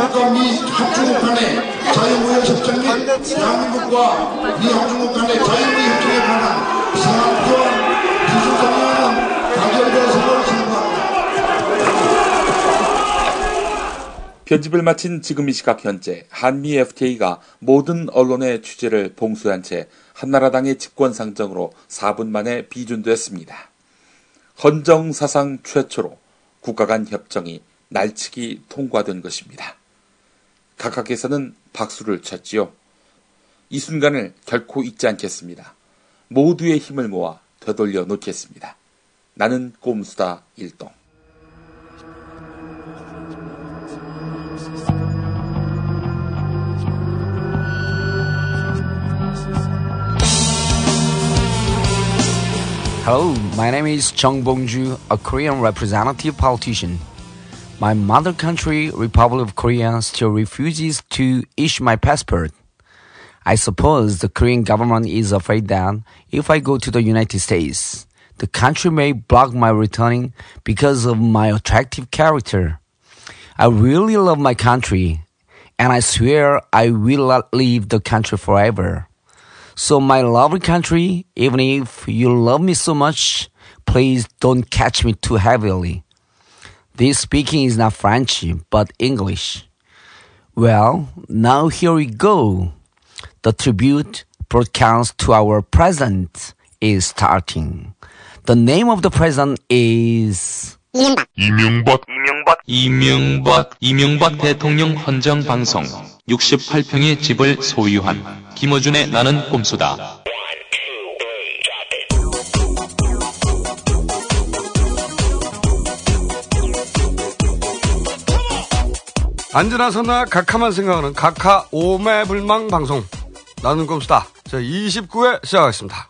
한국과 미 합중국 간의 자유무역협정 및 대한민국과 미 합중국 간의 자유무역협정에 관한 기술성명은 가결될 것으로 생각합니다. 편집을 마친 지금 이 시각 현재 한미 FTA가 모든 언론의 취재를 봉쇄한 채 한나라당의 집권상정으로 4분 만에 비준됐습니다. 헌정 사상 최초로 국가 간 협정이 날치기 통과된 것입니다. 각하께서는 박수를 쳤지요. 이 순간을 결코 잊지 않겠습니다. 모두의 힘을 모아 되돌려 놓겠습니다. 나는 꼼수다 일동. Hello, my name is Chung Bongju, a Korean representative politician. My mother country, Republic of Korea, still refuses to issue my passport. I suppose the Korean government is afraid that if I go to the United States, the country may block my returning because of my attractive character. I really love my country, and I swear I will not leave the country forever. So, my lovely country, even if you love me so much, please don't catch me too heavily. This speaking is not French, but English. Well, now here we go. The tribute broadcast to our president is starting. The name of the president is 이명박 이명박 이명박 이명박 대통령 헌정 방송 68평의 집을 소유한 김어준의 나는 꼼수다. 안전한 선나 각하만 생각하는 각하 오매불망 방송. 나는 꼼수다. 자 29회 시작하겠습니다.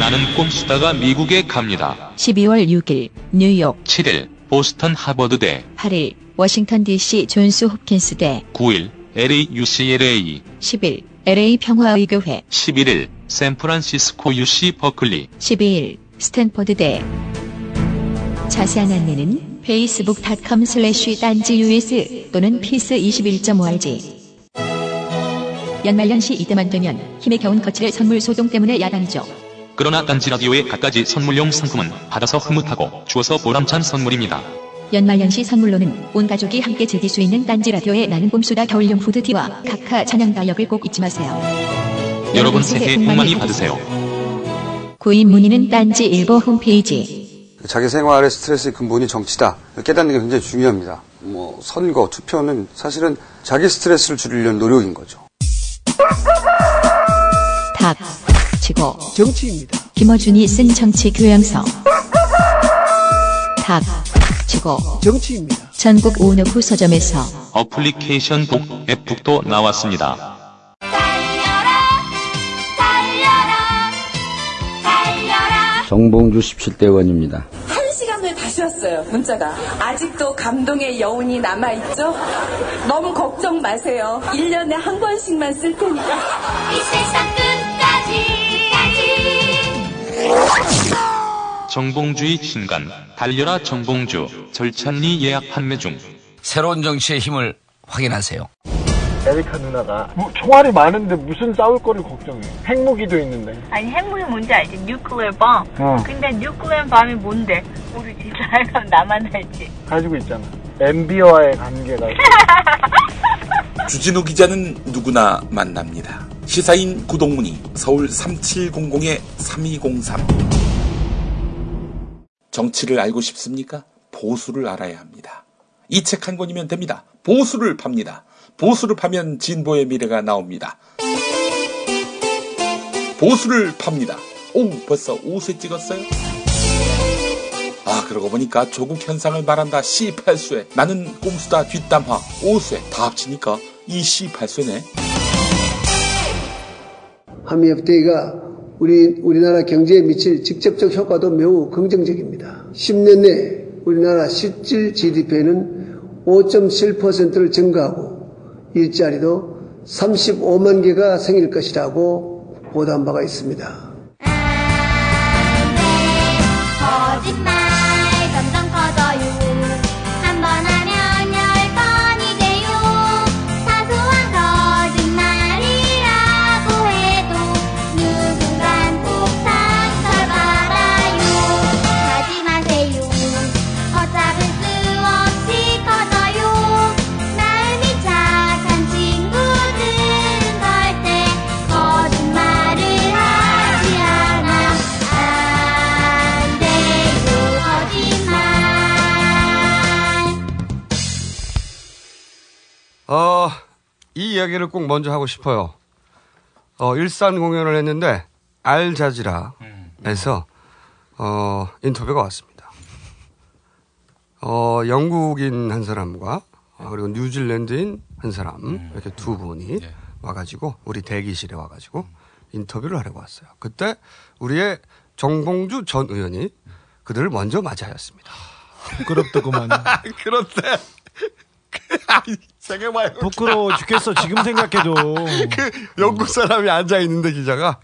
나는 꼼수다가 미국에 갑니다. 12월 6일 뉴욕. 7일 보스턴 하버드대. 8일 워싱턴 DC 존스 홉킨스대. 9일 LA UCLA 10일 LA 평화의교회. 11일 샌프란시스코 UC 버클리. 12일 스탠퍼드대. 자세한 안내는 facebook.com slash 딴지 us 또는 피스21.org 연말연시 이때만 되면 힘에 겨운 거칠의 선물 소동 때문에 야단이죠. 그러나 딴지 라디오의 갖가지 선물용 상품은 받아서 흐뭇하고 주어서 보람찬 선물입니다. 연말연시 선물로는 온 가족이 함께 즐길 수 있는 딴지 라디오의 나는 봄수다 겨울용 후드티와 카카 찬양 다역을 꼭 잊지 마세요. 여러분 새해 복 많이 받으세요. 구입 문의는 딴지 일보 홈페이지. 자기 생활의 스트레스의 근본이 정치다. 깨닫는 게 굉장히 중요합니다. 뭐 선거, 투표는 사실은 자기 스트레스를 줄이려는 노력인 거죠. 탁 치고 정치입니다. 김어준이 쓴 정치 교양서. 탁 치고 정치입니다. 전국 오너후 서점에서 어플리케이션 북, 앱북도 나왔습니다. 정봉주 17대 의원입니다. 다시 왔어요, 문자가. 아직도 감동의 여운이 남아있죠? 너무 걱정 마세요. 1년에 한 번씩만 쓸 테니까. 이 세상 끝까지 정봉주의 신간, 달려라 정봉주, 절찬리 예약 판매 중. 새로운 정치의 힘을 확인하세요. 에리카 누나가 뭐, 총알이 많은데 무슨 싸울 거를 걱정해. 핵무기도 있는데. 아니 핵무기 뭔지 알지? nuclear bomb. 어. 근데 nuclear bomb이 뭔데? 모르지. 잘 나만 알지. 가지고 있잖아. MB와의 관계가. 주진우 기자는 누구나 만납니다. 시사인 구동문이 서울 3700-3203 정치를 알고 싶습니까? 보수를 알아야 합니다. 이 책 한 권이면 됩니다. 보수를 팝니다. 보수를 파면 진보의 미래가 나옵니다. 보수를 팝니다. 오, 벌써 5세 찍었어요? 아, 그러고 보니까 조국 현상을 말한다. C8쇄. 나는 꼼수다 뒷담화. 5쇄. 다 합치니까 이 C8쇄네. 한미 FTA가 우리, 우리나라 경제에 미칠 직접적 효과도 매우 긍정적입니다. 10년 내 우리나라 실질 GDP는 5.7%를 증가하고 일자리도 35만 개가 생길 것이라고 보도한 바가 있습니다. 이 이야기를 꼭 먼저 하고 싶어요. 어, 일산 공연을 했는데 알자지라에서 어, 인터뷰가 왔습니다. 어, 영국인 한 사람과 어, 그리고 뉴질랜드인 한 사람 이렇게 두 분이 와가지고 우리 대기실에 와가지고 인터뷰를 하려고 왔어요. 그때 우리의 정봉주 전 의원이 그들을 먼저 맞이하였습니다. 부끄럽더구만. 그런데 생각만 부끄러워 죽겠어. 지금 생각해도. 그 영국 사람이 앉아 있는데 기자가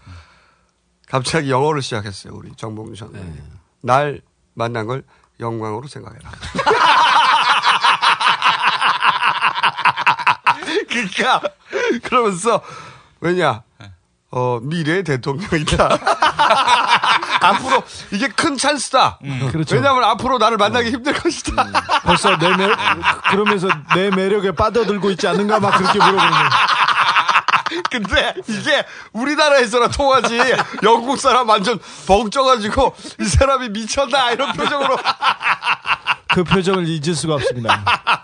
갑자기 영어를 시작했어요. 우리 전 의원이. 날 만난 걸 영광으로 생각해라. 그러니까 그러면서 왜냐 어 미래의 대통령이다. 앞으로 이게 큰 찬스다. 그렇죠. 왜냐하면 앞으로 나를 만나기 힘들 것이다. 벌써 내 매, 그러면서 내 매력에 빠져들고 있지 않는가 막 그렇게 물어보는 거예요. 근데 이게 우리나라에서나 통하지 영국 사람 완전 벙쪄가지고 이 사람이 미쳤나 이런 표정으로 그 표정을 잊을 수가 없습니다.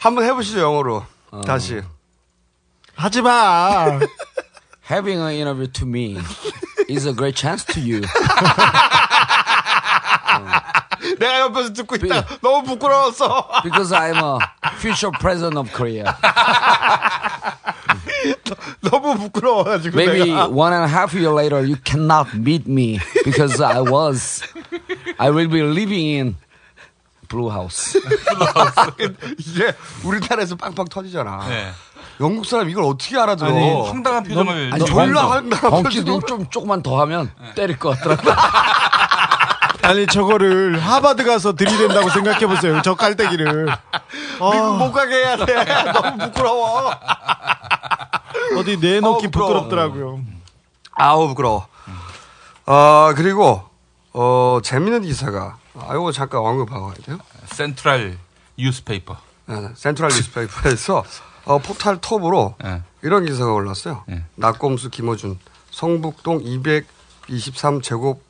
한번 해보시죠 영어로 다시 하지 마. Having an interview to me is a great chance to you. 내가 옆에서 듣고 있다 너무 부끄러웠어 Because I'm a future president of Korea. 너무 부끄러워가지고 Maybe 내가 one and a half year later, you cannot meet me because I was, I will be living in Blue House. 이게 우리나라에서 빵빵 터지잖아 네. 영국 사람 이걸 어떻게 알아들어 아니, 황당한 표정을 아니, 졸라 벙- 황당한 표정으로. 좀 조금만 더 하면 때릴 것 같더라고. 아니 저거를 하버드 가서 들이댄다고 생각해 보세요. 저 깔때기를. 아, 미국 못 가게 해야 돼 너무 부끄러워 어디 내놓기 어, 부끄러워. 부끄럽더라고요. 아우 부끄러워. 아 그리고 어 재밌는 기사가 아 이거 잠깐 언급하고 가야 돼요. Central Newspaper. 네, Central Newspaper에서 어, 포탈 톱으로 네. 이런 기사가 올랐어요. 네. 나꼼수 김어준 성북동 223 제곱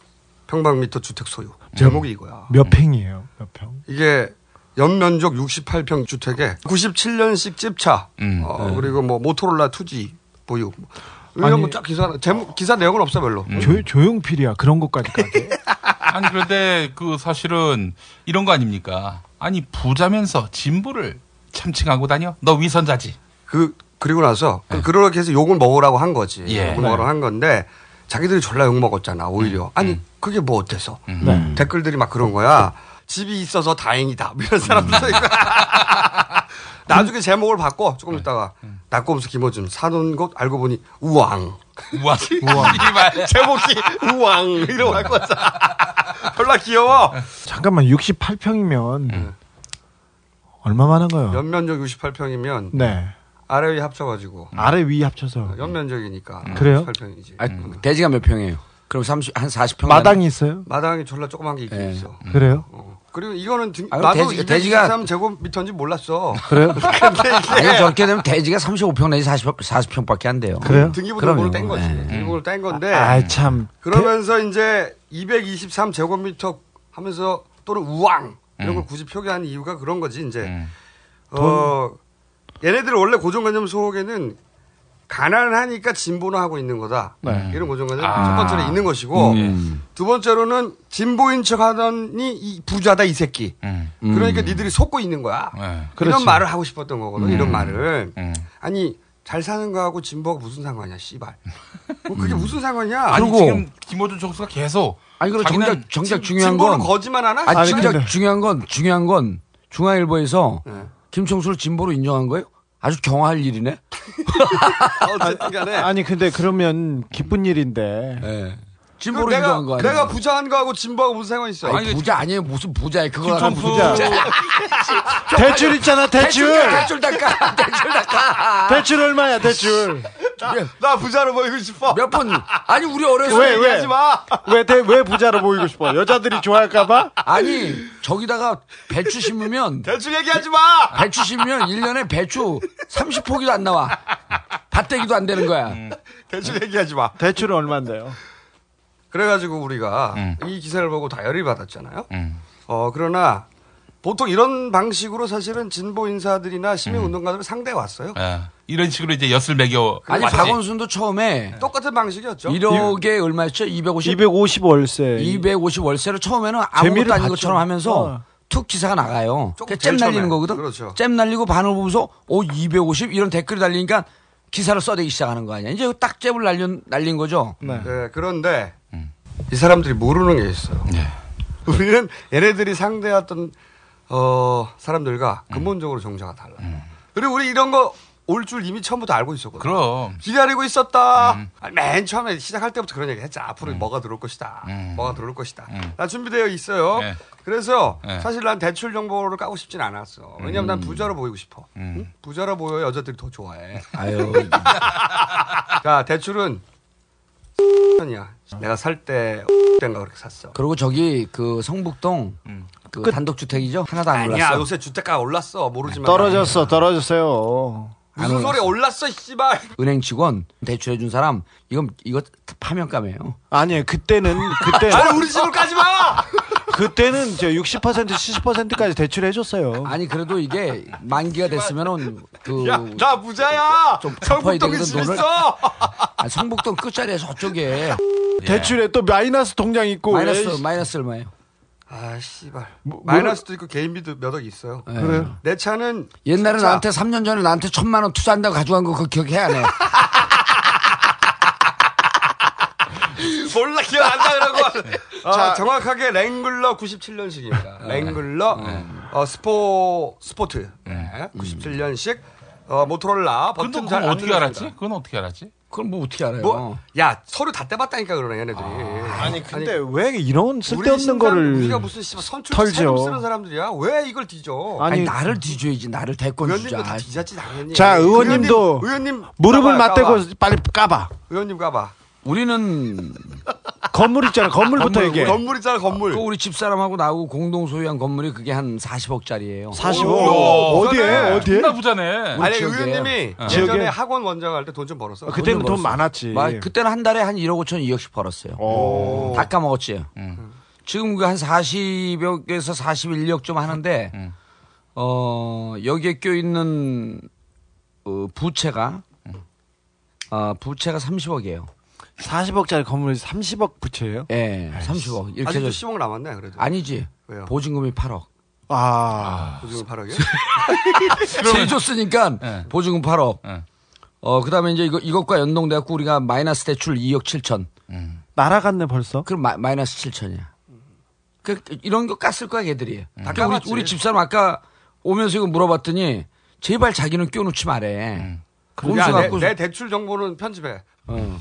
평방미터 주택 소유. 제목이 이거야. 몇 평이에요? 몇 평? 이게 연면적 68평 주택에 97년식 짚차, 음. 어, 그리고 뭐 모토로라 2G 보유. 이런 아니- 거쫙 기사, 제목, 기사 내용은 없어 별로. 조, 조용필이야 그런 것까지 까지. 아니 그런데 그 사실은 이런 거 아닙니까? 아니 부자면서 진부를 참칭하고 다녀? 너 위선자지. 그 그리고 나서 그 그렇게 해서 욕을 먹으라고 한 거지. 예. 욕을 먹으라고 한 건데 자기들이 졸라 욕 먹었잖아. 오히려 음. 아니 그게 뭐 어때서 네. 댓글들이 막 그런 거야. 집이 있어서 다행이다. 뭐 이런 사람들. 나중에 제목을 바꿔 조금 있다가 낙곰수 김호준 사는 곳 알고 보니 우왕. 우와 이말 제목이 우왕 이러고 할 거야. 졸라 귀여워. 잠깐만 68평이면 얼마만 한 거예요? 연면적 68평이면 네. 아래 위 합쳐가지고 아래 위 합쳐서 연면적이니까 그래요? 68평이지. 아, 대지가 몇 평이에요? 그럼 30, 한 40평. 마당이 있어요? 마당이 졸라 조그만 게 있긴 예. 있어. 그래요? 어. 그리고 이거는 등, 아, 그럼 나도 돼지- 223 제곱미터인지 몰랐어. 그래요? 근데 아니, 이게 저렇게 되면 대지가 35평 내지 40, 40평밖에 안 돼요. 그래요? 등기부등본을 그럼요. 뗀 거지. 예. 등기부를 뗀 건데. 아 참. 그러면서 이제 223 제곱미터 하면서 또는 우왕 이런 걸 굳이 표기하는 이유가 그런 거지 이제. 음. 어 얘네들 원래 고정관념 속에는 가난하니까 진보는 하고 있는 거다. 네. 이런 고정관념 아. 첫 번째로 있는 것이고 음. 두 번째로는 진보인 척 하더니 이 부자다 이 새끼. 음. 그러니까 니들이 속고 있는 거야. 네. 그렇죠. 이런 말을 하고 싶었던 거거든. 이런 말을. 음. 아니 잘 사는 거하고 진보가 무슨 상관이야, 씨발. 뭐 그게 무슨 상관이야? 아니 그리고- 지금 김호준 총수가 계속 아니, 자기는 정작, 정작 중요한 진보는 건. 거짓말 하나? 아니, 아니, 진짜 근데- 중요한 건, 중요한 건 중앙일보에서 네. 김총수를 진보로 인정한 거예요? 아주 경화할 일이네? 어쨌든 간에. 아니 근데 그러면 기쁜 일인데. 예. 그 진보로 내가, 인정한 거 아니에요? 내가 부자한 거하고 진보하고 무슨 상관이 있어? 아니, 부자 아니에요. 무슨 부자에 그걸 하나 김총수 부자. 대출 있잖아 대출. 대출 닦아. 대출 닦아. 대출 얼마야 대출? 나 부자로 보이고 싶어. 몇 번. 아니, 우리 어렸을 왜, 때. 왜? 얘기하지 마. 왜, 대, 왜 부자로 보이고 싶어? 여자들이 좋아할까봐? 아니, 저기다가 배추 심으면, 대충 얘기하지 마. 배추 심으면 1년에 배추 30포기도 안 나와. 밭대기도 안 되는 거야. 대충 얘기하지 마. 대출은 얼마인데요? 그래가지고 우리가 음. 이 기사를 보고 다 열이 받았잖아요. 음. 어 그러나 보통 이런 방식으로 사실은 진보 인사들이나 시민 운동가들을 상대해 왔어요. 예. 이런 식으로 이제 엿을 매겨. 아니 왔지. 박원순도 처음에 똑같은 방식이었죠. 1억에 얼마였죠? 250 250 월세. 250 월세로 처음에는 아무것도 아닌. 것처럼 하면서 어. 툭 기사가 나가요. 잼 날리는. 거거든. 그렇죠. 잼 날리고 반을 보면서 오 250 이런 댓글이 달리니까 기사를 써대기 시작하는 거 아니야. 이제 딱 잼을 날린 날린 거죠. 네, 그런데 이 사람들이 모르는 게 있어요. 우리는 얘네들이 상대했던 어, 사람들과 근본적으로 정자가 달라요. 그리고 우리 이런 거 올 줄 이미 처음부터 알고 있었거든. 그럼. 기다리고 있었다. 아니, 맨 처음에 시작할 때부터 그런 얘기 했자. 앞으로 뭐가 들어올 것이다. 음. 뭐가 들어올 것이다. 나 준비되어 있어요. 네. 그래서 네. 사실 난 대출 정보를 까고 싶진 않았어. 왜냐면 난 부자로 보이고 싶어. 응? 부자로 보여 여자들이 더 좋아해. 아유. 자, 대출은 이야 내가 살 때 땐가 그렇게 샀어. 그리고 저기 그 성북동 그 단독 주택이죠. 하나도 안 아니야, 올랐어. 요새 주택가 올랐어. 모르지만. 떨어졌어, 떨어졌어요. 무슨 안 소리 올랐어, 씨발. 은행 직원 대출해 준 사람 이건 이거 파면감이에요. 아니에요. 그때는 그때 아니, 우리 집을 까지 마! 그때는 저 60% 70%까지 대출해 줬어요. 아니 그래도 이게 만기가 됐으면은 그 야, 나 부자야! 좀 성북동에 집 돈을. 있어! 아니, 성북동 끝자리에 저쪽에 대출에 또 마이너스 통장 있고 마이너스 에이, 마이너스 얼마예요? 아, 씨발. 뭐, 마이너스도 있고 개인비도 몇 억 있어요. 네. 그래요? 내 차는. 옛날에 진짜 나한테 3년 전에 나한테 천만 원 투자한다고 가져간 거 그거 기억해 안 해? 몰라, 기억 안 나, 그러고. 아, 자. 정확하게 랭글러 97년식입니다. 랭글러, 어, 스포, 스포트. 네. 97년식, 어, 모토로라. 근데 버튼 그건 잘안 어떻게. 알았지? 그건 어떻게 알았지? 그걸 뭐 어떻게 알아요? 뭐, 야, 서류 다 떼봤다니까, 그러네, 얘네들이. 아니 근데 왜 이런 우리 쓸데없는 신상, 거를 우리가 무슨 씨발 선출 털죠. 세금 쓰는 사람들이야? 왜 이걸 뒤져? 아니, 아니, 나를 뒤줘야지 나를 대권 의원님도 주자. 다 뒤졌지 당연히. 자, 의원님도 의원님, 의원님 무릎을 까봐, 까봐. 맞대고 빨리 까봐. 의원님 가봐. 우리는 건물 있잖아. 건물부터 건물, 얘기해. 건물 있잖아 건물. 그 우리 집사람하고 나하고 공동 소유한 건물이 그게 한 40억짜리예요. 45. 오, 어디에? 어디에? 존나 부자네. 아니. 의원님이 어. 예전에? 학원 원장 할 때 돈 좀 벌었어. 아, 그때는 돈 벌었어. 많았지. 막 그때는 한 달에 한 1억 5천 2억씩 벌었어요. 오. 다 까먹었지. 음. 지금 그 한 40억에서 41억 좀 하는데 음. 어 여기에 껴 있는 어, 부채가 어, 부채가 30억이에요. 40억짜리 건물이 30억 부채예요? 예, 30억 이렇게 아직도 저 10억 남았네 그래도. 아니지. 왜요? 보증금이 8억. 아. 보증금 8억이요? 제줬으니까 예. 보증금 8억. 예. 어 그 다음에 이제 이거 이것과 연동돼 갖고 우리가 마이너스 대출 2억 7천. 날아갔네 벌써. 그럼 마, 마이너스 7천이야. 그 이런 거 깠을 거야 걔들이. 다 그러니까 우리. 우리 집사람 아까 오면서 이거 물어봤더니 제발 자기는 껴놓지 말해. 꼼수 야, 내, 갖고 내 대출 정보는 편집해. 어.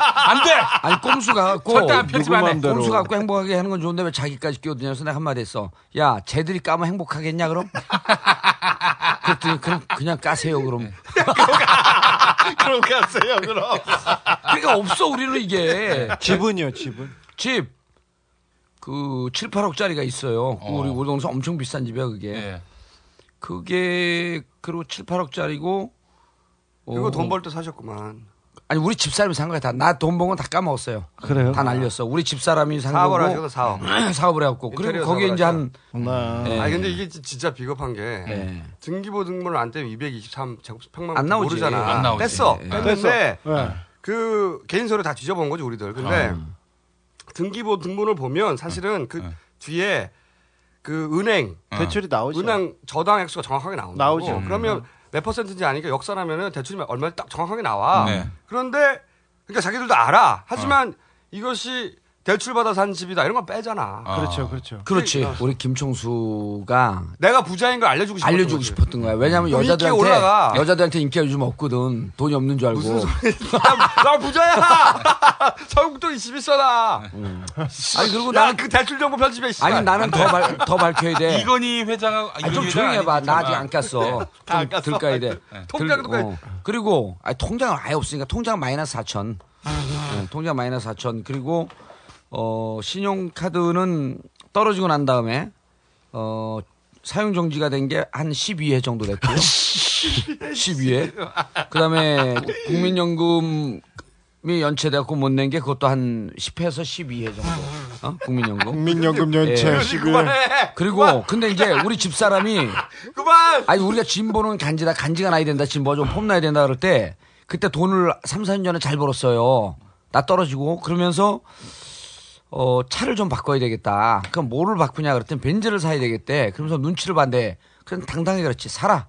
안 돼! 아니 꼼수가 갖고 절대 안 편집 안 해. 마음대로. 꼼수 갖고 행복하게 하는 건 좋은데 왜 자기까지 끼어드냐서 내가 한마디 했어. 야 쟤들이 까면 행복하겠냐 그럼? 그랬더니 그럼 그냥 까세요 그럼. 그럼 가세요 그럼. 그러니까 없어 우리는 이게 지분이요, 지분. 집. 그 7, 8억짜리가 있어요. 그 우리 우리 동네에서 엄청 비싼 집이야 그게. 예. 그게 그리고 7, 8억짜리고 이거 돈벌 때 사셨구만. 아니 우리 집사람이 산 거야 다. 나 돈 번 건 다 까먹었어요. 그래요? 다 날렸어. 우리 집사람이 산 사업을 거고 하셔도 사업. 사업을 해갖고 그리고 인테리어 거기에 사업을 이제 한 나. 예. 아니 근데 이게 진- 진짜 비겁한 게 예. 등기부 등본을 안 떼면 223 제곱평만 안 나오지. 모르잖아. 안 나오지. 뺐어. 예. 뺐는데 네. 그 개인 서류 다 뒤져본 거지 우리들. 근데 아. 등기부 등본을 보면 사실은 그 뒤에 그 은행 대출이 나오죠. 은행 저당 액수가 정확하게 나온다. 나오죠. 그러면 몇 퍼센트인지 아니까 역산하면은 대출이 얼마 딱 정확하게 나와. 네. 그런데 그러니까 자기들도 알아. 하지만 이것이 대출 받아 산 집이다 이런 건 빼잖아. 그렇죠, 그렇죠. 그렇지. 우리 김총수가 내가 부자인 걸 알려주고 싶었던 알려주고 거지. 싶었던 거야. 왜냐면 인기가 여자들한테 올라가. 여자들한테 인기가 요즘 없거든. 돈이 없는 줄 알고. 무슨 소리? 나, 나 부자야. 서울동이 집 있어 나. 아니 그리고 야, 나는 그 대출 정보 편집해. 씨발. 아니 나는 더, 발, 더 밝혀야 돼. 이건희 회장하고 아, 좀 조용히 해봐. 나? 아직 안 깠어. 다안 좀 깠어. 들까야 돼. 통장도 들- 까- 어. 그리고 아니, 통장은 아예 없으니까 통장 마이너스 4천. 어, 통장 마이너스 4천. 그리고 어, 신용카드는 떨어지고 난 다음에 어, 사용 정지가 된 게 한 12회 정도 됐고요. 12회. 그다음에 국민연금이 연체돼갖고 못 낸 게 그것도 한 10회에서 12회 정도. 어? 국민연금. 국민연금 연체 예. 12회. 그리고 근데 이제 우리 집사람이 그만. 아니 우리가 진보는 간지다 간지가 나야 된다 진보가 좀 폼나야 된다 그럴 때 그때 돈을 3, 4년 전에 잘 벌었어요. 나 떨어지고 그러면서 어 차를 좀 바꿔야 되겠다. 그럼 뭐를 바꾸냐 그랬더니 벤츠를 사야 되겠대. 그러면서 눈치를 봤는데 그냥 당당히 그렇지 사라.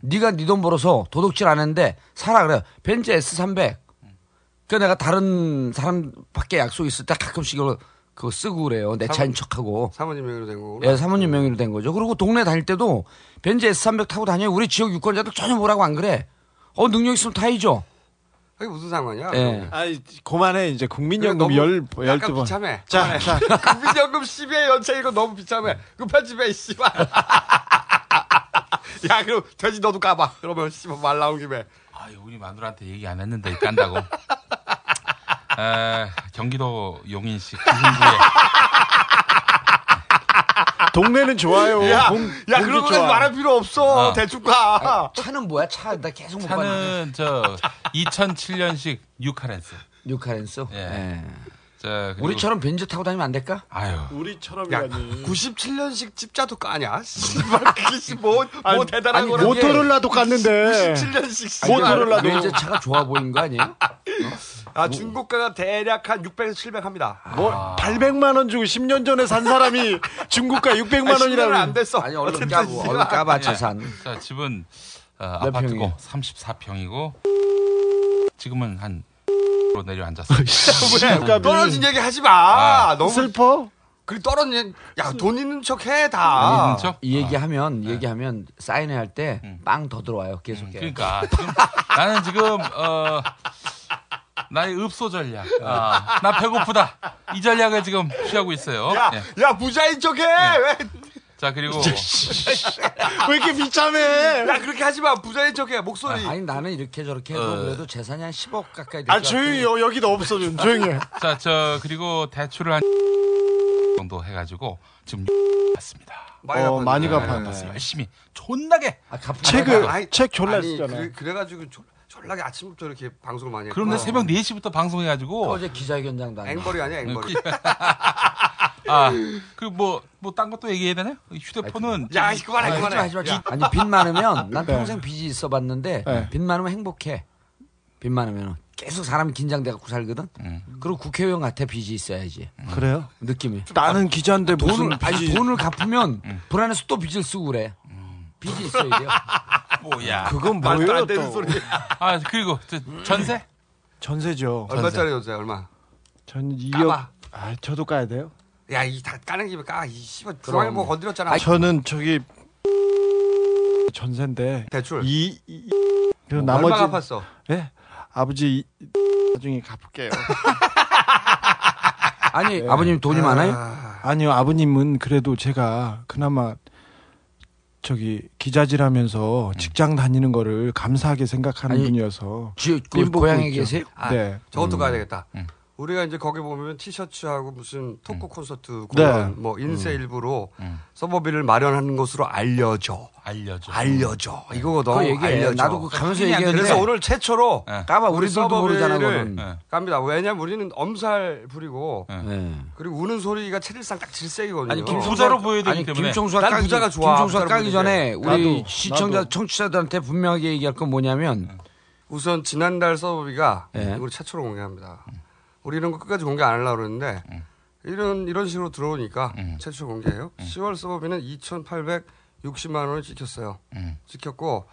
네가 네 돈 벌어서 도둑질 안 했는데 사라 그래. 벤츠 S300. 그 내가 다른 사람 밖에 약속 있을 때 가끔씩 이거 그거 쓰고 그래요. 내 차인 척하고. 사모님 명의로 된 거고. 예, 사모님 명의로 된 거죠. 그리고 동네 다닐 때도 벤츠 S300 타고 다녀요. 우리 지역 유권자들 전혀 뭐라고 안 그래. 어, 능력 있으면 타이죠. 그게 무슨 상관이야? 예. 아이, 그만해. 이제 국민연금 그래, 열, 열두 번. 비참해. 자. 자. 국민연금 12회 연체 이거 너무 비참해. 그 편집해, 씨발. 야, 그럼 돼지 너도 까봐. 그러면 씨발 말 나온 김에. 아유, 우리 마누라한테 얘기 안 했는데 깐다고. 에, 경기도 용인시 구흥구에 동네는 좋아요. 야, 공, 야, 그런 거까지 좋아. 말할 필요 없어. 어. 대충 가. 차는 뭐야? 차, 나 계속 못 봤는데. 차는 저 2007년식 뉴카렌스. 뉴카렌스? 예. 예. 자, 그리고- 우리처럼 벤츠 타고 다니면 안 될까? 아유. 야, 우리처럼이라니. 97년식 집자도 까냐? 씨발, 그게 씨, 뭐, 뭐 아니, 대단한 아니, 거라. 모토로라도 깠는데. 97년식 모토로라도. 벤츠 차가 좋아 보인 거 아니에요? 아, 중고가가 대략 한 600에서 700 합니다. 뭐 800만 원 주고 10년 전에 산 사람이 중국가 600만 아니, 10년은 원이라고. 안 됐어. 아니, 얼른 어쨌든 까고. 얼른 까봐, 예. 재산. 자, 집은 어, 몇 아파트고 평이에요? 34평이고 지금은 한 로 내려앉았어요. 왜? 떨어진 얘기 하지 마. 아, 너무 슬퍼? 그 떨어진 얘기, 야, 돈 있는 척 해, 다. 있는 척? 이 얘기하면, 이 얘기하면 사인회 할 때 빵 더 들어와요. 계속해. 그러니까 지금 나는 지금 어 나의 읍소 전략. 아, 나 배고프다. 이 전략을 지금 취하고 있어요. 야, 예. 야, 부자인 척 해. 왜? 자 그리고 왜 이렇게 비참해? 야, 그렇게 하지 마. 부자인 척 해. 목소리. 아 니, 나는 이렇게 저렇게 해도 어. 그래도 재산이 한 10억 가까이 아, 될것 조용히, 요, 여기도 없어, 좀. 조용히 해. 자 저 그리고 대출을 한 정도 해가지고 지금 맞습니다. 많이 어, 갚았네. 많이 네, 갚았네. 열심히 존나게. 아, 갚 책을, 아니, 책 졸라 아니, 쓰잖아. 그래, 그래가지고 졸, 졸라게 아침부터 이렇게 방송을 많이 했고. 그런데 새벽 4시부터 방송해가지고 어제 기자회견장도 안 앵벌이 아니야, 앵벌이. 아 그 뭐 뭐 딴 것도 얘기해야 되나? 휴대폰은 야, 마, 그만해. 하지 마. 야. 아니, 빚 많으면, 난 네. 평생 빚이 있어 봤는데, 네. 빚 많으면 행복해. 빚 많으면. 계속 사람이 긴장돼갖고 살거든? 음. 그리고 국회의원 같아 빚이 있어야지. 그래요? 느낌이. 나는 기자인데 무슨 돈을, 아니, 빚이- 돈을 갚으면 불안해서 또 빚을 쓰고 그래. 빚이 있어야 돼요. 뭐야? 그건 말도 뭐예요, 안 되는 또? 소리. 아 그리고 저 전세? 전세죠. 얼마짜리 요새 얼마? 전 2억. 까봐. 아, 저도 까야 돼요? 야, 이 다 까는 김에 까. 이 씨발 중앙일보 건드렸잖아. 저는 저기 전세인데 대출. 이, 이, 그 얼마 나머지 갚았어? 예? 아버지 이- 나중에 갚을게요. 아니, 네. 아버님 돈이 많아요? 아니요, 아버님은 그래도 제가 그나마 저기 기자질하면서 직장 다니는 거를 감사하게 생각하는 아니, 분이어서 지- 그삔 고향에 있죠. 계세요? 아, 네. 저것도 음. 가야 되겠다. 음. 우리가 이제 거기 보면 티셔츠하고 무슨 토크 콘서트 네. 공연, 뭐 인쇄 일부로 음. 서버비를 마련하는 것으로 알려져. 알려줘. 알려져. 이거거든. 그거 얘기해. 알려져. 나도 그 가면서 얘기했는데. 그래서 오늘 최초로 예. 까봐, 우리 우리들도 모르잖아, 서버비를 그거는. 예. 갑니다. 왜냐면 우리는 엄살 부리고 예. 네. 그리고 우는 소리가 체질상 딱 질색이거든요. 아니 김 부자로 보여야 되기 아니 때문에. 김종수가 난 까기, 부자가 좋아. 부자로 까기 전에 우리 나도, 시청자 나도. 청취자들한테 분명하게 얘기할 건 뭐냐면 우선 지난달 서버비가 예. 우리 최초로 공개합니다. 우리 이런 거 끝까지 공개 안 하려고 그러는데 이런 이런 식으로 들어오니까 음. 최초 공개해요. 10월 서버비는 2,860만 원을 지켰어요. 음. 지켰고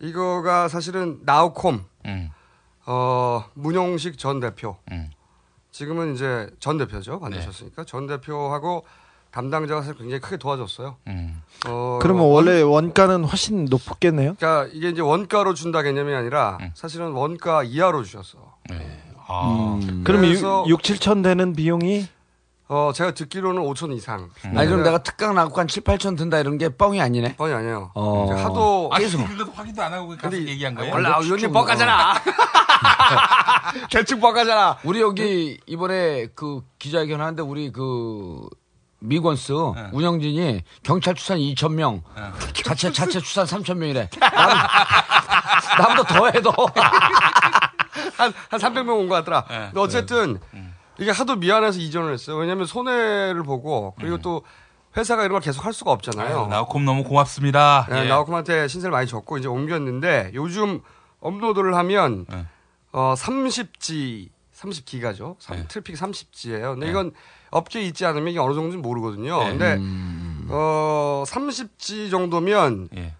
이거가 사실은 나우콤 음. 어, 문용식 전 대표 음. 지금은 이제 전 대표죠 만드셨으니까 전 대표하고 담당자가 사실 굉장히 크게 도와줬어요. 음. 어, 그러면 원래 원가는 훨씬 높겠네요. 그러니까 이게 이제 원가로 준다 개념이 아니라 음. 사실은 원가 이하로 주셨어. 네. 아. 그럼 그래서- 6, 7천 되는 비용이 어, 제가 듣기로는 5천 이상. 아니 그럼 내가 특강 나고 한 7, 8천 든다 이런 게 뻥이 아니네. 뻔이 아니에요. 어. 하도 아니 그래도 확인도 안 하고 가서 근데 얘기한 거예요? 원래 의원님 뻑가잖아. 대충 뻑가잖아. 우리 여기 이번에 그 기자회견 하는데 우리 그 미건스 네. 운영진이 경찰 추산 2천 명, 네. 자체 자체 추산 3천 명이래. 나보다 더해 더. 한, 한 300명 온 것 같더라. 네. 근데 어쨌든 이게 하도 미안해서 이전을 했어요. 왜냐하면 손해를 보고 그리고 또 회사가 이런 걸 계속 할 수가 없잖아요. 음. 아유, 나우콤 너무 고맙습니다. 네, 예. 나우컴한테 신세를 많이 졌고 이제 옮겼는데 요즘 업로드를 하면 네. 어 30G 30기가죠. 네. 트래픽 30G예요. 근데 이건 업계에 있지 않으면 이게 어느 정도인지 모르거든요. 네. 근데 음. 어 30G 정도면 예.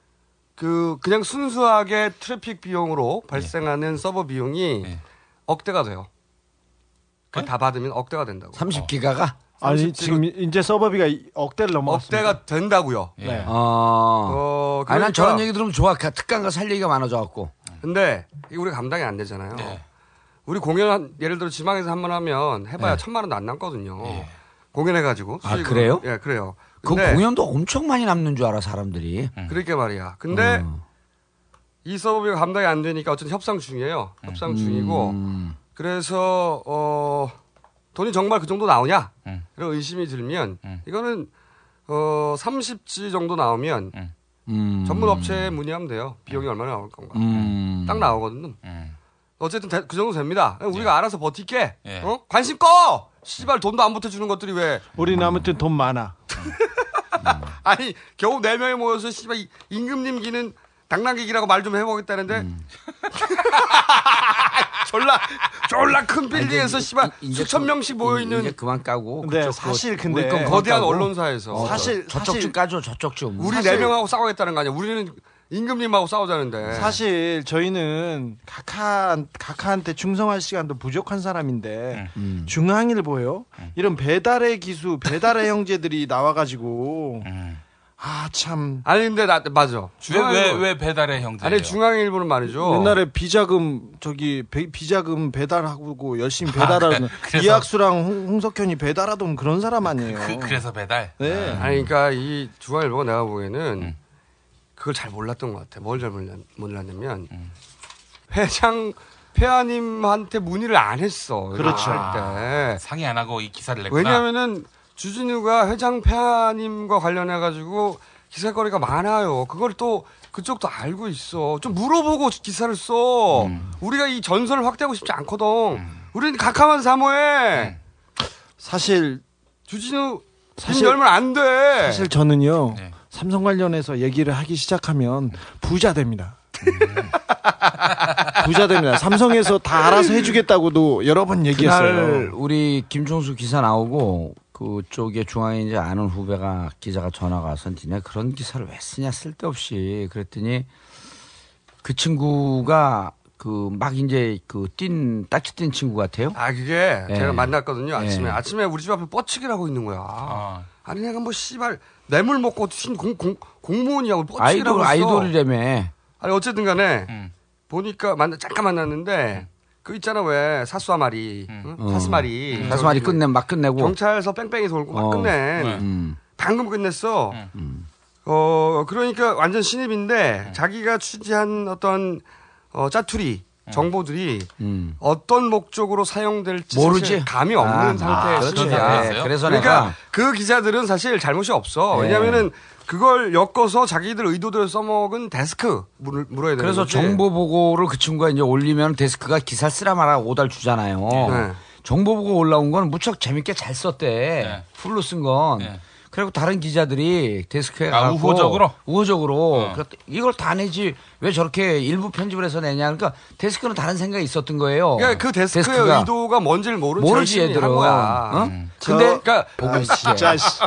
그 그냥 순수하게 트래픽 비용으로 발생하는 서버 비용이 예. 억대가 돼요. 그다 받으면 억대가 된다고. 30기가가? 아니 지금 이제 서버비가 억대를 넘어갔습니다. 억대가 된다고요. 네. 어. 어, 아니, 난 그러니까- 저런 얘기 들으면 좋아. 그 특강가 살 얘기가 많아져 갖고. 근데 이게 우리가 감당이 안 되잖아요. 우리 공연 한- 예를 들어 지방에서 한 번 하면 해봐야 네. 천만 원도 안 남거든요. 공연해가지고. 아, 수익으로. 그래요? 예, 그래요. 그 근데 공연도 엄청 많이 남는 줄 알아, 사람들이. 그러니까 말이야. 근데 어. 이 서버비가 감당이 안 되니까 어쨌든 협상 중이에요. 협상 중이고. 음. 그래서 어 돈이 정말 그 정도 나오냐? 음. 이런 의심이 들면 이거는 어 30G 정도 나오면 음. 전문 업체에 문의하면 돼요. 비용이 얼마나 나올 건가. 음. 딱 나오거든요. 어쨌든 대- 그 정도 됩니다. 우리가 네. 알아서 버틸게. 예. 어? 관심 꺼. 씨발 돈도 안 보태주는 것들이 왜? 우리는 아무튼 돈 많아. 아니 겨우 네 명이 모여서 씨발 이- 임금님 기는 당나귀기라고 말 좀 해보겠다는데 음. 졸라 졸라 큰 빌딩에서 씨발 수천 그- 명씩 모여 있는 이제 그만 까고. 근데 그쪽 사실 그- 근데 우리 건 거대한 까고. 언론사에서 어, 사실- 저, 저쪽 사실- 좀 까줘, 저쪽 좀. 우리 사실- 네 명하고 싸우겠다는 거 아니야? 우리는 임금님하고 싸우자는데. 사실 저희는 각하 각하한테 충성할 시간도 부족한 사람인데 음. 중앙일보요 이런 배달의 기수 배달의 형제들이 나와가지고 음. 아 참 아니 근데 나 맞아. 왜, 중앙일보- 왜, 왜 배달의 형제예요? 아니 중앙일보는 말이죠. 옛날에 비자금 저기 배- 비자금 배달하고 열심히 배달하는 아, 그래서- 이학수랑 홍- 홍석현이 배달하던 그런 사람 아니에요. 그, 그래서 배달? 네. 아니 그러니까 이 중앙일보가 내가 보기에는 음. 그걸 잘 몰랐던 것 같아. 뭘잘 몰랐냐면 음. 회장 폐하님한테 문의를 안 했어. 그렇죠. 할 때. 상의 안 하고 이 기사를 냈구나. 왜냐면은 주진우가 회장 폐하님과 관련해 가지고 기사거리가 많아요. 그걸 또 그쪽도 알고 있어. 좀 물어보고 기사를 써. 음. 우리가 이 전선을 확대하고 싶지 않거든. 우리는 각하만 사모해. 사실 주진우 사실- 사실 열면 안 돼. 사실 저는요 네. 삼성 관련해서 얘기를 하기 시작하면 부자 됩니다. 부자 됩니다. 삼성에서 다 알아서 해주겠다고도 여러 번 얘기했어요. 우리 김종수 기사 나오고 그쪽에 중앙에 이제 아는 후배가 기자가 전화가 와서 니네 그런 기사를 왜 쓰냐 쓸데없이 그랬더니 그 친구가 그 막 이제 그뛴 딱지 뛴 친구 같아요. 아 그게 예. 제가 만났거든요 아침에 예. 아침에 우리 집 앞에 뻗치기를 하고 있는 거야 어. 아니 내가 뭐 씨발 뇌물 먹고 신 공, 공, 공무원이라고 뻗치기를 아이돌 아이돌이라며. 아니 어쨌든 간에 음. 보니까 만나 잠깐 만났는데 그 있잖아 왜 사수아마리 응? 어. 사스마리 사스마리 저기 끝내 막 끝내고. 경찰서 뺑뺑이 돌고 막 어. 끝낸 네. 음. 방금 끝냈어 음. 어 그러니까 완전 신입인데 자기가 취재한 어떤 어, 짜투리 정보들이 음. 어떤 목적으로 사용될지 모르지. 감이 없는 아, 상태의 아, 그렇죠. 네, 그래서 그러니까 그 기자들은 사실 잘못이 없어. 네. 왜냐면은 그걸 엮어서 자기들 의도대로 써먹은 데스크 물, 물어야 되는 그래서. 정보 보고를 그 친구가 이제 올리면 데스크가 기사 쓰라 말아 오달 주잖아요. 네. 정보 보고 올라온 건 무척 재밌게 잘 썼대. 네. 풀로 쓴 건. 네. 그리고 다른 기자들이 데스크에 아, 가고 우호적으로? 우호적으로 어. 이걸 다 내지 왜 저렇게 일부 편집을 해서 내냐 그러니까 데스크는 다른 생각이 있었던 거예요. 그러니까 그 데스크의 데스크가. 의도가 뭔지를 모르는 모르지 얘들은. 어? 음. 근데 그러니까 보고 아. 진짜 씨.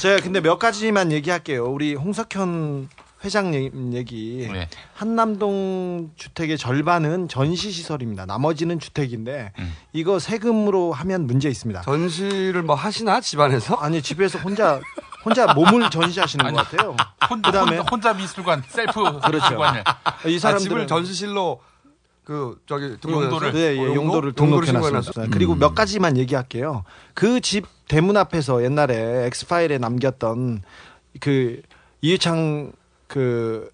제가 근데 몇 가지만 얘기할게요. 우리 홍석현 회장 얘- 얘기. 네. 한남동 주택의 절반은 전시 시설입니다. 나머지는 주택인데 음. 이거 세금으로 하면 문제 있습니다. 전시를 뭐 하시나 집안에서? 아니 집에서 혼자 혼자 몸을 전시하시는 것 같아요. 혼, 그다음에 혼, 혼자 미술관, 셀프 그렇죠. 미술관을. 이 아, 사람들은 집을 전시실로 그 저기 용도 를. 등록해놨어요? 네, 예, 어, 용도를 용도? 등록해놨습니다. 신고해놨어요? 그리고 몇 가지만 얘기할게요. 그 집 대문 앞에서 옛날에 엑스파일에 남겼던 그 이해창 그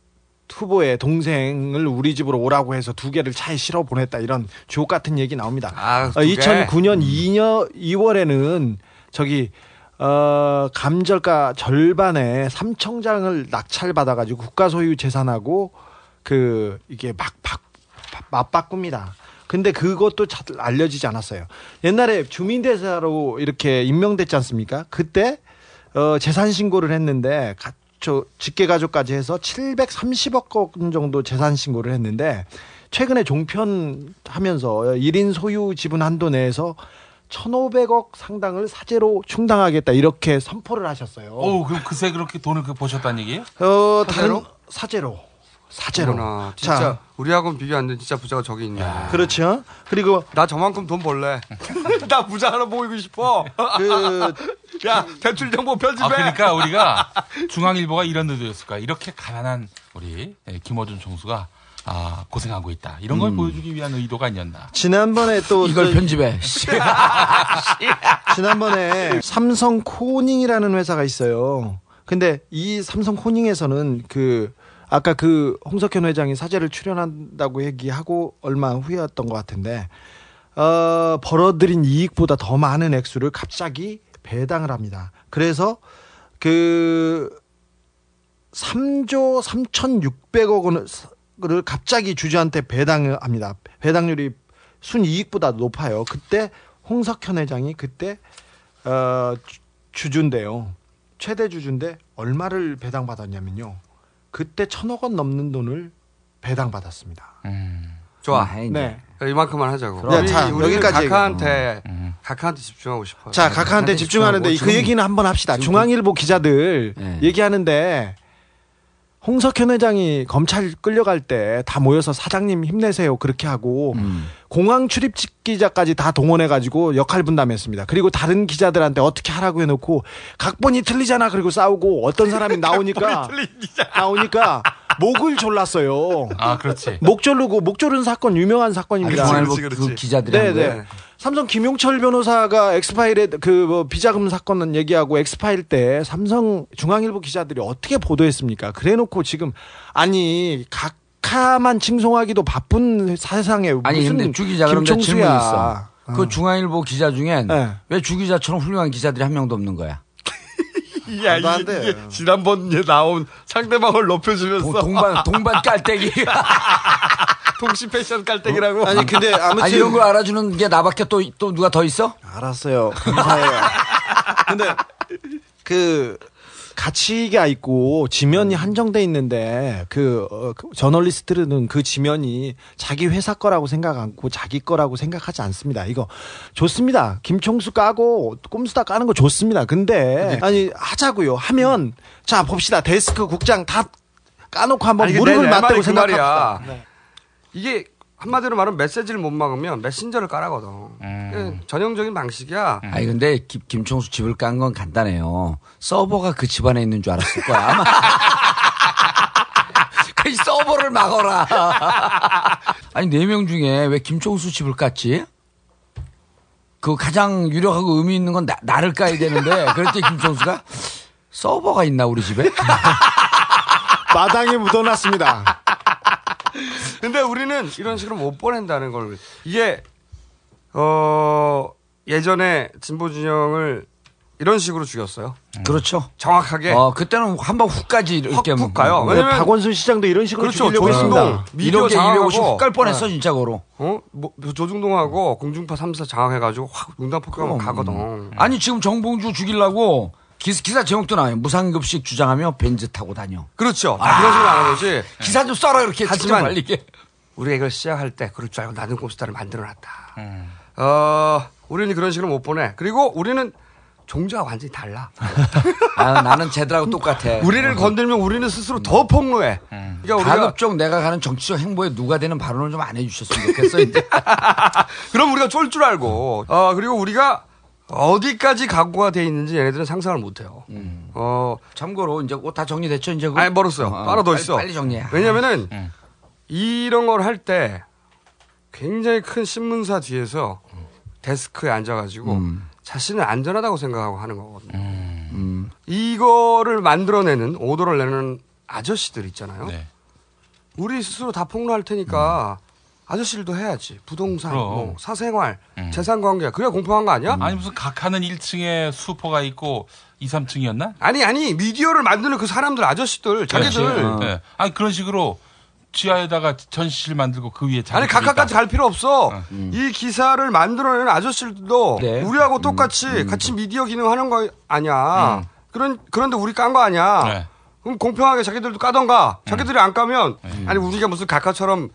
후보의 동생을 우리 집으로 오라고 해서 두 개를 차에 실어 보냈다 이런 주옥 같은 얘기 나옵니다. 아, 어, 두 개? 2009년 2년 2월에는 저기 어, 감절가 절반에 삼청장을 낙찰받아가지고 국가 소유 재산하고 그 이게 막 바, 맞바꿉니다. 근데 그것도 잘 알려지지 않았어요. 옛날에 주민대사로 이렇게 임명됐지 않습니까? 그때 어, 재산 신고를 했는데 가, 저 직계 가족까지 해서 730억 원 정도 재산 신고를 했는데 최근에 종편 하면서 1인 소유 지분 한도 내에서 1,500억 상당을 사재로 충당하겠다 이렇게 선포를 하셨어요. 오, 그럼 그새 그렇게 돈을 그 보셨다는 얘기예요? 어, 사재로? 다른 사재로. 어머나, 진짜 자, 우리하고는 비교 안 되는 진짜 부자가 저기 있네. 그렇죠. 그리고 나 저만큼 돈 벌래. 나 부자 하나 보이고 싶어. 그 야 대출 정보 편집해. 아, 그러니까 우리가 중앙일보가 이런 의도였을 거야. 이렇게 가난한 우리 예, 김어준 총수가 아, 고생하고 있다. 이런 걸 보여주기 위한 의도가 아니었나. 지난번에 또 이걸 저- 편집해. 지난번에 삼성 코닝이라는 회사가 있어요. 근데 이 삼성 코닝에서는 그 아까 그 홍석현 회장이 사제를 출연한다고 얘기하고 얼마 후였던 것 같은데 어, 벌어들인 이익보다 더 많은 액수를 갑자기 배당을 합니다. 그래서 그 3조 3,600억 원을 갑자기 주주한테 배당을 합니다. 배당률이 순이익보다 높아요. 그때 홍석현 회장이 그때 어, 주- 주주인데요. 최대 주주인데 얼마를 배당받았냐면요. 그때 천억 원 넘는 돈을 배당받았습니다. 좋아. 네. 이만큼만 하자고. 네, 자, 여기까지 각하한테 각하한테 집중하고 싶어요. 자, 각하한테 집중하는데 그 얘기는 한번 합시다. 중앙일보 기자들 얘기하는데 홍석현 회장이 검찰 끌려갈 때 다 모여서 사장님 힘내세요. 그렇게 하고 공항 출입 기자까지 다 동원해 가지고 역할 분담했습니다. 그리고 다른 기자들한테 어떻게 하라고 해놓고 각본이 틀리잖아. 그리고 싸우고 어떤 사람이 나오니까 나오니까 목을 졸랐어요. 아, 그렇지. 목 조르고 목 조른 사건 유명한 사건입니다. 아, 중앙일보 그 기자들이 한 네? 네. 삼성 김용철 변호사가 엑스파일에 그뭐 비자금 사건은 얘기하고 엑스파일 때 삼성 중앙일보 기자들이 어떻게 보도했습니까? 그래 놓고 지금 아니 각하만 칭송하기도 바쁜 세상에 아니 무슨 근데 주 기자 그런데 질문 김총수야. 있어. 그 중앙일보 기자 중엔 네. 왜주 기자처럼 훌륭한 기자들이 한 명도 없는 거야? 야, 이게, 이게 지난번 에 나온 상대방을 높여주면서 동반 동반 깔때기. 동시 패션 깔때기라고. 아니 근데 아무튼 아니, 이런 걸 알아주는 게 나밖에 또 또 누가 더 있어? 알았어요. 감사해요. 근데 그 가치가 있고 지면이 한정돼 있는데 그, 어, 그 저널리스트들은 그 지면이 자기 회사 거라고 생각 않고 자기 거라고 생각하지 않습니다. 이거 좋습니다. 김총수 까고 꼼수다 까는 거 좋습니다. 근데 아니 하자고요. 하면 자 봅시다. 데스크 국장 다 까놓고 한번 아니, 무릎을 맞대고 그 생각합시다. 네. 이게 한마디로 말하면 메시지를 못 막으면 메신저를 깔아거든. 그 전형적인 방식이야. 아니 근데 김, 김총수 집을 깐 건 간단해요. 서버가 그 집 안에 있는 줄 알았을 거야. 아마. 그 서버를 막어라. 아니 네 명 중에 왜 김총수 집을 깠지? 그 가장 유력하고 의미 있는 건 나, 나를 까야 되는데 그랬더니 김총수가 서버가 있나 우리 집에? 마당에 묻어놨습니다. 근데 우리는 이런 식으로 못 보낸다는 걸 이게 어 예전에 진보 진영을 이런 식으로 죽였어요. 그렇죠. 정확하게. 어 그때는 한번 훅까지 이렇게 훅 가요. 뭐- 왜냐면 박원순 시장도 이런 식으로 그렇죠. 죽이려고 조중동 했습니다. 미디어 장악하고 250 훅갈 뻔했어 네. 진짜고로. 어? 뭐, 조중동하고 공중파 3사 장악해가지고 확 융단 폭격하면 가거든. 아니 지금 정봉주 죽이려고 기사, 기사 제목도 나와요. 무상급식 주장하며 벤즈 타고 다녀. 그렇죠. 다 그런 식으로 안 하는 거지. 기사 좀 써라 이렇게 하지만 말리게. 우리가 이걸 시작할 때 그럴 줄 알고 나는 꼼수다를 만들어놨다. 어, 우리는 그런 식으로 못 보내. 그리고 우리는 종자가 완전히 달라. 아, 나는 쟤들하고 똑같아. 우리를 건들면 우리는 스스로 더 폭로해. 그러니까 우리가 가급적 내가 가는 정치적 행보에 누가 되는 발언을 좀 안 해주셨으면 좋겠어. 이제. 그럼 우리가 쫄 줄 알고. 어, 그리고 우리가 어디까지 각오가 돼 있는지 얘네들은 상상을 못 해요. 어, 참고로 이제 옷 다 정리됐죠 이제. 아니 멀었어요. 어, 따로 더 있어. 빨리 정리해. 왜냐면은 이런 걸 할 때 굉장히 큰 신문사 뒤에서 데스크에 앉아가지고 음. 자신은 안전하다고 생각하고 하는 거거든요. 이거를 만들어내는 오더를 내는 아저씨들 있잖아요. 네. 우리 스스로 다 폭로할 테니까 아저씨들도 해야지. 부동산, 그럼. 뭐 사생활, 재산 관계. 그래야 공평한 거 아니야? 아니 무슨 각하는 1층에 수퍼가 있고 2, 3층이었나? 아니 아니 미디어를 만드는 그 사람들 아저씨들 자기들 네. 아니 그런 식으로 지하에다가 전시실 만들고 그 위에 아니 각하까지 갈 필요 없어. 이 기사를 만들어내는 아저씨들도 네. 우리하고 똑같이 같이 미디어 기능하는 거 아니야. 그런 그런데 우리 깐 거 아니야. 네. 그럼 공평하게 자기들도 까던가. 자기들이 안 까면 아니 우리가 무슨 각하처럼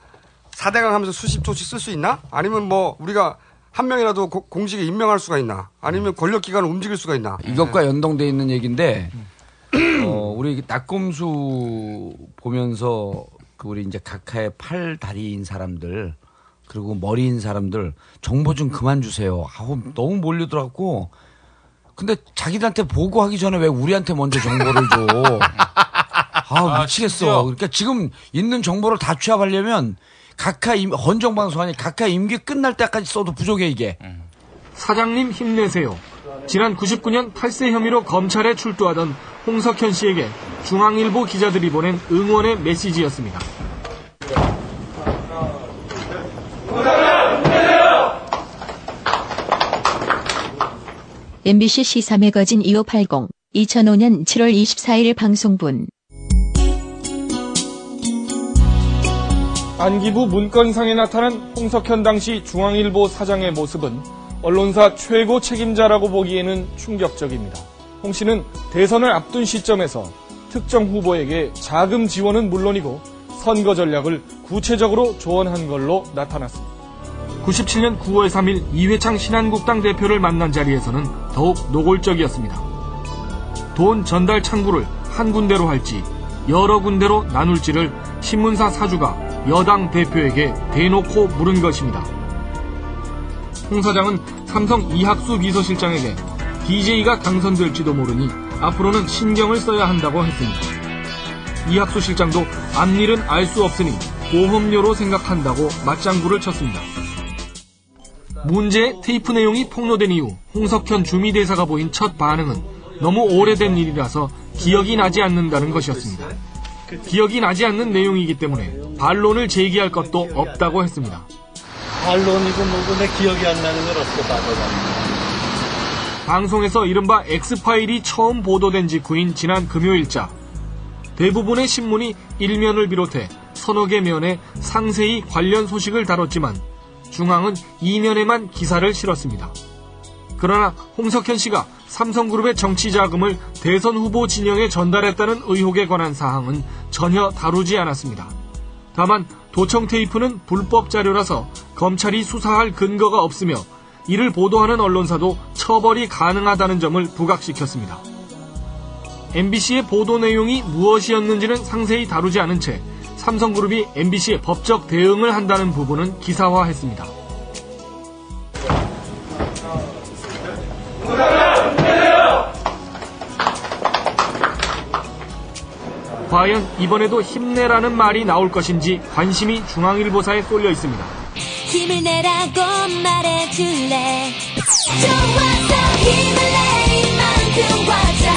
사대강 하면서 수십 조씩 쓸 수 있나? 아니면 뭐 우리가 한 명이라도 고- 공직에 임명할 수가 있나? 아니면 권력 기관을 움직일 수가 있나? 이것과 연동돼 있는 얘기인데 어, 우리 낙검수 보면서 그 우리 이제 각하의 팔 다리인 사람들 그리고 머리인 사람들 정보 좀 그만 주세요. 아우 너무 몰리더라고. 근데 자기들한테 보고하기 전에 왜 우리한테 먼저 정보를 줘? 아 미치겠어. 그러니까 지금 있는 정보를 다 취합하려면 각하 임, 헌정방송 아니 각하 임기 끝날 때까지 써도 부족해 이게. 사장님 힘내세요. 지난 99년 탈세 혐의로 검찰에 출두하던 홍석현 씨에게 중앙일보 기자들이 보낸 응원의 메시지였습니다. MBC 시사 매거진 2580 2005년 7월 24일 방송분 안기부 문건상에 나타난 홍석현 당시 중앙일보 사장의 모습은 언론사 최고 책임자라고 보기에는 충격적입니다. 홍 씨는 대선을 앞둔 시점에서 특정 후보에게 자금 지원은 물론이고 선거 전략을 구체적으로 조언한 걸로 나타났습니다. 97년 9월 3일 이회창 신한국당 대표를 만난 자리에서는 더욱 노골적이었습니다. 돈 전달 창구를 한 군데로 할지 여러 군데로 나눌지를 신문사 사주가 여당 대표에게 대놓고 물은 것입니다. 홍 사장은 삼성 이학수 비서실장에게 DJ가 당선될지도 모르니 앞으로는 신경을 써야 한다고 했습니다. 이학수 실장도 앞일은 알 수 없으니 보험료로 생각한다고 맞장구를 쳤습니다. 문제의 테이프 내용이 폭로된 이후 홍석현 주미대사가 보인 첫 반응은 너무 오래된 일이라서 기억이 나지 않는다는 것이었습니다. 기억이 나지 않는 내용이기 때문에 반론을 제기할 것도 없다고 했습니다. 반론이고 뭐고 내 기억이 안 나는 걸 어떻게 따져봐. 방송에서 이른바 엑스파일이 처음 보도된 직후인 지난 금요일자 대부분의 신문이 일면을 비롯해 서너 개 면에 상세히 관련 소식을 다뤘지만 중앙은 이면에만 기사를 실었습니다. 그러나 홍석현 씨가 삼성그룹의 정치 자금을 대선 후보 진영에 전달했다는 의혹에 관한 사항은 전혀 다루지 않았습니다. 다만 도청 테이프는 불법 자료라서 검찰이 수사할 근거가 없으며 이를 보도하는 언론사도 처벌이 가능하다는 점을 부각시켰습니다. MBC의 보도 내용이 무엇이었는지는 상세히 다루지 않은 채 삼성그룹이 MBC에 법적 대응을 한다는 부분은 기사화했습니다. 과연 이번에도 힘내라는 말이 나올 것인지 관심이 중앙일보사에 쏠려 있습니다. 힘을 내라고 말해줄래 좋아서 힘을 내 이만큼 왔잖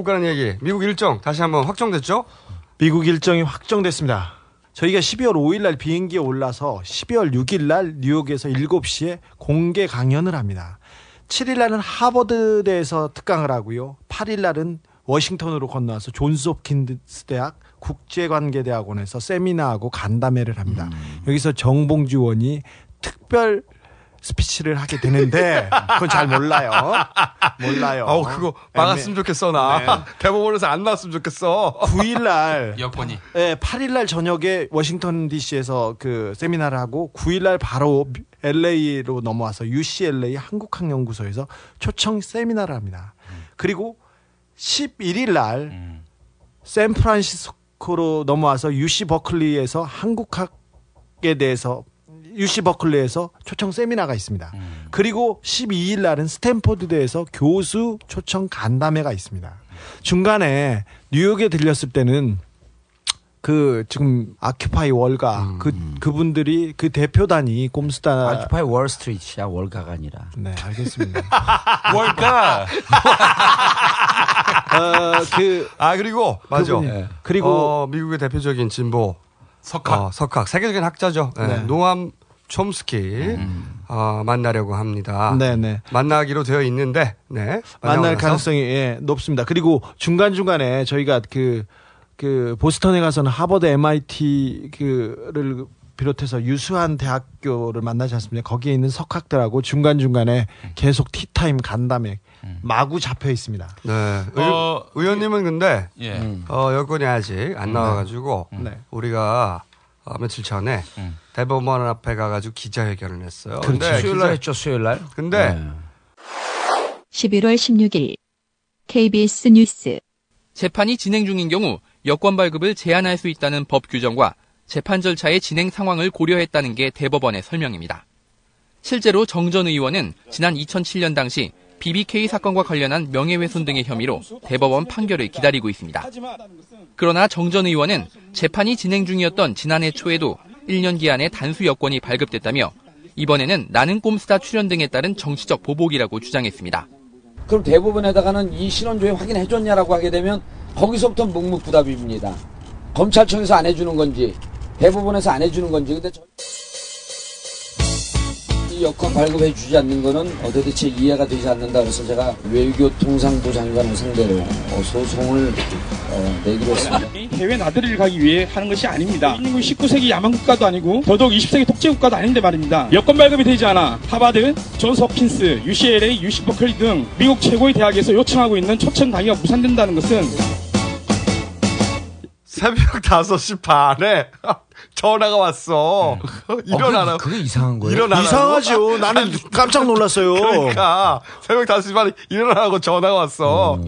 미국 가는 얘기, 미국 일정 다시 한번 확정됐죠? 미국 일정이 확정됐습니다. 저희가 12월 5일 날 비행기에 올라서 12월 6일 날 뉴욕에서 7시에 공개 강연을 합니다. 7일 날은 하버드대에서 특강을 하고요. 8일 날은 워싱턴으로 건너와서 존스 홉킨스 대학 국제관계대학원에서 세미나하고 간담회를 합니다. 여기서 정봉주 의원이 특별 스피치를 하게 되는데 그건 잘 몰라요. 몰라요. 어, 그거 막았으면 좋겠어, 나. 대법원에서 안 나왔으면 좋겠어. 9일 날 여권이. 네, 8일 날 저녁에 워싱턴 DC에서 그 세미나를 하고 9일 날 바로 LA로 넘어와서 UCLA 한국학연구소에서 초청 세미나를 합니다. 그리고 11일 날 샌프란시스코로 넘어와서 UC 버클리에서 한국학 에 대해서 UC 버클리에서 초청 세미나가 있습니다. 그리고 12일 날은 스탠포드대에서 교수 초청 간담회가 있습니다. 중간에 뉴욕에 들렸을 때는 그 지금 아큐파이 월가 그 그분들이 그 대표단이 꼼수다 아큐파이 월스트리트야 월가가 아니라. 네 알겠습니다. 월가. 어그 아 그리고 맞아. 네. 그리고 어, 미국의 대표적인 진보 석학. 어, 석학 세계적인 학자죠. 네. 네. 노암 촘스키 어, 만나려고 합니다. 네네. 만나기로 되어 있는데 네. 만날 가능성이 예, 높습니다. 그리고 중간 중간에 저희가 그 그 보스턴에 가서는 하버드 MIT 그를 비롯해서 유수한 대학교를 만나지 않습니까? 거기에 있는 석학들하고 중간 중간에 계속 티타임 간담회 마구 잡혀 있습니다. 네. 의, 어, 의원님은 근데 예. 어, 여건이 아직 안 나와가지고 네. 우리가 어, 며칠 전에 대법원 앞에 가가지고 기자회견을 했어요. 그렇지. 근데 수요일 날 했죠, 수요일 날. 근데 네. 11월 16일 KBS 뉴스 재판이 진행 중인 경우 여권 발급을 제한할 수 있다는 법 규정과 재판 절차의 진행 상황을 고려했다는 게 대법원의 설명입니다. 실제로 정 전 의원은 지난 2007년 당시 BBK 사건과 관련한 명예훼손 등의 혐의로 대법원 판결을 기다리고 있습니다. 그러나 정 전 의원은 재판이 진행 중이었던 지난해 초에도 1년 기한의 단수 여권이 발급됐다며 이번에는 나는 꼼수다 출연 등에 따른 정치적 보복이라고 주장했습니다. 그럼 대법원에다가는 이 신원조회 확인해줬냐라고 하게 되면 거기서부터 묵묵부답입니다. 검찰청에서 안 해주는 건지 대법원에서 안 해주는 건지 근데 저... 이 여권 발급해 주지 않는 거는 어, 도대체 이해가 되지 않는다 그래서 제가 외교통상부 장관을 상대로 어, 소송을 어, 내기로 했습니다. 해외 나들이를 가기 위해 하는 것이 아닙니다. 19세기 야만국가도 아니고 더더욱 20세기 독재국가도 아닌데 말입니다. 여권 발급이 되지 않아 하바드, 존스 홉킨스, UCLA, UC 버클리 등 미국 최고의 대학에서 요청하고 있는 초청 강의가 무산된다는 것은 새벽 5시 반에 전화가 왔어. 일어나라. 그게 이상한 거예요? 일어나라고. 이상하죠. 나는 깜짝 놀랐어요. 그러니까 새벽 5시 반에 일어나라고 전화가 왔어.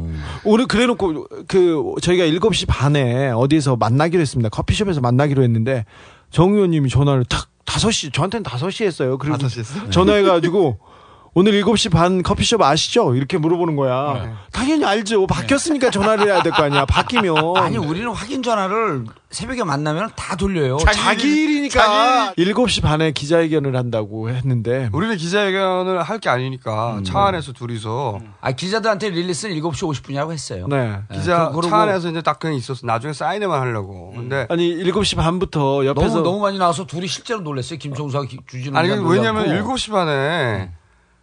오늘 그래놓고 그 저희가 7시 반에 어디에서 만나기로 했습니다. 커피숍에서 만나기로 했는데 정 의원님이 전화를 딱 5시 저한테는 5시 했어요. 그리고 5시 했어? 전화해가지고 오늘 7시 반 커피숍 아시죠? 이렇게 물어보는 거야. 네. 당연히 알죠. 바뀌었으니까 전화를 해야 될 거 아니야. 바뀌면. 아니 우리는 확인 전화를 새벽에 만나면 다 돌려요. 자기, 일이니까 7시 반에 기자회견을 한다고 했는데 우리는 기자회견을 할 게 아니니까 차 안에서 둘이서 아 기자들한테 릴리스는 7시 50분이라고 했어요. 네. 기자 그- 그러고- 차 안에서 이제 딱 그냥 있었어. 나중에 사인회만 하려고. 근데 아니 7시 반부터 옆에서 너무 너무 많이 나와서 둘이 실제로 놀랐어요. 김종수와 기- 주진우 아니 기자 왜냐면 놀랐고. 7시 반에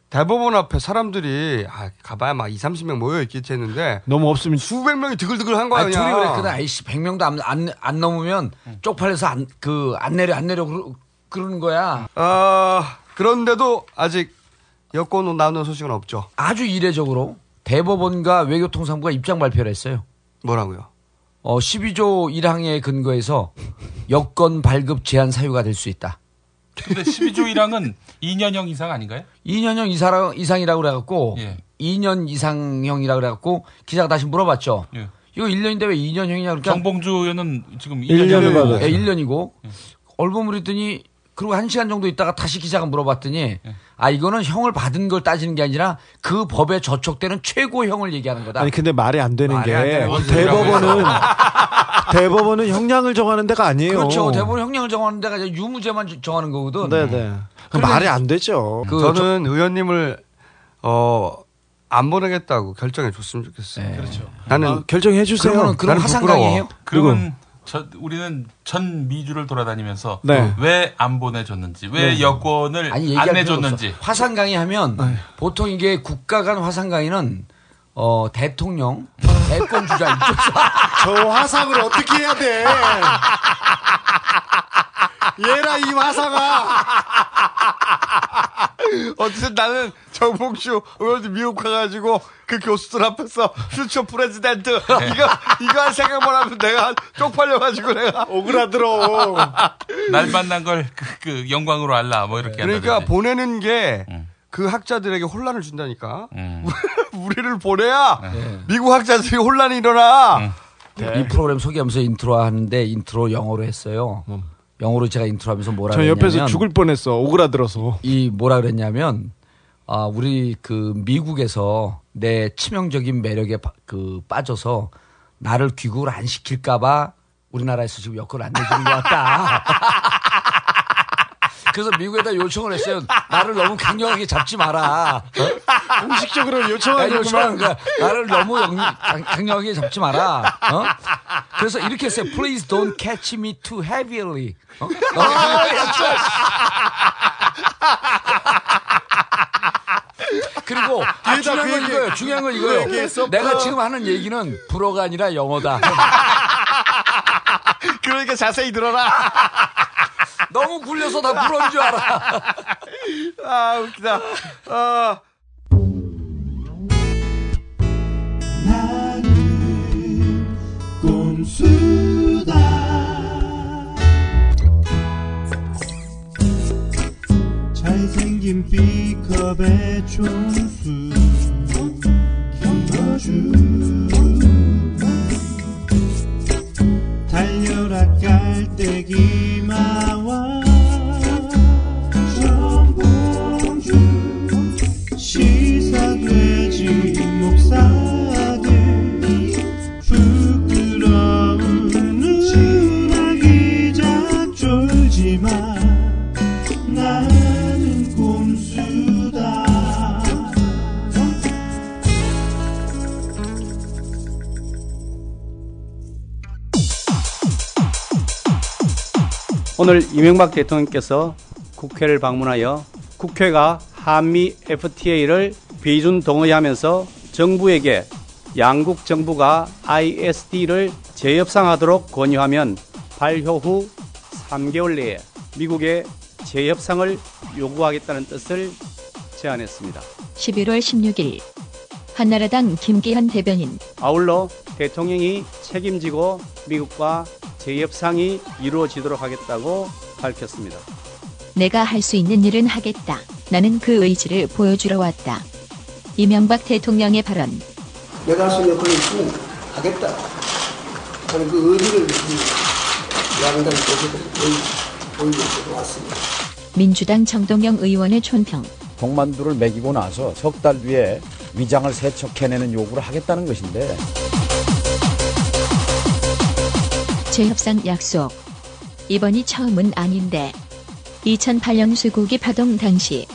대법원 앞에 사람들이 아, 가봐야 막 2, 30명 모여 있겠지 했는데 너무 없으면 수백 명이 드글드글 한 거야 아니. 둘이 그랬거든. 아이씨 100명도 안, 안, 안 넘으면 쪽팔려서 안, 그, 안 내려, 안 내려 그러, 그러는 거야. 아, 그런데도 아직 여권 나오는 소식은 없죠. 아주 이례적으로 대법원과 외교통상부가 입장 발표를 했어요. 뭐라고요? 어, 12조 1항에 근거해서 여권 발급 제한 사유가 될 수 있다. 근데 12조 1항은 2년형 이상 아닌가요? 2년형 이상, 이상이라고 그래갖고 예. 2년 이상형이라고 그래갖고 기자가 다시 물어봤죠. 예. 이거 1년인데 왜 2년형이냐 그러니까 정봉주 의원은 지금 1년을 1년형 받아요. 예, 1년이고 얼버무리더니 그리고 한 시간 정도 있다가 다시 기자가 물어봤더니 아 이거는 형을 받은 걸 따지는 게 아니라 그 법에 저촉되는 최고형을 얘기하는 거다. 아니 근데 말이 안 되는 말이 게 안. 대법원은 대법원은 형량을 정하는 데가 아니에요. 그렇죠. 대법원 형량을 정하는 데가 이제 유무죄만 정하는 거거든. 네네. 그 말이 안 되죠. 그 저는 의원님을 어 안 보내겠다고 결정해 줬으면 좋겠어요. 그렇죠. 나는 아, 결정해 주세요. 그러면 그럼 나는 화상강이에요? 그러면 저, 우리는 전 미주를 돌아다니면서 네. 왜안 보내줬는지, 왜 네. 여권을 아니, 안 내줬는지. 없어. 화상 강의 하면 보통 이게 국가 간 화상 강의는 어, 대통령, 대권 주자 이쪽 저 화상을 어떻게 해야 돼? 얘라 이 화상아. 어쨌든 나는 정봉주 의원이 미국 가가지고 그 교수들 앞에서 future president 이거 이거 할 생각만 하면 내가 쪽팔려가지고 내가 오그라들어. 날 만난 걸 그, 그 영광으로 알라, 뭐 이렇게 그러니까 한다든지. 보내는 게 음. 그 학자들에게 혼란을 준다니까. 우리를 보내야 미국 학자들이 혼란이 일어나. 이 프로그램 소개하면서 인트로 하는데 인트로 영어로 했어요. 영어로 제가 인트로 하면서 뭐라 저 그랬냐면 옆에서 죽을 뻔했어. 오그라들어서. 이 뭐라 그랬냐면 아 우리 그 미국에서 내 치명적인 매력에 빠- 그 빠져서 나를 귀국을 안 시킬까봐 우리나라에서 지금 여권 안 내주는 것 같다. 그래서 미국에다 요청을 했어요. 나를 너무 강력하게 잡지 마라. 어? 공식적으로 나 요청하는 요청하는 거야. 나를 너무 영- 강- 강력하게 잡지 마라. 어? 그래서 이렇게 했어요. Please don't catch me too heavily. 어? 강력하게 잡지 마. 그리고 아, 뒤에다 중요한 그건 이거예요. 중요한 건그 이거예요. 내가 어. 지금 하는 얘기는 불어가 아니라 영어다. 그러니까 자세히 들어라. 너무 굴려서 다 불어인 줄 알아. 아 웃기다. 아. 꼼수다 잘생긴 B컵의 촌수 김어주 달려라 깔때기 마와 오늘 이명박 대통령께서 국회를 방문하여 국회가 한미 FTA를 비준 동의하면서 정부에게 양국 정부가 ISD를 재협상하도록 권유하면 발효 후 3개월 내에 미국에 재협상을 요구하겠다는 뜻을 제안했습니다. 11월 16일 한나라당 김기현 대변인 아울러 대통령이 책임지고 미국과 재협상이 이루어지도록 하겠다고 밝혔습니다. 내가 할 수 있는 일은 하겠다. 나는 그 의지를 보여주러 왔다. 이명박 대통령의 발언. 내가 할 수 있는 있으면 하겠다. 하는 그 의지를 대표들이 보여주고 왔습니다. 민주당 정동영 의원의 촌평. 동만두를 먹이고 나서 석 달 뒤에 위장을 세척해내는 요구를 하겠다는 것인데 재협상 약속. 이번이 처음은 아닌데. 2008년 쇠고기 파동 당시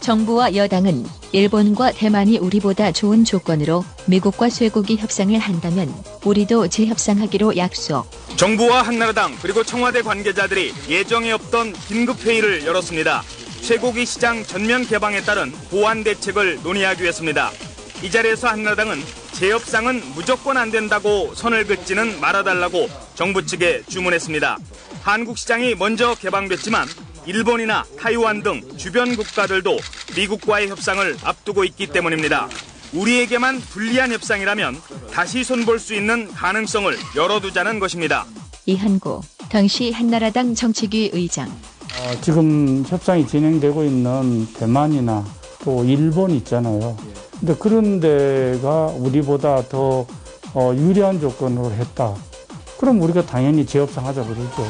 정부와 여당은 일본과 대만이 우리보다 좋은 조건으로 미국과 쇠고기 협상을 한다면 우리도 재협상하기로 약속. 정부와 한나라당 그리고 청와대 관계자들이 예정에 없던 긴급 회의를 열었습니다. 쇠고기 시장 전면 개방에 따른 보완 대책을 논의하기로 했습니다. 이 자리에서 한나라당은 재협상은 무조건 안 된다고 선을 긋지는 말아달라고 정부 측에 주문했습니다. 한국 시장이 먼저 개방됐지만 일본이나 타이완 등 주변 국가들도 미국과의 협상을 앞두고 있기 때문입니다. 우리에게만 불리한 협상이라면 다시 손볼 수 있는 가능성을 열어두자는 것입니다. 이한구 당시 한나라당 정책위 의장. 어, 지금 협상이 진행되고 있는 대만이나 또 일본 있잖아요. 근데 그런 데가 우리보다 더 어, 유리한 조건으로 했다. 그럼 우리가 당연히 재협상하자 그러죠.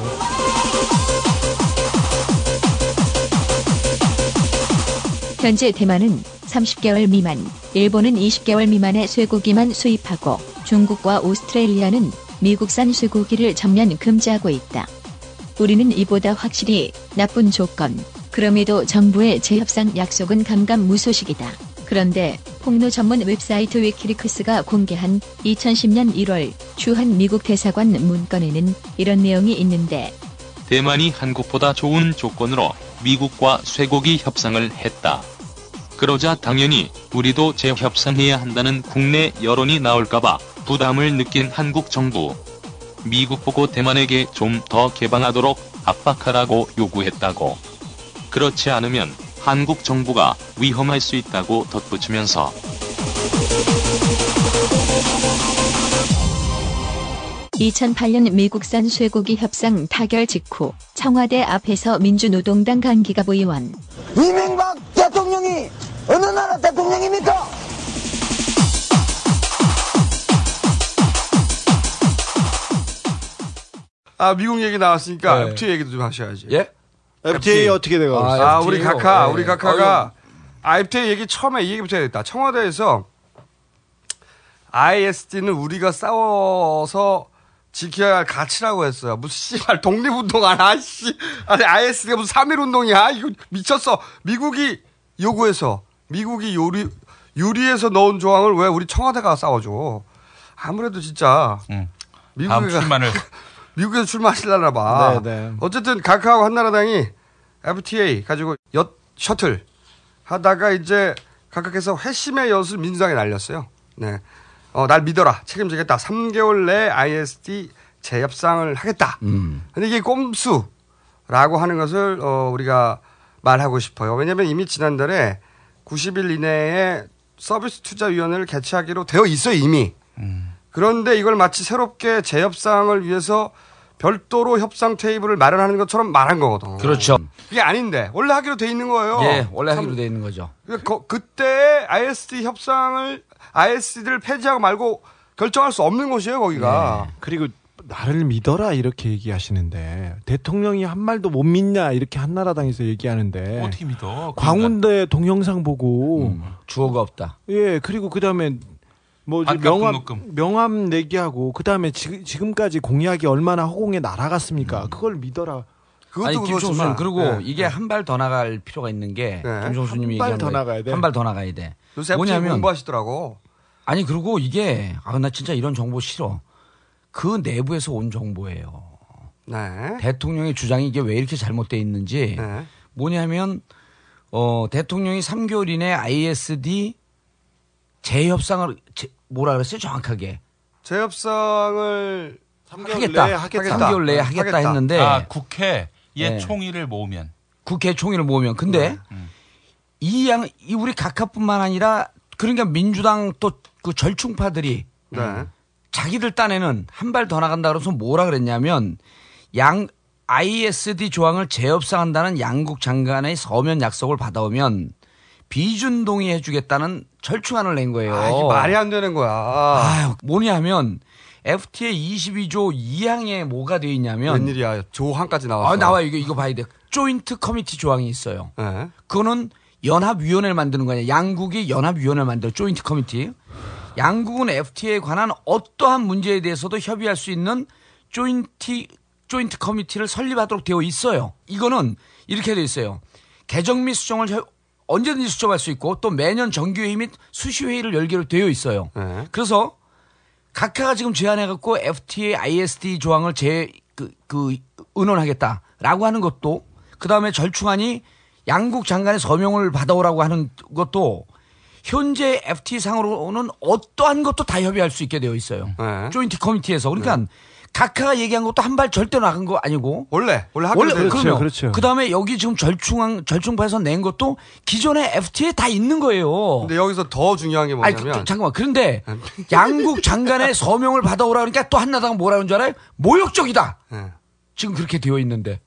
현재 대만은 30개월 미만, 일본은 20개월 미만의 쇠고기만 수입하고 중국과 오스트레일리아는 미국산 쇠고기를 전면 금지하고 있다. 우리는 이보다 확실히 나쁜 조건, 그럼에도 정부의 재협상 약속은 감감무소식이다. 그런데 폭로 전문 웹사이트 위키리크스가 공개한 2010년 1월 주한 미국 대사관 문건에는 이런 내용이 있는데 대만이 한국보다 좋은 조건으로 미국과 쇠고기 협상을 했다. 그러자 당연히 우리도 재협상해야 한다는 국내 여론이 나올까봐 부담을 느낀 한국 정부. 미국 보고 대만에게 좀 더 개방하도록 압박하라고 요구했다고. 그렇지 않으면 한국 정부가 위험할 수 있다고 덧붙이면서 2008년 미국산 쇠고기 협상 타결 직후 청와대 앞에서 민주노동당 강기갑 의원 이명박 대통령이 어느 나라 대통령입니까? 아 미국 얘기 나왔으니까 네. FTA 얘기도 좀 하셔야지. 예? FTA 어떻게 돼가고 아, 있어요? 우리 FTA 요? 각하, 네. 우리 각하가 아, FTA 얘기 처음에 이 얘기부터 해야 겠다. 청와대에서 ISD는 우리가 싸워서 지켜야 할 가치라고 했어요. 무슨 씨발 독립운동 하나, 씨. 아니, ISD가 무슨 3.1운동이야? 이거 미쳤어. 미국이 요구해서, 미국이 요리, 유리해서 넣은 조항을 왜 우리 청와대가 싸워줘. 아무래도 진짜. 다음 출마를. 미국에서 출마하실라나 봐. 네, 네. 어쨌든 각하하고 한나라당이 FTA 가지고 엿 셔틀 하다가 이제 각각에서 회심의 엿을 민주당에 날렸어요. 네. 어, 날 믿어라. 책임지겠다. 3개월 내에 ISD 재협상을 하겠다. 음. 근데 이게 꼼수라고 하는 것을 어, 우리가 말하고 싶어요. 왜냐하면 이미 지난달에 90일 이내에 서비스 투자위원회를 개최하기로 되어 있어요 이미. 그런데 이걸 마치 새롭게 재협상을 위해서 별도로 협상 테이블을 마련하는 것처럼 말한 거거든. 그렇죠. 그게 아닌데 원래 하기로 돼 있는 거예요. 예, 원래 참- 하기로 돼 있는 거죠. 그- 거- 그때 ISD 협상을 ISD를 폐지하고 말고 결정할 수 없는 곳이에요 거기가. 네. 그리고 나를 믿어라 이렇게 얘기하시는데 대통령이 한 말도 못 믿냐 이렇게 한나라당에서 얘기하는데 어떻게 믿어? 광운대 동영상 보고 음. 주어가 없다. 예 그리고 그 다음에 뭐 명함 등록금. 명함 내기하고 그 다음에 지금까지 공약이 얼마나 허공에 날아갔습니까? 그걸 믿어라. 아니 김종수는 그리고 네. 이게 한 발 더 나갈 필요가 있는 게 네. 김종수님이 한발 얘기한 더 거예요. 나가야 돼. 한 발 더 나가야 돼. 요새 뭐냐면 공부하시더라고. 아니 그리고 이게 아 나 진짜 이런 정보 싫어. 그 내부에서 온 정보예요. 네. 대통령의 주장이 이게 왜 이렇게 잘못돼 있는지 뭐냐면 어 대통령이 3개월 이내 ISD 재협상을 재- 뭐라 그랬어요 정확하게 재협상을 하겠다. 내에 하겠다. 3개월 내에 네, 하겠다, 하겠다. 했는데 아, 국회에 네. 총의를 모으면. 국회 총회를 모으면 근데 이양 이 우리 각하뿐만 아니라 그러니까 민주당 또 그 절충파들이 네. 자기들 딴에는 한 발 더 나간다 그래서 뭐라 그랬냐면 양 ISD 조항을 재협상한다는 양국 장관의 서면 약속을 받아오면 비준 동의해 주겠다는 절충안을 낸 거예요. 아, 이게 말이 안 되는 거야. 아유, 뭐냐면 FTA 22조 2항에 뭐가 되어 있냐면 웬일이야. 조항까지 나왔어. 아, 나와 이거 이거 봐야 돼. 조인트 커미티 조항이 있어요. 네. 그거는 연합위원회를 만드는 거냐. 양국이 연합위원회를 만들어 조인트 커미티. 양국은 FTA에 관한 어떠한 문제에 대해서도 협의할 수 있는 조인트 조인트 커미티를 설립하도록 되어 있어요. 이거는 이렇게 되어 있어요. 개정 및 수정을 혀- 언제든지 수정할 수 있고 또 매년 정기회의 및 수시회의를 열기로 되어 있어요. 네. 그래서 각하가 지금 제안해갖고 FTA, ISD 조항을 재, 그, 그, 의논하겠다라고 하는 것도 그 다음에 절충안이 양국 장관의 서명을 받아오라고 하는 것도 현재 FTA 상으로는 어떠한 것도 다 협의할 수 있게 되어 있어요. 네. 조인트 커미티에서. 그러니까 각하가 얘기한 것도 한 발 절대 나간 거 아니고 원래 원래 하기로 원래. 그럼요. 그렇죠. 그다음에 여기 지금 절충한 절충파에서 낸 것도 기존의 FTA에 다 있는 거예요. 근데 여기서 더 중요한 게 아니, 뭐냐면 그, 잠깐만. 그런데 양국 장관의 서명을 받아오라 그러니까 또 한나라당 뭐라 그러는 줄 알아요? 모욕적이다. 네. 지금 그렇게 되어 있는데.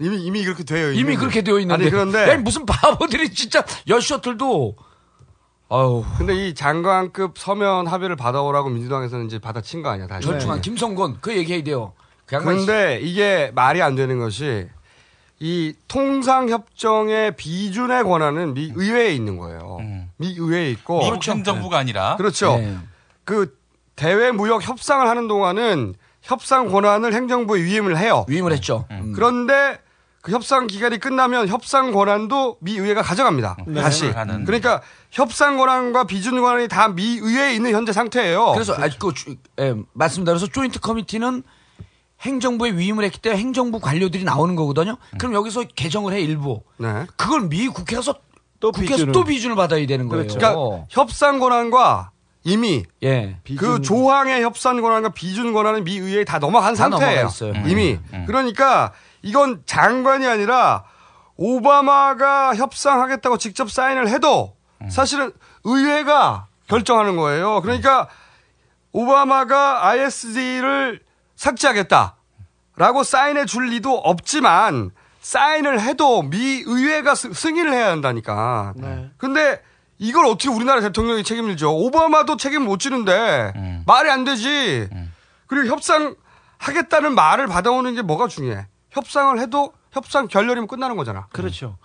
이미 이미 그렇게 되어 있는 이미 그렇게 되어 있는데. 아니 그런데 야, 무슨 바보들이 진짜 여셔틀도 아우 근데 이 장관급 서면 합의를 받아오라고 민주당에서는 이제 받아친 거 아니야 다시. 절충한 김성건 그 얘기해야 돼요. 그 그런데 이게 말이 안 되는 것이 이 통상협정의 비준의 권한은 미 의회에 있는 거예요. 미 의회에 있고 미국 행정부가 아니라. 그렇죠. 네. 그 대외 무역 협상을 하는 동안은 협상 권한을 행정부에 위임을 해요. 위임을 했죠. 음. 그런데 그 협상 기간이 끝나면 협상 권한도 미 의회가 가져갑니다. 네. 다시. 그러니까 협상 권한과 비준 권한이 다 미 의회에 있는 현재 상태예요. 그래서 아직 그 주- 예, 맞습니다. 그래서 조인트 커미티는 행정부에 위임을 했기 때문에 행정부 관료들이 나오는 거거든요. 그럼 여기서 개정을 해 일부. 네. 그걸 미 국회에서 또 국회에서 비준을. 또 비준을 받아야 되는 거예요. 그러니까 협상 권한과 이미 예. 그 조항의 협상 권한과 비준 권한은 미 의회에 다 넘어간 다 상태예요. 있어요. 이미. 음. 그러니까 이건 장관이 아니라 오바마가 협상하겠다고 직접 사인을 해도 사실은 의회가 결정하는 거예요. 그러니까 오바마가 ISD를 삭제하겠다라고 사인해 줄 리도 없지만 사인을 해도 미 의회가 스- 승인을 해야 한다니까. 근데 이걸 어떻게 우리나라 대통령이 책임을 져? 오바마도 책임 못 지는데 말이 안 되지. 그리고 협상 하겠다는 말을 받아오는 게 뭐가 중요해? 협상을 해도 협상 결렬이면 끝나는 거잖아. 그렇죠.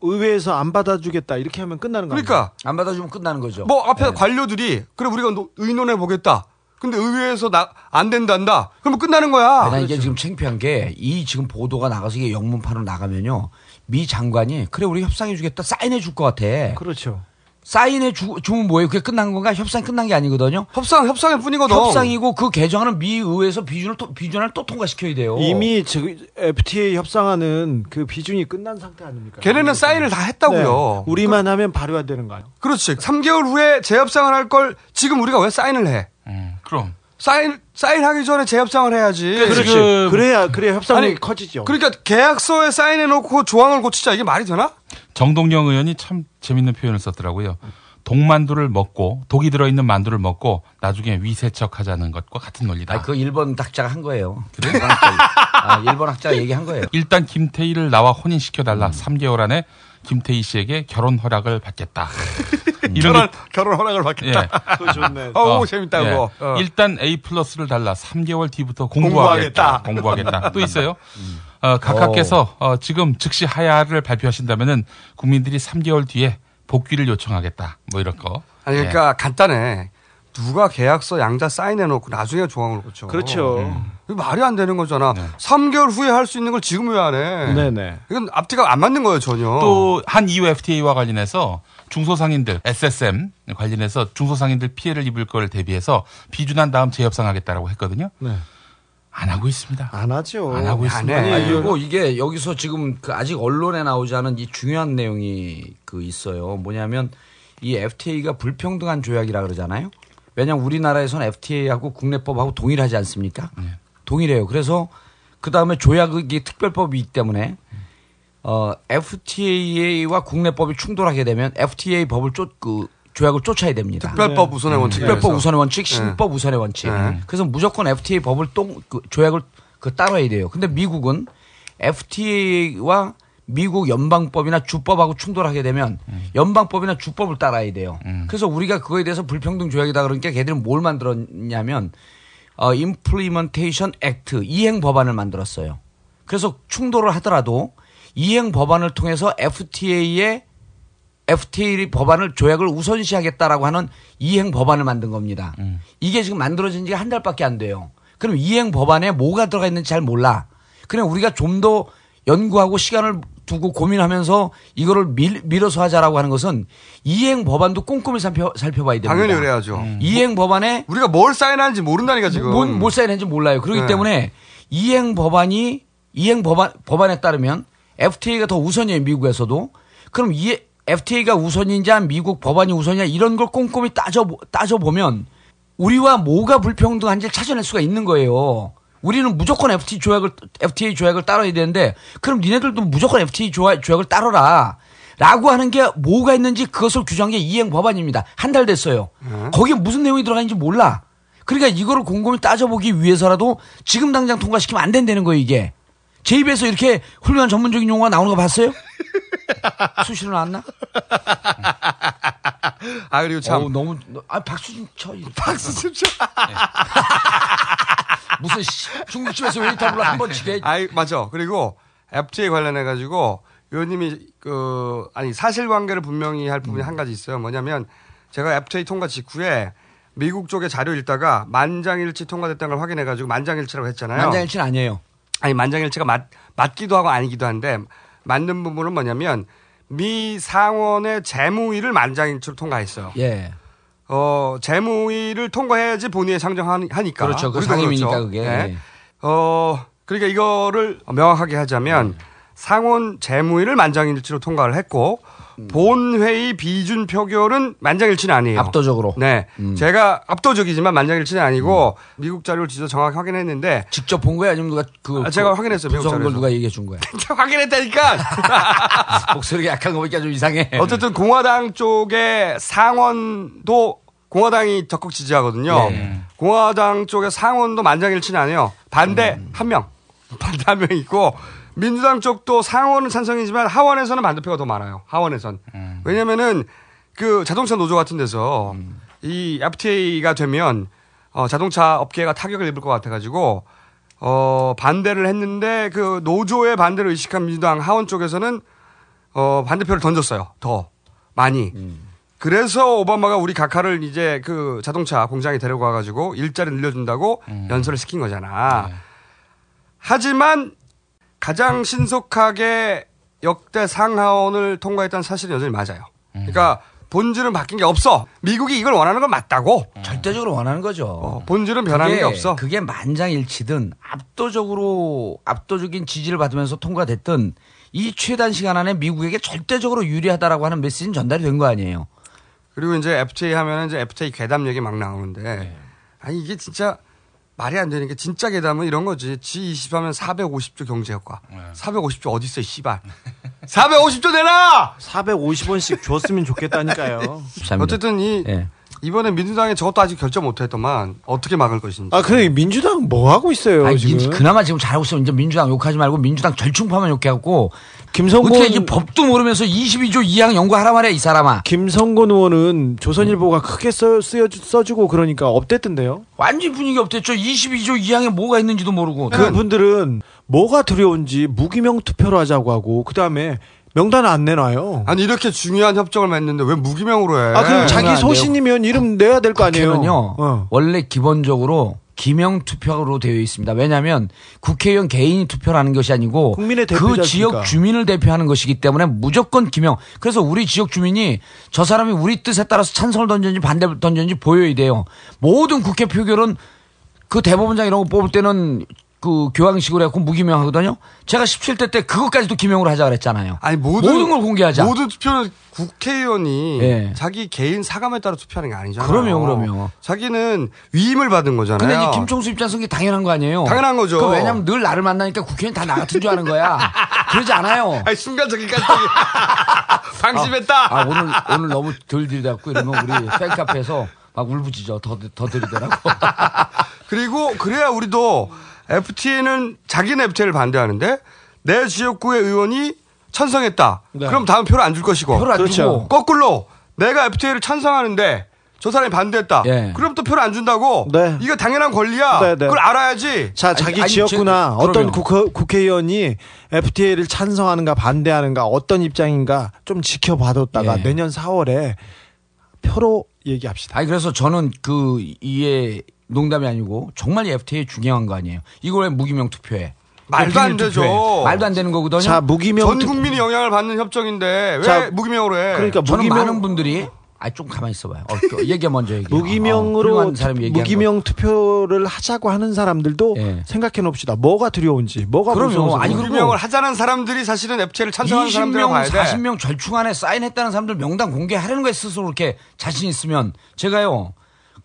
의회에서 안 받아주겠다 이렇게 하면 끝나는 거예요. 그러니까 안 받아주면 끝나는 거죠. 뭐 앞에 관료들이 그래 우리가 노- 의논해 보겠다. 근데 의회에서 나 안 된단다. 그러면 끝나는 거야. 나 이게 지금 창피한 게 이 지금 보도가 나가서 이게 영문판으로 나가면요. 미 장관이 그래 우리 협상해 주겠다 사인해 줄 것 같아. 그렇죠. 사인해 주, 주면 뭐예요? 그게 끝난 건가? 협상이 끝난 게 아니거든요. 협상 협상일 뿐이거든. 협상이고 그 개정안은 미 의회에서 비준을 또, 비준을 또 통과시켜야 돼요. 이미 저 FTA 협상하는 그 비준이 끝난 상태 아닙니까? 걔네는 사인을 다 했다고요. 네. 우리만 하면 발효가 되는가요? 그렇지. 3개월 후에 재협상을 할 걸 지금 우리가 왜 사인을 해? 그럼. 사인 사인하기 전에 재협상을 해야지. 그렇지. 그래야 그래야 협상이 아니, 커지죠. 그러니까 계약서에 사인해 놓고 조항을 고치자 이게 말이 되나? 정동영 의원이 참 재밌는 표현을 썼더라고요. 독만두를 먹고 독이 들어있는 만두를 먹고 나중에 위세척하자는 것과 같은 논리다. 아, 그 일본 학자가 한 거예요. 일본 학자, 아, 일본 학자가 얘기한 거예요. 일단 김태희를 나와 혼인시켜달라. 3개월 안에 김태희 씨에게 결혼 허락을 받겠다. 이런 결혼 게- 결혼 허락을 받겠다. 예. 그거 좋네. 어우 재밌다 예. 그거. 어. 일단 A 플러스를 달라. 3개월 뒤부터 공부하겠다. 공부하겠다. 또 있어요. 어, 각하께서 어, 지금 즉시 하야를 발표하신다면은 국민들이 3개월 뒤에 복귀를 요청하겠다. 뭐 이런 거. 아니 예. 그러니까 간단해. 누가 계약서 양자 사인해 놓고 나중에 조항을 고쳐. 그렇죠. 이거 말이 안 되는 거잖아. 3개월 후에 할 수 있는 걸 지금 왜 안 해? 네네. 이건 앞뒤가 안 맞는 거예요 전혀. 또 한 EU FTA와 관련해서 중소상인들 SSM 관련해서 중소상인들 피해를 입을 걸 대비해서 비준한 다음 재협상하겠다라고 했거든요. 네. 안 하고 있습니다. 안 하죠. 안 하고 있습니다. 아니, 아니, 그리고 이게 여기서 지금 그 아직 언론에 나오지 않은 이 중요한 내용이 그 있어요. 뭐냐면 이 FTA가 불평등한 조약이라 그러잖아요. 왜냐하면 우리나라에서는 FTA하고 국내법하고 동일하지 않습니까? 동일해요. 그래서 그 다음에 조약이 특별법이 있기 때문에 어, FTA와 국내법이 충돌하게 되면 FTA 법을 쫓, 그 조약을 쫓아야 됩니다. 특별법 우선의 음, 원칙. 특별법. 우선의 원칙, 네. 신법 우선의 원칙. 네. 그래서 무조건 FTA 법을 똥, 그 조약을 그 따라야 돼요. 근데 미국은 FTA와 미국 연방법이나 주법하고 충돌하게 되면 연방법이나 주법을 따라야 돼요. 그래서 우리가 그거에 대해서 불평등 조약이다 그러니까 걔들은 뭘 만들었냐면 어, Implementation Act 이행 법안을 만들었어요. 그래서 충돌을 하더라도 이행 법안을 통해서 FTA의 FTA 법안을 조약을 우선시하겠다라고 하는 이행 법안을 만든 겁니다. 이게 지금 만들어진 지가 한 달밖에 안 돼요. 그럼 이행 법안에 뭐가 들어가 있는지 잘 몰라. 그냥 우리가 좀 더 연구하고 시간을 두고 고민하면서 이거를 밀, 밀어서 하자라고 하는 것은 이행 법안도 꼼꼼히 살펴, 살펴봐야 됩니다. 당연히 그래야죠. 이행 법안에 우리가 뭘 사인하는지 모른다니까 지금. 뭘, 뭘 사인했는지 몰라요. 그렇기 네. 때문에 이행 법안이 이행 법안 법안에 따르면 FTA가 더 우선이에요 미국에서도. 그럼 이 FTA가 우선인지 미국 법안이 우선이냐 이런 걸 꼼꼼히 따져 따져 보면 우리와 뭐가 불평등한지 찾아낼 수가 있는 거예요. 우리는 무조건 FTA 조약을 FTA 조약을 따라야 되는데 그럼 니네들도 무조건 FTA 조약, 조약을 따라라. 라고 하는 게 뭐가 있는지 그것을 규정한 게 이행 법안입니다. 한 달 됐어요. 거기에 무슨 내용이 들어가 있는지 몰라. 그러니까 이거를 곰곰이 따져보기 위해서라도 지금 당장 통과시키면 안 된다는 거예요, 이게. 제 입에서 이렇게 훌륭한 전문적인 용어가 나오는 거 봤어요? 수시로 나왔나? 아 그리고 참 어우, 너무 아 박수 좀 쳐. 박수 좀 쳐. 무슨 씨, 중국집에서 웨이터 불러 한번 치게. 아이 맞아. 그리고 FTA 관련해 가지고 의원님이 그 아니 사실관계를 분명히 할 음. 부분이 한 가지 있어요. 뭐냐면 제가 FTA 통과 직후에 미국 쪽에 자료 읽다가 만장일치 통과됐다는 걸 확인해 가지고 만장일치라고 했잖아요. 만장일치는 아니에요. 아니 만장일치가 맞 맞기도 하고 아니기도 한데 맞는 부분은 뭐냐면 미 상원의 재무위를 만장일치로 통과했어요. 예. 어, 재무위를 통과해야지 본회의에 상정하니까. 그렇죠. 그 상임이니까 그렇죠. 그게. 네. 예. 어, 그러니까 이거를 명확하게 하자면 상원 재무위를 만장일치로 통과를 했고 본회의 비준 표결은 만장일치는 아니에요. 압도적으로. 네. 음. 제가 압도적이지만 만장일치는 아니고 미국 자료를 진짜 정확히 확인했는데 직접 본 거야 아니면 누가 그 아, 제가 확인했어요. 미국 자료에서. 누가 얘기해 준 거야? 확인했다니까. 목소리가 약한 거 보니까 좀 이상해. 어쨌든 공화당 쪽의 상원도 공화당이 적극 지지하거든요. 네. 공화당 쪽의 상원도 만장일치는 아니에요. 반대 음. 한 명, 반대 한 명 있고 민주당 쪽도 상원은 찬성이지만 하원에서는 반대표가 더 많아요. 하원에선 음. 왜냐면은 그 자동차 노조 같은 데서 이 FTA가 되면 어, 자동차 업계가 타격을 입을 것 같아가지고 어, 반대를 했는데 그 노조의 반대를 의식한 민주당 하원 쪽에서는 어, 반대표를 던졌어요. 더 많이. 그래서 오바마가 우리 각하를 이제 그 자동차 공장에 데려가 가지고 일자리 늘려준다고 연설을 시킨 거잖아. 하지만 가장 신속하게 역대 상하원을 통과했다는 사실은 여전히 맞아요. 그러니까 본질은 바뀐 게 없어. 미국이 이걸 원하는 건 맞다고. 절대적으로 원하는 거죠. 어, 본질은 변하는 게 없어. 그게 만장일치든 압도적으로 압도적인 지지를 받으면서 통과됐든 이 최단 시간 안에 미국에게 절대적으로 유리하다라고 하는 메시지는 전달이 된 거 아니에요. 그리고 이제 FTA 하면은 이제 FTA 괴담 얘기 막 나오는데 아니 이게 진짜 말이 안 되는 게 진짜 괴담은 이런 거지. G20 하면 450조 경제 효과. 450조 어디 있어, 이 씨발. 450조 내놔! 450원씩 줬으면 좋겠다니까요. 어쨌든 이 예. 이번에 민주당이 저것도 아직 결정 못 했더만 어떻게 막을 것인지. 아, 그래 민주당 뭐 하고 있어요 아니, 지금? 민- 그나마 지금 잘하고 있어. 이제 민주당 욕하지 말고 민주당 절충파만 욕해갖고 김성곤 어떻게 이게 법도 모르면서 22조 2항 연구하라 말이야 이 사람아. 김성곤 의원은 조선일보가 크게 써, 쓰여, 써주고 그러니까 업됐던데요. 완전 분위기 없댔죠. 22조 2항에 뭐가 있는지도 모르고. 그 분들은 뭐가 두려운지 무기명 투표로 하자고 하고 그 다음에 명단을 안 내놔요. 아니 이렇게 중요한 협정을 맺는데 왜 무기명으로 해? 아 그럼 자기 소신이면 이름 내야 될 거 아니에요. 국회는요. 어. 원래 기본적으로 기명 투표로 되어 있습니다. 왜냐하면 국회의원 개인이 투표를 는 것이 아니고 국민의 그. 지역 주민을 대표하는 것이기 때문에 무조건 기명. 그래서 우리 지역 주민이 저 사람이 우리 뜻에 따라서 찬성을 던졌는지 반대를 던졌는지 보여야 돼요. 모든 국회 표결은 그 대법원장 이런 거 뽑을 때는 그 교황식으로 해갖고 무기명 하거든요. 제가 17대 때 그것까지도 기명으로 하자 그랬잖아요. 아니 모든, 모든 걸 공개하자. 모든 투표는 국회의원이 예. 자기 개인 사감에 따라 투표하는 게 아니잖아요. 그럼요, 그럼요. 자기는 위임을 받은 거잖아요. 근데 이제 김총수 입장에서 그게 당연한 거 아니에요? 당연한 거죠. 그 왜냐면 늘 나를 만나니까 국회의원 다 나 같은 줄 아는 거야. 그러지 않아요. 아니 순간적인 깜짝이 방심했다. 아, 오늘, 오늘 너무 덜 들이대갖고 이러면 우리 팬카페에서 막 울부짖어. 더, 더 들이대라고. 그리고 그래야 우리도 FTA는 자기는 FTA를 반대하는데 내 지역구의 의원이 찬성했다. 그럼 다음 표를 안 줄 것이고. 표를 안 그렇죠. 주고. 거꾸로 내가 FTA를 찬성하는데 저 사람이 반대했다. 예. 그럼 또 표를 안 준다고. 이거 당연한 권리야. 네, 네. 그걸 알아야지. 자, 자기 지역구나 어떤 국회, 국회 의원이 FTA를 찬성하는가 반대하는가 어떤 입장인가 좀 지켜봐뒀다가 예. 내년 4월에 표로 얘기합시다. 아니, 그래서 저는 그, 이게 농담이 아니고 정말 이 FTA 중요한 거 아니에요. 이걸 왜 무기명 투표해? 말도 안 되죠. 투표해? 말도 안 되는 거거든요. 자, 무기명 전 투- 국민이 영향을 받는 협정인데 왜 자, 무기명으로 해? 그러니까 저는 무기명- 많은 분들이 아, 좀 가만히 있어봐요. 어, 그 얘기 먼저 얘기해. 무기명으로 투- 얘기하는 무기명 투표를 하자고 하는 사람들도 생각해 봅시다. 뭐가 두려운지, 뭐가 그럼요. 아니, 무기명을 하자는 사람들이 사실은 FTA를 찬성하는 사람들이라고 20명, 봐야 돼. 40명 절충 안에 사인했다는 사람들 명단 공개하려는 거에 스스로 그렇게 자신 있으면 제가요.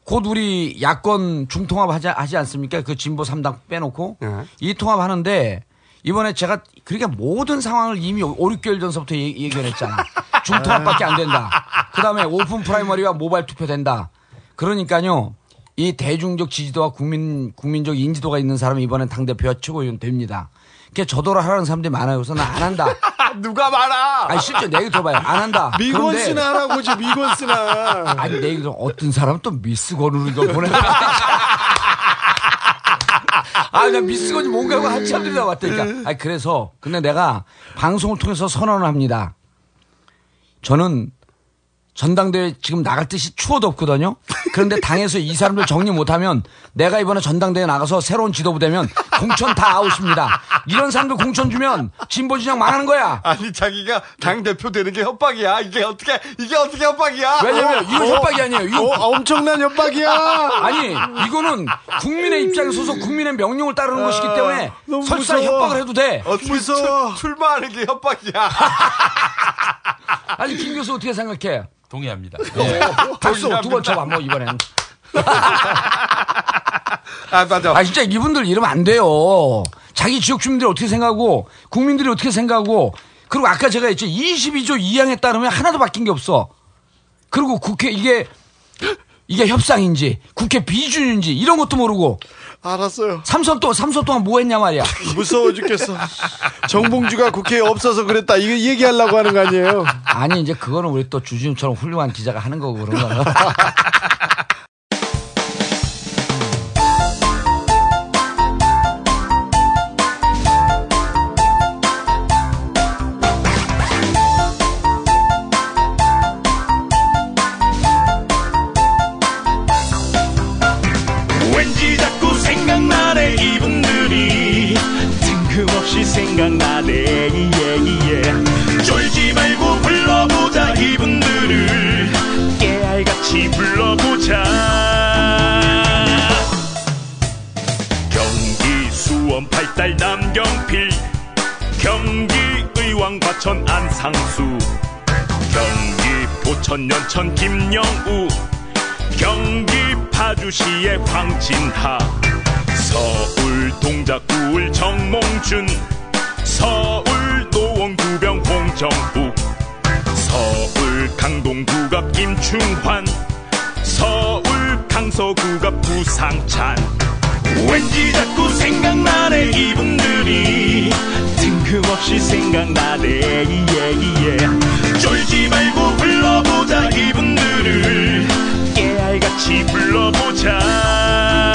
곧 우리 야권 중통합 하지, 하지 않습니까? 그 진보 3당 빼놓고 네. 이 통합 하는데 이번에 제가 그러니까 모든 상황을 이미 5, 6개월 전서부터 얘- 예견했잖아. 중통합밖에 안 된다. 그 다음에 오픈 프라이머리와 모바일 투표 된다. 그러니까요. 이 대중적 지지도와 국민, 국민적 인지도가 있는 사람이 이번엔 당대표와 최고위원 됩니다. 그게 저도로 하라는 사람들이 많아요. 그래서 나 안 한다. 누가 말아? 아니, 실제 내 얘기 들어봐요. 안 한다. 미곤스나 할아버지 미곤스나. 아니, 내 얘기 들어 어떤 사람은 또 미스 건우를 이걸 보내. 아, 나 미스 건이 뭔가 하고 한참 들이다 왔다니까. 아니, 그래서. 근데 내가 방송을 통해서 선언을 합니다. 저는 전당대회 지금 나갈 듯이 추워도 없거든요. 그런데 당에서 이 사람들 정리 못하면 내가 이번에 전당대회 나가서 새로운 지도부 되면 공천 다 아웃입니다. 이런 사람들 공천 주면 진보 진영 망하는 거야. 아니 자기가 당 대표 되는 게 협박이야. 이게 어떻게 이게 어떻게 협박이야? 왜냐면 이건 협박이 아니에요. 이거 어, 엄청난 협박이야. 아니 이거는 국민의 입장에 서서 국민의 명령을 따르는 것이기 때문에 설사 무서워. 협박을 해도 돼. 무서워. 출마하는 게 협박이야. 아니 김 교수 어떻게 생각해? 동의합니다. 네. 박수 두번 쳐봐 뭐 이번엔. 아 맞아. 아 진짜 이분들 이러면 안 돼요. 자기 지역 주민들이 어떻게 생각하고 국민들이 어떻게 생각하고 그리고 아까 제가 했죠 22조 2항에 따르면 하나도 바뀐 게 없어. 그리고 국회 이게 이게 협상인지 국회 비준인지 이런 것도 모르고 알았어요. 삼선 또 삼선 동안 뭐 했냐 말이야. 무서워 죽겠어. 정봉주가 국회에 없어서 그랬다. 이거 얘기하려고 하는 거 아니에요? 아니 이제 그거는 우리 또 주진우처럼 훌륭한 기자가 하는 거고 그런 거는. 의왕 과천 안상수. 경기 포천 연천 김영우. 경기 파주시의 황진하. 서울 동작구 울 정몽준. 서울 노원구병 홍정욱. 서울 강동구갑 김충환. 서울 강서구갑 부상찬. 왠지 자꾸 생각나네 이분들이 뜬금없이 생각나네. 예예 쫄지 말고 불러보자 이분들을. 깨알같이 불러보자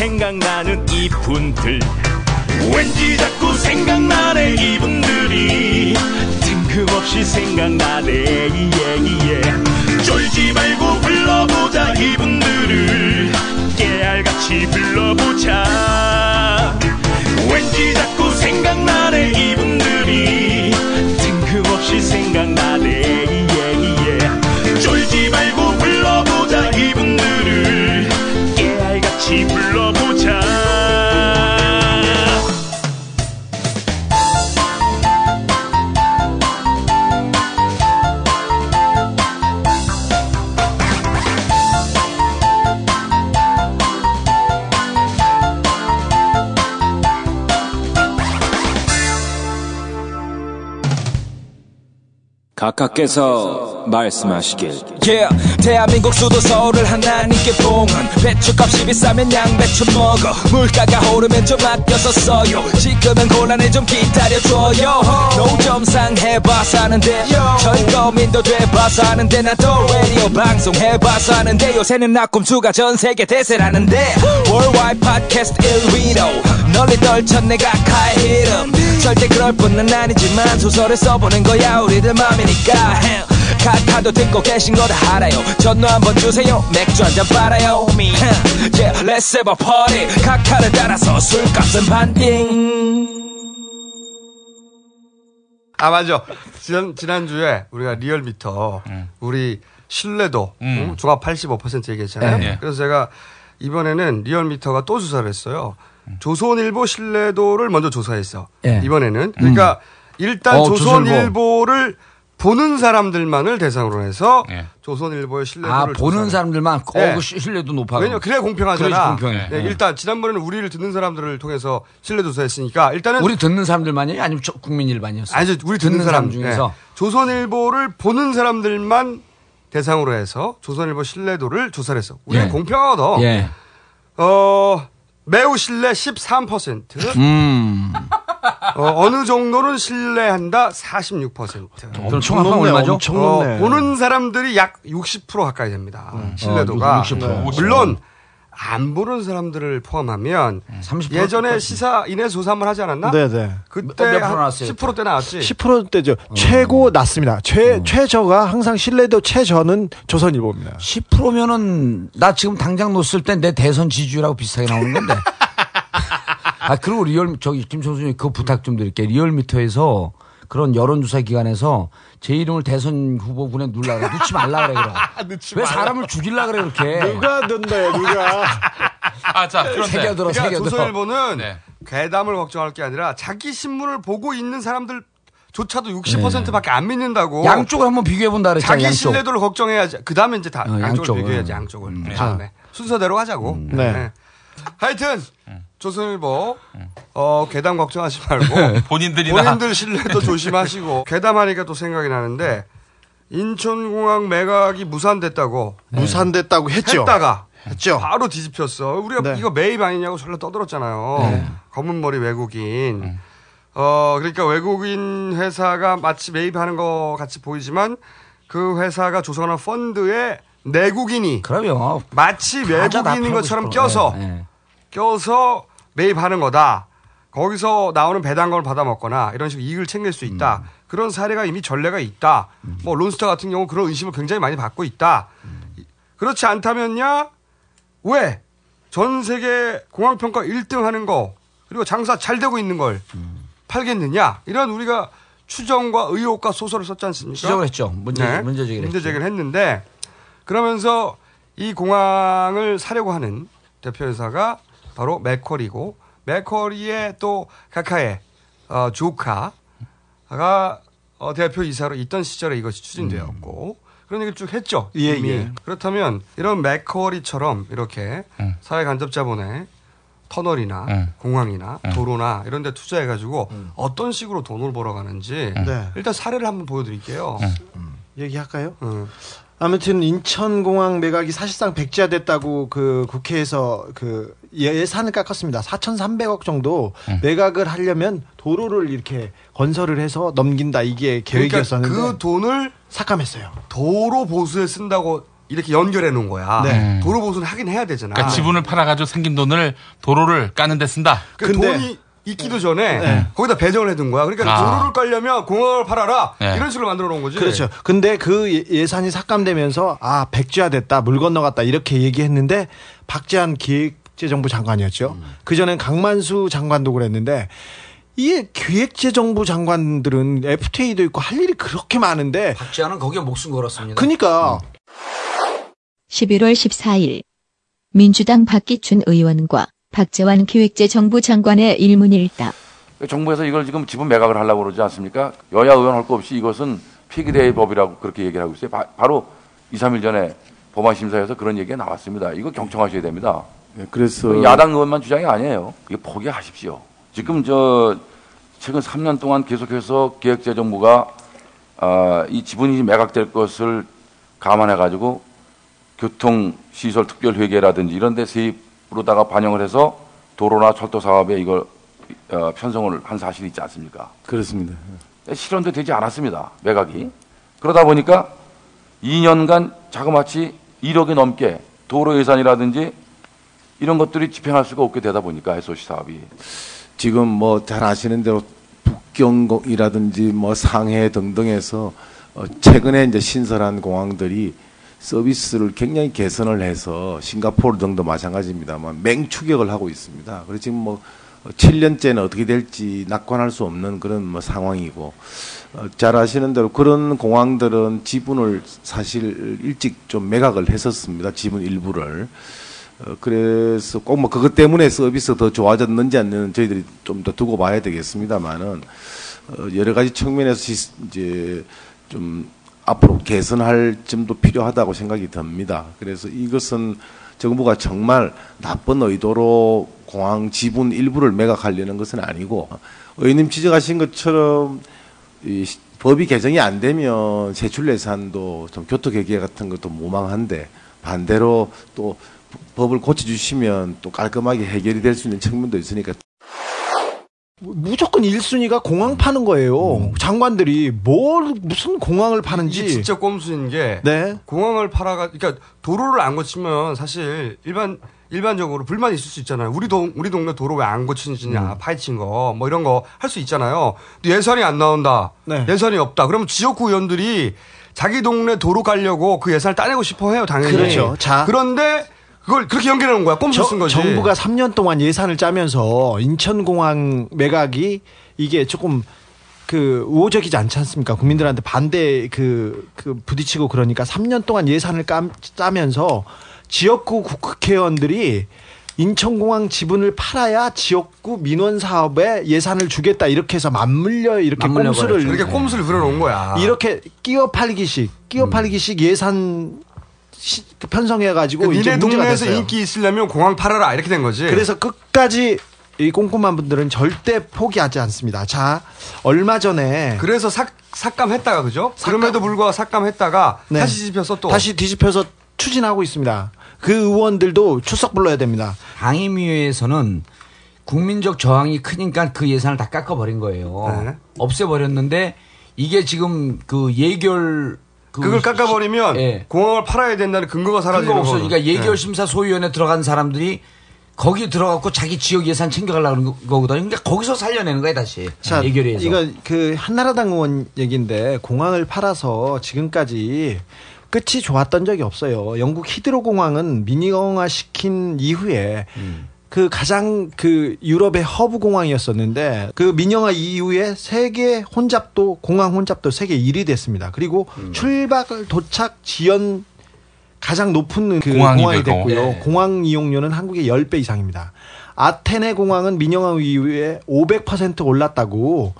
생각나는 이분들. 왠지 자꾸 생각나네 이분들이. 뜬금없이 생각나 각하께서 말씀하시길. Yeah, 대한민국 수도 서울을 하나님께 봉헌. 배추값이 비싸면 양배추 먹어. 물가가 오르면 좀 아껴서 써요. 지금은 곤란해 좀 기다려줘요. 노점 상 해봐 사는데. 전 거민도 돼봐 사는데. 난또 라디오 방송 해봐 사는데. 요새는 낙곰수가 전 세계 대세라는데. Worldwide Podcast 1위로 널리 떨쳐 내가 카의 히름. 절대 그럴 뿐은 아니지만 소설을 써보는 거야. 우리들 맘이니까 카카도 듣고 계신 거다 알아요 전화 한번 주세요 맥주 한 잔 빨아요 yeah, Let's have a party 카카를 따라서 술값은 반띵 아 맞아. 지난 지난주에 우리가 리얼미터 우리 신뢰도 음. 어, 종합 85% 얘기했잖아요. 네. 그래서 제가 이번에는 리얼미터가 또 조사를 했어요. 조선일보 신뢰도를 먼저 조사했어. 예. 이번에는 그러니까 일단 어, 조선일보를 보는 사람들만을 대상으로 해서 예. 조선일보의 신뢰도를 아 보는 조사를 사람들만 네. 어, 그 신뢰도 높아. 왜냐 그래야 공평하잖아. 공평해. 네, 네. 일단 지난번에는 우리를 듣는 사람들을 통해서 신뢰 조사했으니까 일단은 우리 듣는 사람들만이에요? 아니면 저- 국민 일반이었어요? 아니 우리 듣는, 사람, 중에서 네. 조선일보를 보는 사람들만 대상으로 해서 조선일보 신뢰도를 조사를 했어. 우리는 예. 공평하거든. 예. 어 매우 신뢰 13%. 음. 어, 느 정도는 신뢰한다 46%. 그럼 총 합하면 얼마죠? 엄청 높네. 어, 보는 사람들이 약 60% 가까이 됩니다. 신뢰도가. 어, 60%. 물론 안 보는 사람들을 포함하면 예전에 시사 인해 조사 한번 하지 않았나? 네네. 그때 몇 나왔어요? 10%대 나왔지. 10%대죠. 최고 낮습니다. 최, 최저가 항상 신뢰도 최저는 조선일보입니다. 10%면은 나 지금 당장 놓았을 때 내 대선 지지율하고 비슷하게 나오는 건데. 아 그리고 리얼 저기 김총수님 그 부탁 좀 드릴게요. 리얼미터에서 그런 여론조사 기관에서 제 이름을 대선 후보군에 넣을라 그래. 넣지 말라 그래 그래. 왜 사람을 죽일라 그래 그렇게. 누가 넣나요, 누가? 아, 자, 그런데. 새겨들어 그러니까 새겨들어. 조선일보는 네. 괴담을 걱정할 게 아니라 자기 신문을 보고 있는 사람들 조차도 60%밖에 안 믿는다고. 양쪽을 한번 비교해 본다 그랬잖아. 자기 양쪽. 신뢰도를 걱정해야지. 그 다음에 이제 다 어, 양쪽을 양쪽을. 비교해야지 양쪽을. 음. 자, 네. 순서대로 하자고. 네. 하여튼 조선일보 어 괴담 걱정하지 말고 본인들이나. 본인들 신뢰도 조심하시고 괴담하니까 또 생각이 나는데 인천공항 매각이 무산됐다고 무산됐다고 했죠. 했다가 했죠. 바로 뒤집혔어. 우리가 네. 이거 매입 아니냐고 절로 떠들었잖아요. 네. 검은 머리 외국인. 음. 어 그러니까 외국인 회사가 마치 매입하는 것 같이 보이지만 그 회사가 조성하는 펀드에 내국인이 그럼요. 마치 외국인인 것처럼 싶어. 껴서. 껴서 매입하는 거다. 거기서 나오는 배당금을 받아 먹거나 이런 식으로 이익을 챙길 수 있다. 음. 그런 사례가 이미 전례가 있다. 뭐 론스타 같은 경우 그런 의심을 굉장히 많이 받고 있다. 음. 그렇지 않다면야 왜 전 세계 공항 평가 1등 하는 거 그리고 장사 잘 되고 있는 걸 음. 팔겠느냐? 이런 우리가 추정과 의혹과 소설을 썼지 않습니까? 지적을 했죠. 문제 네. 문제 제기를 문제. 제기를 했는데 그러면서 이 공항을 사려고 하는 대표 회사가 바로 맥커리고 맥커리의 또 카카의 어, 조카가 어, 대표 이사로 있던 시절에 이것이 추진되었고 그런 얘기를 쭉 했죠. 예, 이미. 예. 그렇다면 이런 맥커리처럼 이렇게 음. 사회 간접 자본에 터널이나 음. 공항이나 음. 도로나 이런 데 투자해 가지고 어떤 식으로 돈을 벌어가는지 네. 일단 사례를 한번 보여드릴게요. 얘기할까요? 음. 아무튼 인천공항 매각이 사실상 백지화됐다고 그 국회에서 그 예산을 깎았습니다. 4,300억 정도 매각을 하려면 도로를 이렇게 건설을 해서 넘긴다 이게 계획이었었는데 그러니까 그 돈을 삭감했어요. 도로 보수에 쓴다고 이렇게 연결해 놓은 거야. 네. 도로 보수는 하긴 해야 되잖아. 그러니까 지분을 팔아가지고 생긴 돈을 도로를 까는 데 쓴다. 그 근데- 돈이 있기도 전에 네. 거기다 배정을 해둔 거야. 그러니까 아. 도로를 깔려면 공항을 팔아라 네. 이런 식으로 만들어 놓은 거지. 그렇죠. 근데 그 예- 예산이 삭감되면서 아 백지화됐다 물 건너갔다 이렇게 얘기했는데 박재한 기획재정부 장관이었죠. 그 전엔 강만수 장관도 그랬는데 이 기획재정부 장관들은 FTA도 있고 할 일이 그렇게 많은데 박지환은 거기에 목숨 걸었습니다. 그러니까 11월 14일 민주당 박기춘 의원과 박재환 기획재정부 장관의 일문일답. 정부에서 이걸 지금 지분 매각을 하려고 그러지 않습니까? 여야 의원 할 거 없이 이것은 폐기대법이라고 그렇게 얘기를 하고 있어요. 바, 로 2, 3일 전에 법안심사에서 그런 얘기가 나왔습니다. 이거 경청하셔야 됩니다. 그래서 야당 의원만 주장이 아니에요. 이거 포기하십시오. 지금 저 최근 3년 동안 계속해서 기획재정부가 아, 이 지분이 매각될 것을 감안해 가지고 교통시설 특별회계라든지 이런 데 세입으 로다가 반영을 해서 도로나 철도 사업에 이걸 어, 편성을 한 사실이 있지 않습니까? 그렇습니다. 실현도 되지 않았습니다. 매각이. 그러다 보니까 2년간 자그마치 1억이 넘게 도로 예산이라든지 이런 것들이 집행할 수가 없게 되다 보니까 SOC 사업이. 지금 뭐 잘 아시는 대로 북경이라든지 뭐 상해 등등에서 어, 최근에 이제 신설한 공항들이 서비스를 굉장히 개선을 해서 싱가포르 등도 마찬가지입니다만 맹추격을 하고 있습니다. 그래서 지금 뭐 7년째는 어떻게 될지 낙관할 수 없는 그런 뭐 상황이고 어, 잘 아시는 대로 그런 공항들은 지분을 사실 일찍 좀 매각을 했었습니다. 지분 일부를. 어, 그래서 꼭 뭐 그것 때문에 서비스 더 좋아졌는지 아니면 저희들이 좀 더 두고 봐야 되겠습니다만은 어, 여러 가지 측면에서 시- 이제 좀 앞으로 개선할 점도 필요하다고 생각이 듭니다. 그래서 이것은 정부가 정말 나쁜 의도로 공항 지분 일부를 매각하려는 것은 아니고 의원님 지적하신 것처럼 이 시- 법이 개정이 안 되면 세출 예산도 좀 교토 개개 같은 것도 무망한데 반대로 또 법을 고쳐주시면 또 깔끔하게 해결이 될 수 있는 측면도 있으니까 무조건 1순위가 공항 파는 거예요. 장관들이 뭘 무슨 공항을 파는지 이게 진짜 꼼수인 게 네. 공항을 팔아가 그러니까 도로를 안 고치면 사실 일반 일반적으로 불만이 있을 수 있잖아요. 우리 동 우리 동네 도로 왜 안 고치느냐, 파헤친 거 뭐 이런 거 할 수 있잖아요. 예산이 안 나온다. 네. 예산이 없다. 그러면 지역구 의원들이 자기 동네 도로 가려고 그 예산을 따내고 싶어 해요, 당연히. 그렇죠. 자. 그런데 그걸 그렇게 연결해 놓은 거야. 꼼수 저- 쓴 거지. 정부가 3년 동안 예산을 짜면서 인천공항 매각이 이게 조금 그 우호적이지 않지 않습니까? 국민들한테 반대 그, 그 부딪히고 그러니까 3년 동안 예산을 깜, 짜면서 지역구 국- 국회의원들이 인천공항 지분을 팔아야 지역구 민원 사업에 예산을 주겠다 이렇게 해서 맞물려 이렇게 맞물려 꼼수를. 이렇게 꼼수를 부려놓은 거야. 이렇게 끼어 팔기식 끼어 팔기식 예산 시- 편성해가지고 그 이제 니네 문제가 동네에서 됐어요. 인기 있으려면 공항 팔아라 이렇게 된 거지. 그래서 끝까지 이 꼼꼼한 분들은 절대 포기하지 않습니다. 자, 얼마 전에 그래서 삭, 삭감했다가 그죠? 그럼에도 불구하고 삭감했다가 네. 다시 뒤집혀서 또 다시 뒤집혀서 추진하고 있습니다. 그 의원들도 출석 불러야 됩니다. 방임위에서는 국민적 저항이 크니까 그 예산을 다 깎아버린 거예요. 네. 없애버렸는데 이게 지금 그 예결 그 그걸 깎아버리면 예. 공항을 팔아야 된다는 근거가 사라지는. 거거든. 그러니까 예결 예. 심사 소위원회 들어간 사람들이 거기 들어가고 자기 지역 예산 챙겨가려는 거- 거거든요. 그러니까 거기서 살려내는 거야 다시. 자, 예결위에서. 이거 그 한나라당 의원 얘기인데 공항을 팔아서 지금까지 끝이 좋았던 적이 없어요. 영국 히드로 공항은 민영화 시킨 이후에 그 가장 그 유럽의 허브 공항이었었는데 그 민영화 이후에 세계 혼잡도 공항 혼잡도 세계 1위 됐습니다. 그리고 출발 도착 지연 가장 높은 그 공항이 공항이. 됐고요. 네. 공항 이용료는 한국의 10배 이상입니다. 아테네 공항은 민영화 이후에 500% 올랐다고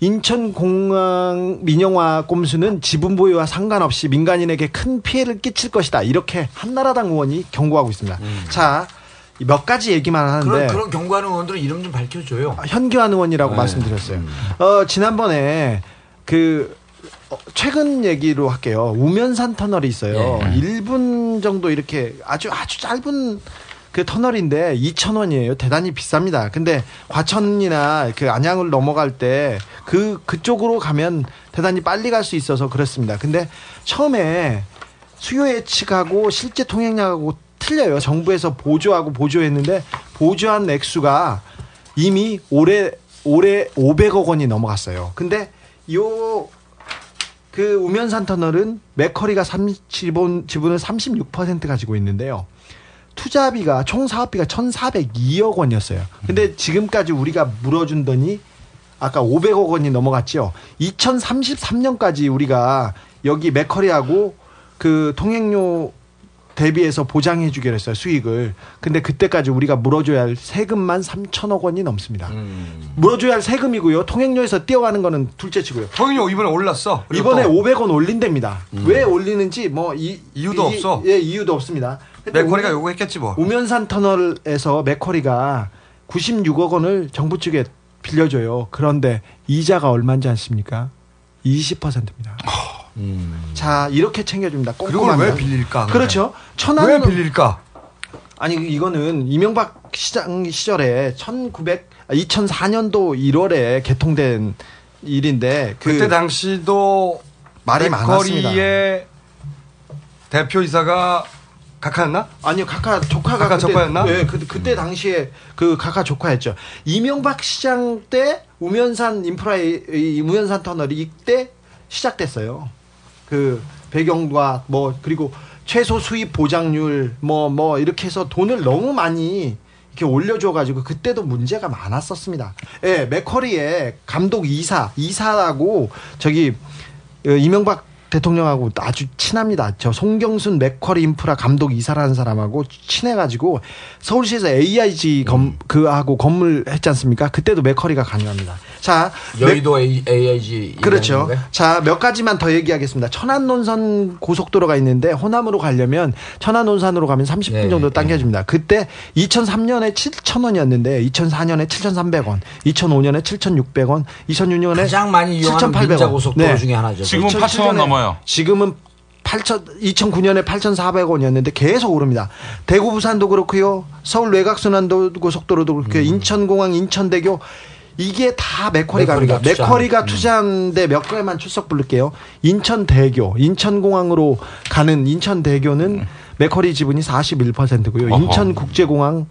인천공항 민영화 꼼수는 지분 보유와 상관없이 민간인에게 큰 피해를 끼칠 것이다. 이렇게 한나라당 의원이 경고하고 있습니다. 자, 몇 가지 얘기만 하는데 그런 그런 경고하는 의원들은 이름 좀 밝혀줘요. 현규환 의원이라고 네. 말씀드렸어요. 어, 지난번에 그 어, 최근 얘기로 할게요. 우면산 터널이 있어요. 예. 1분 정도 이렇게 아주 아주 짧은 그 터널인데 2,000원이에요. 대단히 비쌉니다. 근데 과천이나 그 안양을 넘어갈 때 그 그쪽으로 가면 대단히 빨리 갈 수 있어서 그렇습니다. 근데 처음에 수요 예측하고 실제 통행량하고 틀려요. 정부에서 보조하고 보조했는데 보조한 액수가 이미 올해 올해 500억 원이 넘어갔어요. 근데 요 그 우면산 터널은 맥커리가 30, 지분, 지분을 36% 가지고 있는데요. 투자비가 총 사업비가 1,402억 원이었어요. 근데 지금까지 우리가 물어준 돈이 아까 500억 원이 넘어갔죠. 2033년까지 우리가 여기 맥커리하고 그 통행료 대비해서 보장해 주기로 했어요. 수익을. 근데 그때까지 우리가 물어줘야 할 세금만 3천억 원이 넘습니다. 물어줘야 할 세금이고요. 통행료에서 띄어가는 거는 둘째치고요. 통행료 이번에 올랐어. 이번에 또 500원 올린답니다. 왜 올리는지 뭐 이, 이유도 이- 없어. 예, 이유도 없습니다. 맥커리가 우면- 요구했겠지 뭐. 우면산 터널에서 맥커리가 96억 원을 정부 측에 빌려줘요. 그런데 이자가 얼마인지 아십니까? 20%입니다. 자 이렇게 챙겨줍니다. 그걸 꼼꼼하면. 왜 빌릴까? 그렇죠. 천안 왜 빌릴까? 아니 이거는 이명박 시장 시절에 1900 아, 2004년도 1월에 개통된 일인데 그 그때 당시도 말이 많았습니다. 대표이사가 각하였나? 아니요, 카카 조카가 카카 그때, 조카였나? 네, 그, 그때 당시에 그 카카 조카였죠. 이명박 시장 때 우면산 인프라의 이 우면산 터널이 이때 시작됐어요. 그 배경과 뭐 그리고 최소 수입 보장률 뭐뭐 이렇게 해서 돈을 너무 많이 이렇게 올려줘가지고 그때도 문제가 많았었습니다. 예, 맥커리의 감독 이사 이사라고 저기 어, 이명박 대통령하고 아주 친합니다. 저 송경순 맥커리 인프라 감독 이사라는 사람하고 친해가지고 서울시에서 AIG 검, 그하고 건물 했지 않습니까? 그때도 맥커리가 관여합니다. 자, 여의도 A, AIG 그렇죠. 자, 몇 가지만 더 얘기하겠습니다. 천안 논산 고속도로가 있는데 호남으로 가려면 천안 논산으로 가면 30분 네, 정도 당겨집니다. 그때 2003년에 7,000원이었는데 2004년에 7,300원, 2005년에 7,600원, 2006년에 가장 많이 이용하는 민자 고속도로 중에 하나죠. 지금은 2007 8,000원 년에 넘어요. 지금은 8천 2009년에 8,400원이었는데 계속 오릅니다. 대구 부산도 그렇고요. 서울 외곽순환도 고속도로도 그렇고요. 인천공항 인천대교 이게 다 맥쿼리 맥쿼리가 갑니다. 투자. 맥쿼리가 투자한데 몇 개만 출석 부를게요. 인천대교, 인천공항으로 가는 인천대교는 맥쿼리 지분이 41%고요. 어허. 인천국제공항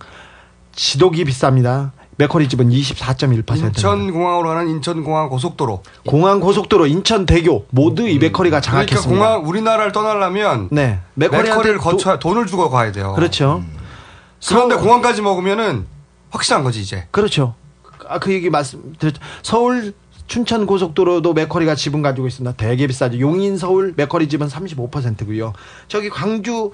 지도기 비쌉니다. 맥쿼리 지분 24.1%. 인천공항으로 가는 인천공항 고속도로. 공항 고속도로 인천대교 모두 이 맥쿼리가 그러니까 장악했습니다. 공항 우리나라를 떠나려면 네. 맥커리를 거쳐 돈을 주고 가야 돼요. 그렇죠. 그런데 서울- 공항까지 먹으면은 확실한 거지 이제. 그렇죠. 아, 그 얘기 말씀드렸죠. 서울 춘천 고속도로도 맥커리가 지분 가지고 있습니다. 되게 비싸죠. 용인 서울 맥커리 지분 35%고요. 저기 광주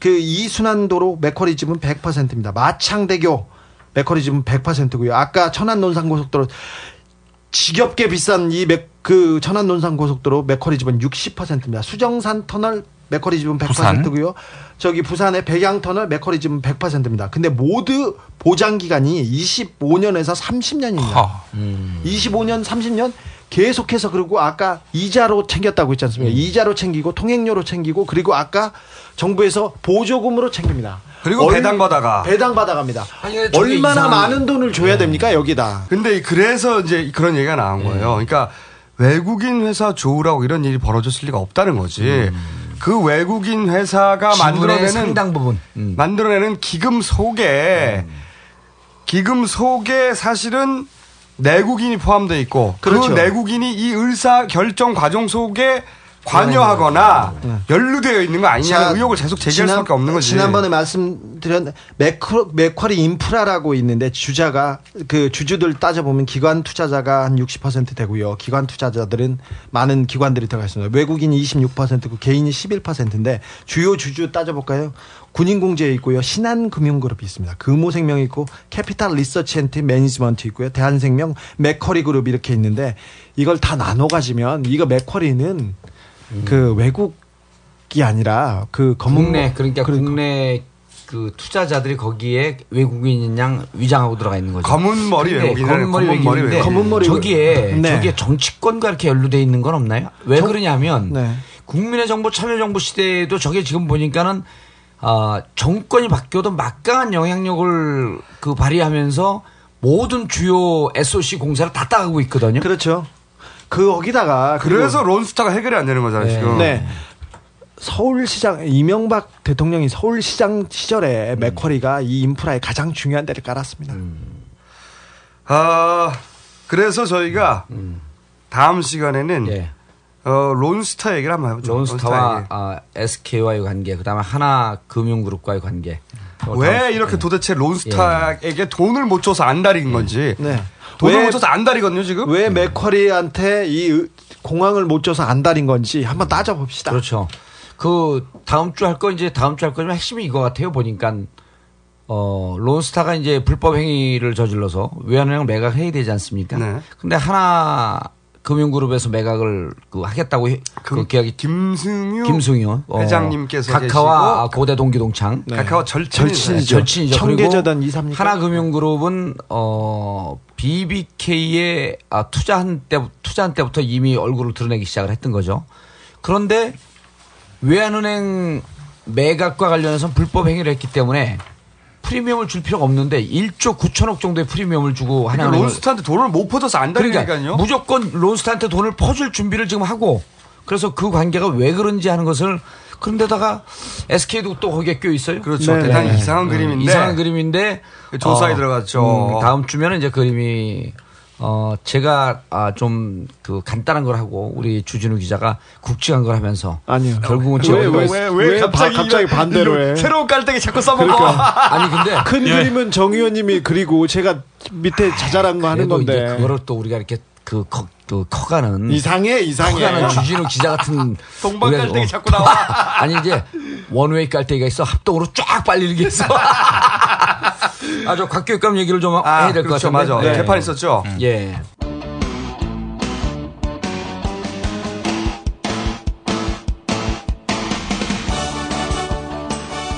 그 이순환도로 맥커리 지분 100%입니다. 마창대교 맥커리 지분 100%고요. 아까 천안 논산 고속도로 지겹게 비싼 이그 천안 논산 고속도로 맥커리 지분 60%입니다. 수정산 터널 맥커리 지분 100%고요. 저기 부산의 백양 터널 맥커리 지분 100%입니다. 근데 모두 보장 기간이 25년에서 30년입니다. 25년, 30년 계속해서 그리고 아까 이자로 챙겼다고 했지 음. 않습니까? 이자로 챙기고 통행료로 챙기고 그리고 아까 정부에서 보조금으로 챙깁니다. 그리고 배당 받아가. 배당 받아갑니다. 얼마나 이상한- 많은 돈을 줘야 됩니까 여기다? 근데 그래서 이제 그런 얘기가 나온 거예요. 그러니까 외국인 회사 좋으라고 이런 일이 벌어졌을 리가 없다는 거지. 그 외국인 회사가 만들어내는 상당 부분. 만들어내는 기금 속에 기금 속에 사실은 내국인이 포함되어 있고 그 그렇죠. 내국인이 이 의사 결정 과정 속에 관여하거나 연루되어 있는 거 아니냐는 자, 의혹을 계속 제기할 지난- 수밖에 없는 거지. 지난번에 말씀드렸 맥커, 맥쿼리 인프라라고 있는데 주자가 그 주주들 따져보면 기관 투자자가 한 60% 되고요. 기관 투자자들은 많은 기관들이 들어가 있습니다. 외국인이 26%고 개인이 11%인데 주요 주주 따져볼까요? 군인공제회 있고요. 신한금융그룹이 있습니다. 금호생명이 있고 Capital Research and Management 있고요. 대한생명 맥쿼리 그룹 이렇게 있는데 이걸 다 나눠 가지면 이거 맥쿼리는 그 외국이 아니라 그 검은 국내 그러니까 국내 그 투자자들이 거기에 외국인인 양 위장하고 들어가 있는 거죠. 검은 머리 외국인이네. 검은 머리 검은 머리 외국인인데 외국인. 검은 머리 저기에 외국인. 네. 저기에 정치권과 이렇게 연루돼 있는 건 없나요? 왜 그러냐면 네. 국민의 정부 참여정부 시대에도 저게 지금 보니까는 아 정권이 바뀌어도 막강한 영향력을 그 발휘하면서 모든 주요 SOC 공사를 다 따가고 있거든요. 그렇죠. 그 거기다가 그래서 론스타가 해결이 안 되는 거잖아요, 지금. 네. 서울시장 이명박 대통령이 서울시장 시절에 맥쿼리가 이 인프라에 가장 중요한 데를 깔았습니다. 아, 그래서 저희가 다음 시간에는 어, 론스타 얘기를 한번 해보죠. 론스타와. 아, SK와의 관계, 그다음에 하나 금융그룹과의 관계. 왜 이렇게 도대체 론스타에게 돈을 못 줘서 안달인 건지. 네. 돈을 왜- 못 줘서 안달이거든요, 지금. 왜 맥쿼리한테 이 의- 공항을 못 줘서 안달인 건지 한번 따져봅시다. 그렇죠. 그 다음 주 할 거 이제 다음 주 할 거지만 핵심이 이거 같아요. 보니까 어 론스타가 이제 불법 행위를 저질러서 외환은행 매각해야 되지 않습니까? 네. 근데 하나 금융그룹에서 매각을 그 하겠다고 해- 그 계약이 김승유 김승유 어, 회장님께서 카카와 계시고 고대 동기동창 네. 카카오 절친이죠. 절친이죠. 절친이죠. 청계재단 그리고 이사입니까? 하나금융그룹은 어 BBK에 아, 투자한 때 투자한 때부터 이미 얼굴을 드러내기 시작을 했던 거죠. 그런데 외환은행 매각과 관련해서 불법 행위를 했기 때문에 프리미엄을 줄 필요가 없는데 1조 9천억 정도의 프리미엄을 주고 그러니까 론스타한테 돈을 못 퍼줘서 안달이니까요. 그러니까 무조건 론스타한테 돈을 퍼줄 준비를 지금 하고 그래서 그 관계가 왜 그런지 하는 것을 그런데다가 SK도 또 거기에 껴 있어요. 그렇죠. 네, 대단히 네. 이상한 네, 그림인데 이상한 그림인데 조사에 어, 들어갔죠. 음, 다음 주면은 이제 그림이 어, 제가, 아, 좀, 그, 간단한 걸 하고, 우리 주진우 기자가 굵직한 걸 하면서. 아니요. 결국은 왜, 제가 왜, 왜, 왜 갑자기, 갑자기 반대로 해? 새로운 깔때기 자꾸 써먹어. 그러니까. 아니, 근데. 큰 예. 그림은 정 의원님이 그리고 제가 밑에 자잘한 거 하는 건데. 그거를 또 우리가 이렇게 그, 커, 그 커가는. 이상해, 이상해. 커가는 주진우 기자 같은. 동방 깔때기 어. 자꾸 나와. 아니, 이제 원웨이 깔때기가 있어. 합동으로 쫙 빨리게 해서. 아, 저 곽교육감 얘기를 좀 아, 해야 될것 그렇죠. 같은데. 맞아. 개판 있었죠? 예.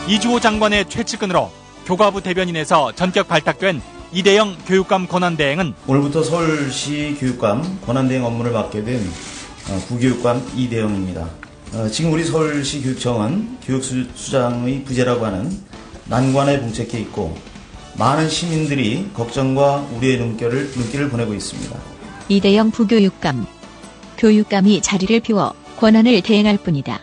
이주호 장관의 최측근으로 교과부 대변인에서 전격 발탁된 이대영 교육감 권한대행은 오늘부터 서울시 교육감 권한대행 업무를 맡게 된 어, 부교육감 이대영입니다. 어, 지금 우리 서울시 교육청은 교육수장의 부재라고 하는 난관에 봉착해 있고 많은 시민들이 걱정과 우려의 눈길을, 눈길을 보내고 있습니다. 이대영 부교육감. 교육감이 자리를 비워 권한을 대행할 뿐이다.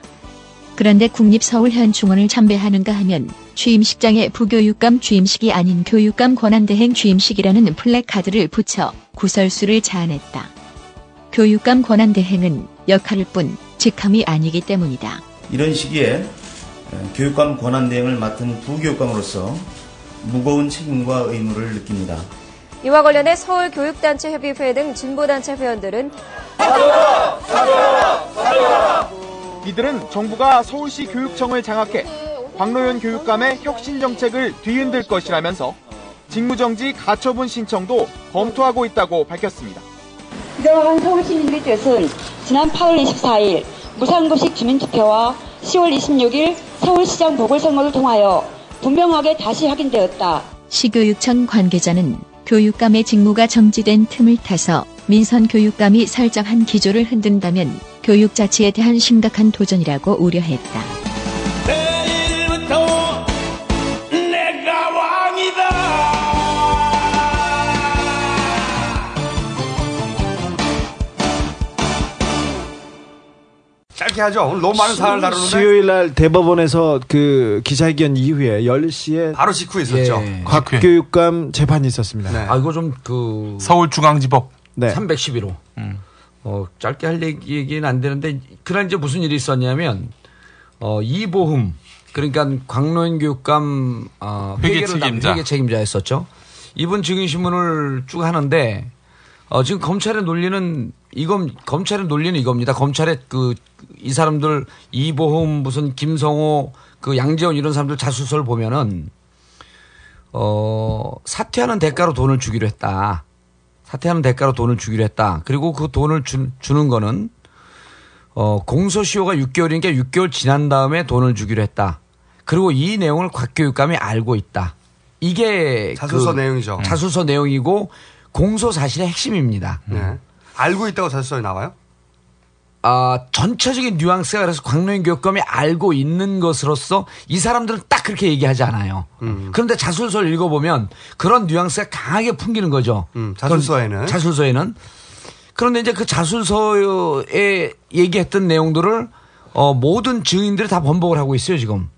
그런데 국립서울현충원을 참배하는가 하면 취임식장에 부교육감 취임식이 아닌 교육감 권한대행 취임식이라는 플래카드를 붙여 구설수를 자아냈다. 교육감 권한대행은 역할일 뿐 직함이 아니기 때문이다. 이런 시기에 어, 교육감 권한대행을 맡은 부교육감으로서 무거운 책임과 의무를 느낍니다. 이와 관련해 서울교육단체협의회 등 진보단체 회원들은 이들은 정부가 서울시 교육청을 장악해 광노현 교육감의 혁신 정책을 뒤흔들 것이라면서 직무정지 가처분 신청도 검토하고 있다고 밝혔습니다. 이러한 서울 시민들의 뜻은 지난 8월 24일 무상급식 주민투표와 10월 26일 서울시장 보궐선거를 통하여 분명하게 다시 확인되었다. 시교육청 관계자는 교육감의 직무가 정지된 틈을 타서 민선 교육감이 설정한 기조를 흔든다면 교육 자치에 대한 심각한 도전이라고 우려했다. 내일부터 내가 왕이다. 짧게 하죠. 오늘 너무 많은 사안을 다루는데. 수요일 날 대법원에서 그 기자회견 이후에 10시에 바로 직후에 있었죠. 예. 곽교육감 재판이 있었습니다. 아, 이거 좀 그. 서울중앙지법. 네. 311호. 어, 짧게 할 얘기, 얘기는 안 되는데, 그날 이제 무슨 일이 있었냐면, 어, 이보흠. 그러니까 광노현 교육감, 어, 회계 책임자. 회계 책임자였었죠. 이분 증인신문을 쭉 하는데, 어, 지금 검찰의 논리는, 이건, 검찰의 논리는 이겁니다. 검찰의 그, 이 사람들, 이보흠, 무슨 김성호, 그 양재원 이런 사람들 자수서를 보면은, 어, 사퇴하는 대가로 돈을 주기로 했다. 사퇴하는 대가로 돈을 주기로 했다. 그리고 그 돈을 주, 주는 거는 어, 공소시효가 6개월이니까 6개월 지난 다음에 돈을 주기로 했다. 그리고 이 내용을 곽교육감이 알고 있다. 이게 자술서 그 내용이죠. 자술서 내용이고 공소 사실의 핵심입니다. 네. 알고 있다고 자술서에 나와요? 아, 전체적인 뉘앙스가 그래서 광노인 교육감이 알고 있는 것으로서 이 사람들은 딱 그렇게 얘기하지 않아요. 음. 그런데 자술서를 읽어보면 그런 뉘앙스가 강하게 풍기는 거죠. 음, 자술서에는. 자술서에는. 그런데 이제 그 자술서에 얘기했던 내용들을 어, 모든 증인들이 다 번복을 하고 있어요, 지금.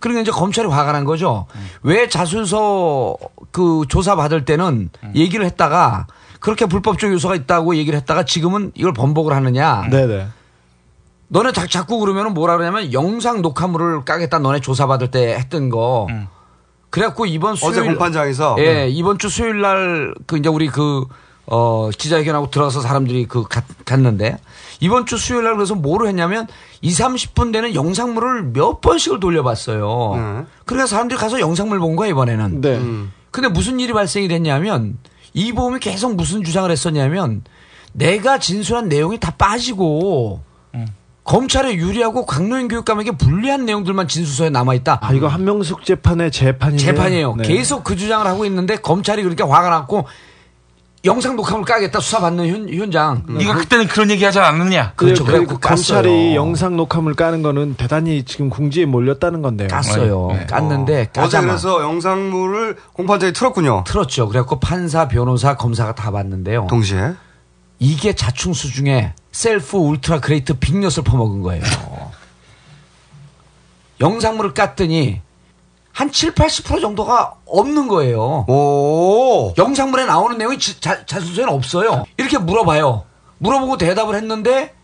그러니까 이제 검찰이 화가 난 거죠. 왜 자술서 그 조사 받을 때는 얘기를 했다가 그렇게 불법적 요소가 있다고 얘기를 했다가 지금은 이걸 번복을 하느냐. 네네. 너네 자, 자꾸 그러면은 뭐라 그러냐면 영상 녹화물을 까겠다 너네 조사받을 때 했던 거. 그래갖고 이번 수요일 어제 공판장에서? 예 네. 이번 주 수요일 날 그 이제 우리 그 어, 기자회견하고 들어가서 사람들이 그 갔, 갔는데 이번 주 수요일 날 그래서 뭐를 했냐면 2, 30분 되는 영상물을 몇 번씩을 돌려봤어요. 그러니까 사람들이 가서 영상물 본 거야 이번에는. 네. 근데 무슨 일이 발생이 됐냐면 이보험이 계속 무슨 주장을 했었냐면 내가 진술한 내용이 다 빠지고 검찰에 유리하고 강노인 교육감에게 불리한 내용들만 진술서에 남아 있다. 아, 이거 한명숙 재판의 재판이에요. 재판이에요. 네. 계속 그 주장을 하고 있는데 검찰이 그렇게 화가 났고 영상 녹화물 까겠다 수사받는 현, 현장. 네가 그때는 그런 얘기 하지 않았느냐? 그렇죠. 그, 그래갖고 검찰이 깠어요. 영상 녹화물 까는 거는 대단히 지금 궁지에 몰렸다는 건데요. 깠어요. 네. 깠는데 어제 까자마자. 그래서 영상물을 공판장에 틀었군요. 틀었죠. 그래갖고 판사, 변호사, 검사가 다 봤는데요. 동시에. 이게 자충수 중에 self ultra great 빅엿을 퍼먹은 거예요. 영상물을 깠더니 한 7, 80% 정도가 없는 거예요. 오. 영상물에 나오는 내용이 지- 자, 자술서에는 없어요. 이렇게 물어봐요. 물어보고 대답을 했는데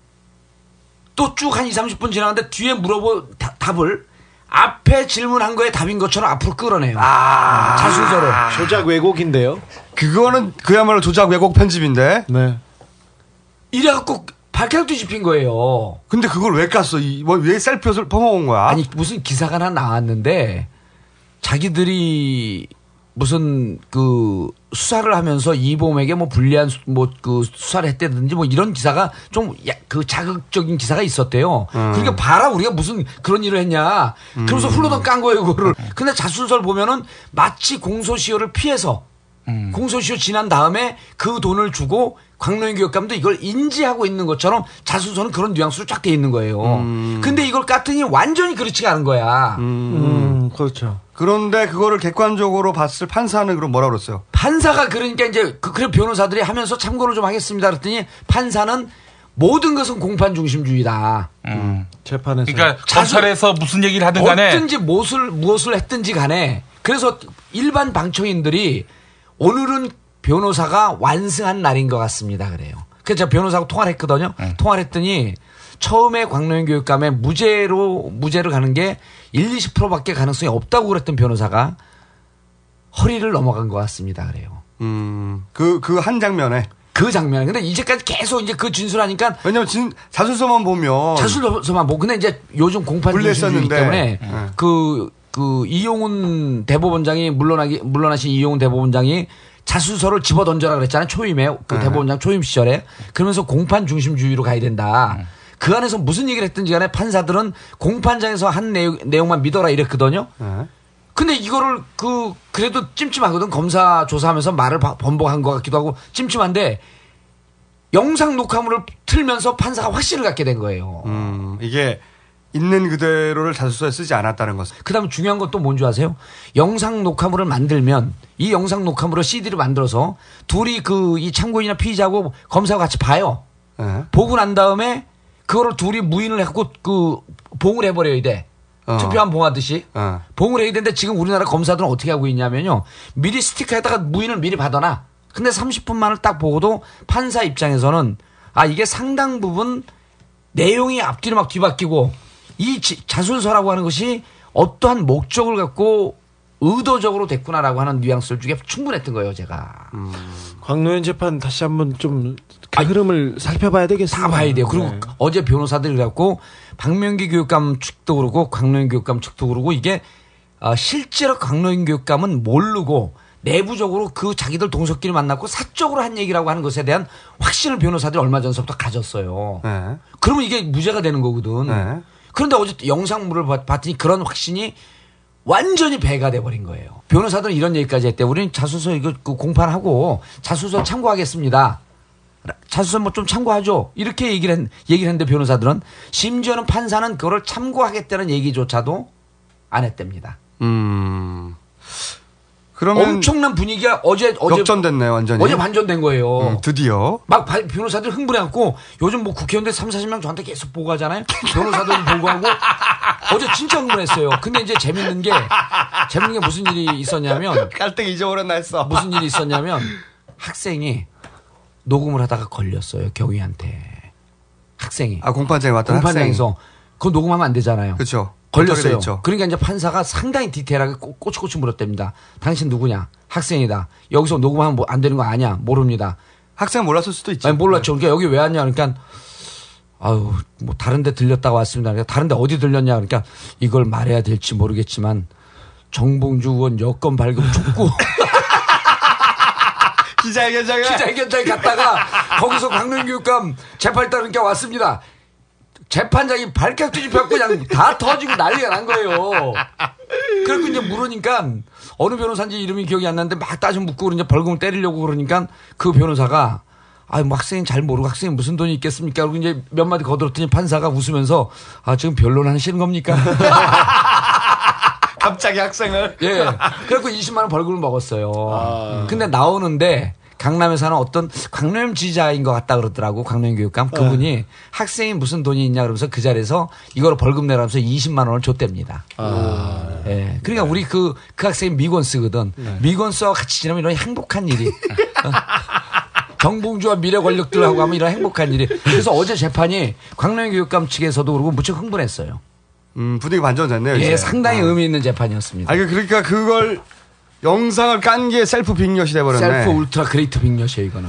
또 쭉 한 2, 30분 지나는데 뒤에 물어본 다- 답을 앞에 질문한 거에 답인 것처럼 앞으로 끌어내요. 아. 자술서를. 조작 왜곡인데요. 그거는 그야말로 조작 왜곡 편집인데. 네. 이래갖고 발칵 뒤집힌 거예요. 근데 그걸 왜 깠어? 이, 뭐, 왜 셀프옷을 퍼먹은 거야? 아니 무슨 기사가 하나 나왔는데 자기들이 무슨 그 수사를 하면서 이범에게 뭐 불리한 뭐 그 수사를 했다든지 뭐 이런 기사가 좀 그 자극적인 기사가 있었대요. 음. 그러니까 봐라 우리가 무슨 그런 일을 했냐. 그러면서 음. 훌러덩 깐 거예요 그거를. 근데 자술서를 보면은 마치 공소시효를 피해서 음. 공소시효 지난 다음에 그 돈을 주고 광노인 교육감도 이걸 인지하고 있는 것처럼 자술서는 그런 뉘앙스로 쫙 돼 있는 거예요. 음. 근데 이걸 깠더니 완전히 그렇지가 않은 거야. 음, 그렇죠. 그런데 그거를 객관적으로 봤을 판사는 그럼 뭐라 그랬어요? 판사가 그러니까 이제 그 그래 변호사들이 하면서 참고를 좀 하겠습니다 그랬더니 판사는 모든 것은 공판 중심주의다. 재판에서 그러니까 검찰에서 무슨 얘기를 하든 간에 어든지 무엇을 무엇을 했든지 간에 그래서 일반 방청인들이 오늘은 변호사가 완승한 날인 것 같습니다. 그래요. 그래서 제가 변호사하고 통화를 했거든요. 통화를 했더니 처음에 광노인 교육감에 무죄로 무죄로 가는 게 1, 20%밖에 가능성이 없다고 그랬던 변호사가 허리를 넘어간 것 같습니다. 그래요. 음, 그, 그 한 장면에. 그 장면. 근데 이제까지 계속 이제 그 진술하니까. 왜냐면 진, 자술서만 보면. 자술서만 보고. 근데 이제 요즘 공판 불렸었는데. 때문에 네. 그, 그 이용훈 대법원장이 물러나기, 물러나신 이용훈 대법원장이 자술서를 집어 던져라 그랬잖아요. 초임에. 그 네. 대법원장 초임 시절에. 그러면서 공판 중심주의로 가야 된다. 그 안에서 무슨 얘기를 했든지 간에 판사들은 공판장에서 한 내용, 내용만 믿어라 이랬거든요. 네. 근데 이거를 그 그래도 찜찜하거든 검사 조사하면서 말을 바- 번복한 것 같기도 하고 찜찜한데 영상 녹화물을 틀면서 판사가 확신을 갖게 된 거예요. 음, 이게 있는 그대로를 자술서에 쓰지 않았다는 것은. 그다음에 중요한 건 또 뭔지 아세요? 영상 녹화물을 만들면 이 영상 녹화물을 CD를 만들어서 둘이 그 이 참고인이나 피의자하고 검사가 같이 봐요. 네. 보고 난 다음에 그거를 둘이 무인을 해갖고 그 봉을 해버려야 돼. 어. 투표한 봉하듯이. 어. 봉을 해야 되는데 지금 우리나라 검사들은 어떻게 하고 있냐면요. 미리 스티커에다가 무인을 미리 받아놔. 근데 30분만을 딱 보고도 판사 입장에서는 아 이게 상당 부분 내용이 앞뒤로 막 뒤바뀌고 이 지- 자술서라고 하는 것이 어떠한 목적을 갖고 의도적으로 됐구나라고 하는 뉘앙스를 주기에 충분했던 거예요, 제가. 광노현 재판 다시 한번 좀 그 흐름을 살펴봐야 되겠습니다. 다 봐야 돼요. 그리고 네. 어제 변호사들이 그래갖고 박명기 교육감 측도 그러고 강노인 교육감 측도 그러고 이게 어, 실제로 강노인 교육감은 모르고 내부적으로 그 자기들 동석끼리 만났고 사적으로 한 얘기라고 하는 것에 대한 확신을 변호사들이 얼마 전서부터 가졌어요. 네. 그러면 이게 무죄가 되는 거거든. 네. 그런데 어제 영상물을 봤- 봤더니 그런 확신이 완전히 배가 돼버린 거예요. 변호사들은 이런 얘기까지 했대. 우리는 자수서 이거 그 공판하고 자수서 참고하겠습니다. 자수서 뭐 좀 참고하죠. 이렇게 얘기를, 했, 얘기를 했는데 변호사들은 심지어는 판사는 그거를 참고하겠다는 얘기조차도 안 했답니다. 음. 그러면. 엄청난 분위기가 어제 어제 역전됐네요, 완전히. 어제 반전된 거예요. 음, 드디어. 막 바- 변호사들 흥분해갖고 요즘 뭐 국회의원들 3, 40명 저한테 계속 보고하잖아요. 변호사들 보고하고 어제 진짜 흥분했어요. 근데 이제 재밌는 게 재밌는 게 무슨 일이 있었냐면 깔때기 잊어버렸나 했어. 무슨 일이 있었냐면 학생이 녹음을 하다가 걸렸어요 경위한테 학생이 아, 공판장에 왔던 공판장에서 그거 녹음하면 안 되잖아요. 그렇죠. 걸렸어요. 그러니까 이제 판사가 상당히 디테일하게 꼬- 꼬치꼬치 물었답니다. 당신 누구냐? 학생이다. 여기서 녹음하면 뭐 안 되는 거 아냐? 모릅니다. 학생 몰랐을 수도 있죠. 아니, 몰랐죠. 그러니까 여기 왜 왔냐? 그러니까 아유, 뭐 다른 데 들렸다가 왔습니다. 그러니까 다른 데 어디 들렸냐? 그러니까 이걸 말해야 될지 모르겠지만 정봉주 의원 여권 발급 촉구 기자회견장에 기자회견장에 갔다가 거기서 강릉교육감 재판 따르니까 왔습니다. 재판장이 발칵 뒤집혀갖고 그냥 다 터지고 난리가 난 거예요. 그래고 이제 물으니까 어느 변호사인지 이름이 기억이 안 나는데 막 따져 묻고 이제 벌금을 때리려고 그러니까 그 변호사가 아, 뭐 학생이 잘 모르고 학생이 무슨 돈이 있겠습니까? 그리고 이제 몇 마디 거들었더니 판사가 웃으면서 아, 지금 변론 하시는 겁니까? 갑자기 학생을. 예. 그래갖고 20만 원 벌금을 먹었어요. 근데 나오는데 강남에 사는 어떤 강남 지자인 것 같다 그러더라고 강남 교육감 그분이 학생이 무슨 돈이 있냐 그러면서 그 자리에서 이거를 벌금 내라면서 20만 원을 줬답니다. 예. 그러니까 우리 그, 그 학생이 미권스거든. 미권스와 같이 지내면 이런 행복한 일이. 어. 정봉주와 미래 권력들하고 하면 이런 행복한 일이. 그래서 어제 재판이 곽노현 교육감 측에서도 그러고 무척 흥분했어요. 음, 분위기 반전됐네요. 예, 이제. 상당히 어. 의미 있는 재판이었습니다. 아, 그러니까 그걸 영상을 깐 게 셀프 빅엿이 돼버렸네. self ultra great 빅엿이에요, 이거는.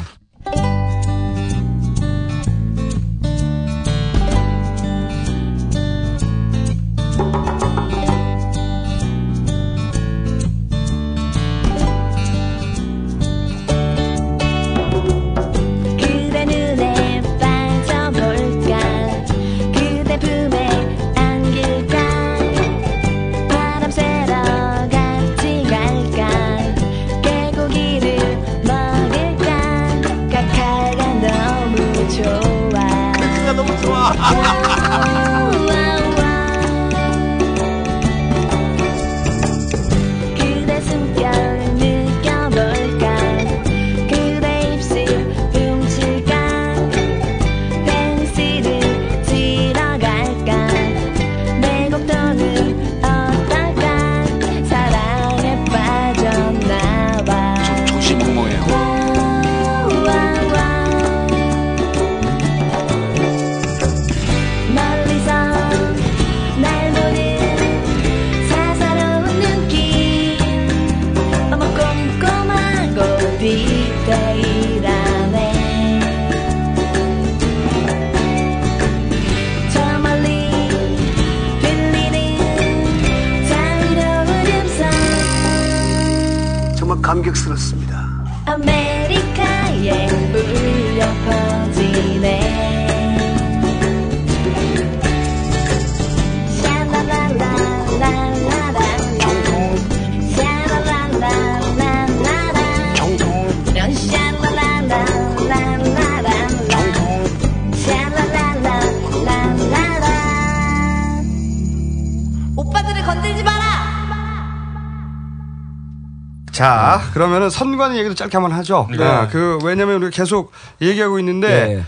그러면은 선관 얘기도 짧게 한번 하죠. 네. 아, 그, 왜냐면 우리가 계속 얘기하고 있는데, 예.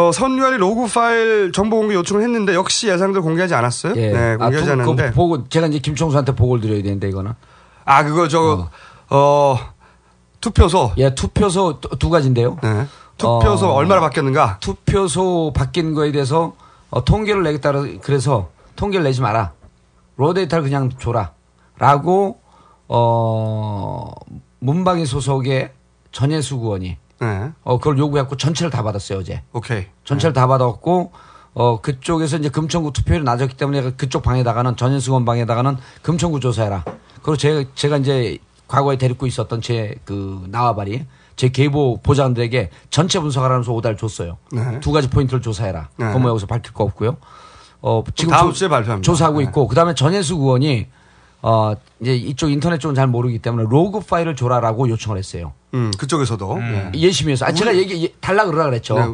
어, 선관위 로그 파일 정보 공개 요청을 했는데, 역시 예상대로 공개하지 않았어요. 예. 네, 공개하지 아, 그- 그거 않았는데. 보고 제가 이제 김총수한테 보고를 드려야 되는데 이거는. 아, 그거 저, 어, 투표소. 예, 투표소 두, 두 가지인데요. 네. 투표소 어, 얼마나 바뀌었는가? 투표소 바뀐 거에 대해서 어, 통계를 내겠다 그래서 통계를 내지 마라. 로 데이터를 그냥 줘라. 라고 어 문방위 소속의 전예수 구원이 네. 어 그걸 요구했고 전체를 다 받았어요, 어제. 오케이. 전체를 다 받았고 어 그쪽에서 이제 금천구 투표율이 낮았기 때문에 그쪽 방에다가는 전현수 원 방에다가는 금천구 조사해라. 그리고 제가 제가 이제 과거에 데리고 있었던 제 그 나와바리 제 계보 보장들에게 전체 분석하라면서 오달 줬어요. 네. 두 가지 포인트를 조사해라. 네. 그건 뭐 여기서 밝힐 거 없고요. 어 지금 다음 조- 주에 발표합니다. 조사하고 네. 있고 그다음에 전혜숙 의원이 어 이제 이쪽 인터넷 쪽은 잘 모르기 때문에 로그 파일을 줘라라고 요청을 했어요. 음, 그쪽에서도. 네. 예심위에서 아 제가 얘기 예, 달라 그러라 그랬죠. 네.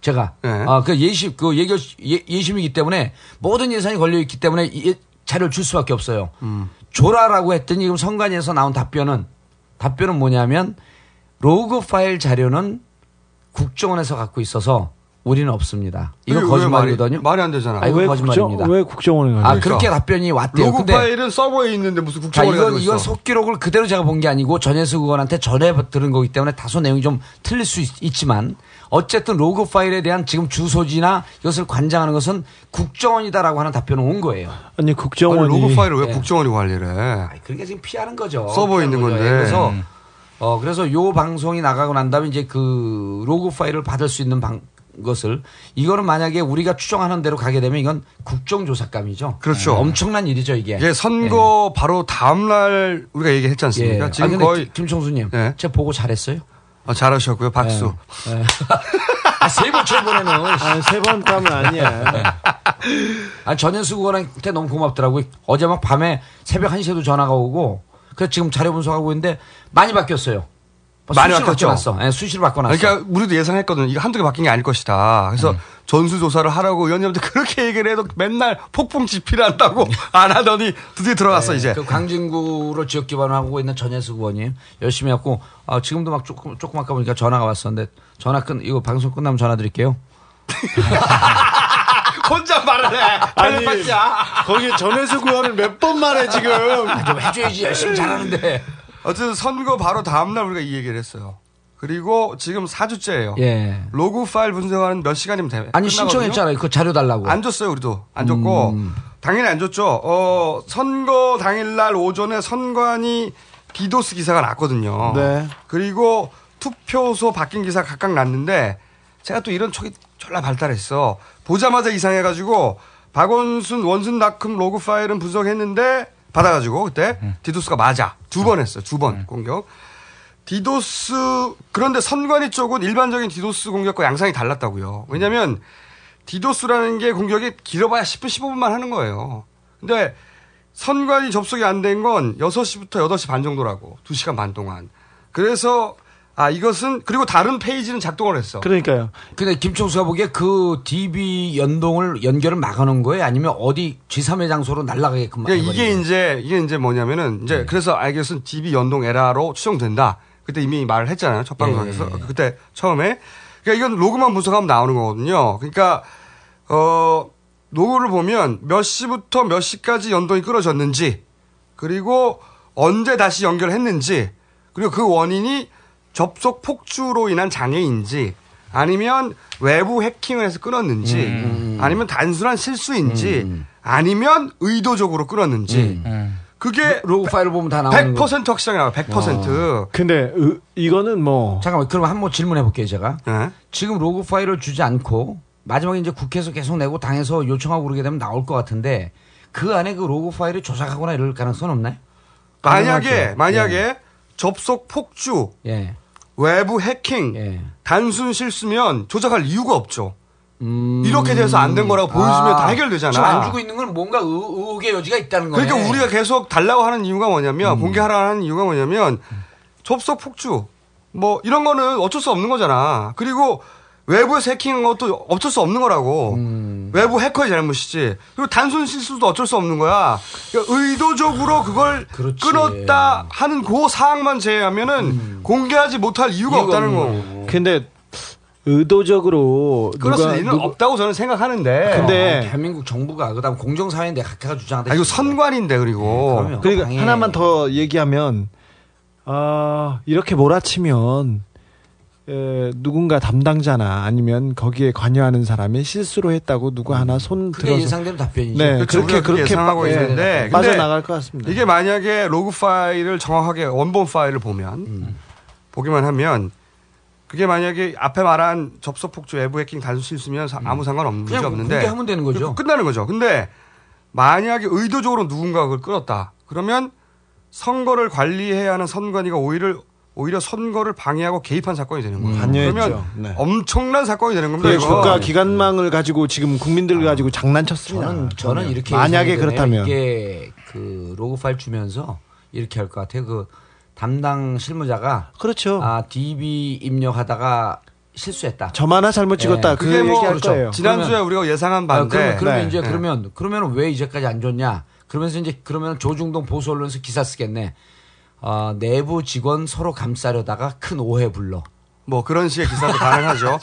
제가 네. 아그 예심 그 예결 예, 예심이기 때문에 모든 예산이 걸려 있기 때문에 예, 자료를 줄 수밖에 없어요. 음. 줘라라고 했더니 지금 선관위에서 나온 답변은 답변은 뭐냐면 로그 파일 자료는 국정원에서 갖고 있어서 우리는 없습니다. 이거 거짓말이거든요. 말이, 말이 안 되잖아. 아, 이거 거짓말입니다. 왜 국정원에 가요? 아 그렇게 답변이 왔대요. 로그 근데 파일은 서버에 있는데 무슨 자, 국정원에 이건, 가지고 이건 있어. 속기록을 그대로 제가 본 게 아니고 전혜숙 의원한테 전해 들은 거기 때문에 다소 내용이 좀 틀릴 수 있, 지만 어쨌든 로그 파일에 대한 지금 주소지나 이것을 관장하는 것은 국정원이다라고 하는 답변은 온 거예요. 아니 국정원이 아니, 로그 파일을 왜 네. 국정원이 관리를 해? 그러니까 지금 피하는 거죠. 서버에 있는. 건데. 그래서 음. 어 그래서 요 방송이 나가고 난 다음에 이제 그 로그 파일을 받을 수 있는 방 것을 이거는 만약에 우리가 추정하는 대로 가게 되면 이건 국정조사감이죠. 그렇죠. 엄청난 일이죠 이게. 이게 선거 바로 다음 날 우리가 얘기했지 않습니까? 예. 지금 아, 거의 김- 김총수님, 예. 제가 보고 잘했어요. 아, 잘하셨고요. 박수. 예. 아, 세번 쳐보내는. 세번 까면 아니야. 아, 전현수 의원한테 너무 고맙더라고요. 어제 막 밤에 새벽 1시에도 전화가 오고, 그래서 지금 자료 분석하고 있는데 많이 바뀌었어요. 많이 수시로 바뀌었죠. 예, 수시로 바꿔놨어. 그러니까 우리도 예상했거든요. 이거 한두 개 바뀐 게 아닐 것이다. 그래서 음. 전수조사를 하라고 의원님한테 그렇게 얘기를 해도 맨날 폭풍 집필 한다고 안 하더니 드디어 들어갔어 네, 이제. 그 광진구로 지역 기반을 하고 있는 전혜숙 의원님 열심히 했고 아, 지금도 막 조금 조금 아까 보니까 전화가 왔었는데 전화 끝 이거 방송 끝나면 전화 드릴게요. 혼자 말을 해. 아니 거기 전혜숙 의원을 몇 번 말해 지금. 아, 좀 해줘야지 열심히 잘하는데. 어쨌든 선거 바로 다음날 우리가 이 얘기를 했어요. 그리고 지금 4주째예요. 예. 로그 파일 분석하는 몇 시간이면 돼. 아니 끝나거든요. 신청했잖아요. 그 자료 달라고. 안 줬어요, 우리도. 안 줬고. 음. 당연히 안 줬죠. 어, 선거 당일 날 오전에 선관위 디도스 기사가 났거든요. 네. 그리고 투표소 바뀐 기사 각각 났는데 제가 또 이런 촉이 졸라 발달했어. 보자마자 이상해 가지고 박원순 원순닷컴 로그 파일은 분석했는데 받아가지고 그때 디도스가 맞아. 두 번 했어요. 두번 공격. 디도스 그런데 선관위 쪽은 일반적인 디도스 공격과 양상이 달랐다고요. 왜냐하면 디도스라는 게 공격이 길어봐야 10분 15분만 하는 거예요. 근데 선관위 접속이 안 된 건 6시부터 8시 반 정도라고. 2시간 반 동안. 그래서 아 이것은 그리고 다른 페이지는 작동을 했어. 그러니까요. 근데 김총수가 보기에 그 DB 연동을 연결을 막아놓은 거예요? 아니면 어디 쥐삼의 장소로 날아가게끔 그러니까 해버린 이게 이제 이게 이제 뭐냐면은 네. 이제 그래서 아 이것은 DB 연동 에러로 추정된다. 그때 이미 말을 했잖아요. 첫 방송에서 예, 예, 예. 그때 처음에 그러니까 이건 로그만 분석하면 나오는 거거든요. 그러니까 어 로그를 보면 몇 시부터 몇 시까지 연동이 끊어졌는지 그리고 언제 다시 연결했는지 그리고 그 원인이 접속 폭주로 인한 장애인지 아니면 외부 해킹을 해서 끊었는지 음, 아니면 단순한 실수인지 아니면 의도적으로 끊었는지 그게 로그 파일을 보면 다 나오는 거. 100% 확실하게 나와요. 100%. 근데 으- 이거는 뭐 잠깐만 그럼 한번 질문해 볼게요 제가. 네. 지금 로그 파일을 주지 않고 마지막에 이제 국회에서 계속 내고 당에서 요청하고 그러게 되면 나올 것 같은데 그 안에 그 로그 파일을 조작하거나 이럴 가능성은 없나요? 만약에. 만약에 접속 폭주, 예. 외부 해킹, 예. 단순 실수면 조작할 이유가 없죠. 음. 이렇게 돼서 안 된 거라고 보여주면 아, 다 해결되잖아. 지금 안 주고 있는 건 뭔가 의, 의혹의 여지가 있다는 거네. 그러니까 우리가 계속 달라고 하는 이유가 뭐냐면 음. 공개하라 하는 이유가 뭐냐면 접속 폭주 뭐 이런 거는 어쩔 수 없는 거잖아. 그리고 외부에서 해킹한 것도 어쩔 수 없는 거라고. 음. 외부 해커의 잘못이지. 그리고 단순 실수도 어쩔 수 없는 거야. 그러니까 의도적으로 그걸 끊었다 하는 그 사항만 제외하면은 공개하지 못할 이유가, 음. 이유가 없다는 거. 근데 의도적으로 그럴 누가 리는 누구- 없다고 저는 생각하는데. 근데- 어, 대한민국 정부가 그다음 공정사회인데 각하가 주장하듯이 아, 이거 선관인데 그리고. 그러면 그러니까 하나만 더 얘기하면 아 이렇게 몰아치면 에, 누군가 담당자나 아니면 거기에 관여하는 사람이 실수로 했다고 누구 하나 손 그게 들어서 예상되는 답변이죠. 네, 그렇죠. 그렇게 그렇게 빠- 예, 있는데 근데 빠져나갈 것 같습니다. 이게 만약에 로그 파일을 정확하게 원본 파일을 보면 음. 보기만 하면 그게 만약에 앞에 말한 접속 폭주 외부 해킹 단순 실수면 사- 아무 상관없는 문제 음. 없는데 공개하면 되는 거죠. 끝나는 거죠. 근데 만약에 의도적으로 누군가 그걸 끌었다. 그러면 선거를 관리해야 하는 선관위가 오히려 오히려 선거를 방해하고 개입한 사건이 되는 거예요. 관여했죠. 그러면 네. 엄청난 사건이 되는 겁니다. 그 이거. 국가 기관망을 가지고 지금 국민들 가지고 장난쳤습니다. 저는 저는 이렇게 만약에. 그렇다면 이게 그 로그 파일 주면서 이렇게 할 것 같아요. 그 담당 실무자가 그렇죠. 아 DB 입력하다가 실수했다. 저 하나 잘못 찍었다. 예. 그 그게 뭐 그렇죠. 지난주에 그러면- 우리가 예상한 아, 바인데 그러면, 그러면 네. 이제 네. 그러면 그러면 왜 이제까지 안 줬냐? 그러면서 이제 그러면 조중동 보수 언론에서 기사 쓰겠네. 어, 내부 직원 서로 감싸려다가 큰 오해 불러. 뭐 그런 식의 기사도 가능하죠.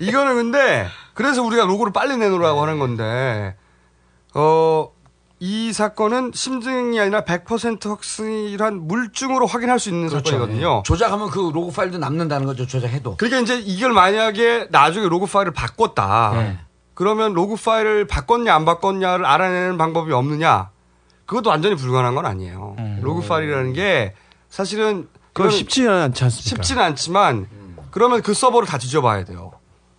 이거는 근데 그래서 우리가 로그를 빨리 내놓으라고 하는 건데 어. 이 사건은 심증이 아니라 100% 확실한 물증으로 확인할 수 있는 사건이거든요. 조작하면 그 로그 파일도 남는다는 거죠. 조작해도. 그러니까 이제 이걸 만약에 나중에 로그 파일을 바꿨다. 네. 그러면 로그 파일을 바꿨냐 안 바꿨냐를 알아내는 방법이 없느냐? 그것도 완전히 불가능한 건 아니에요. 로그 파일이라는 게 사실은 그거 그건 쉽지는 않지 않습니까? 쉽지는 않지만 그러면 그 서버를 다 뒤져봐야 돼요.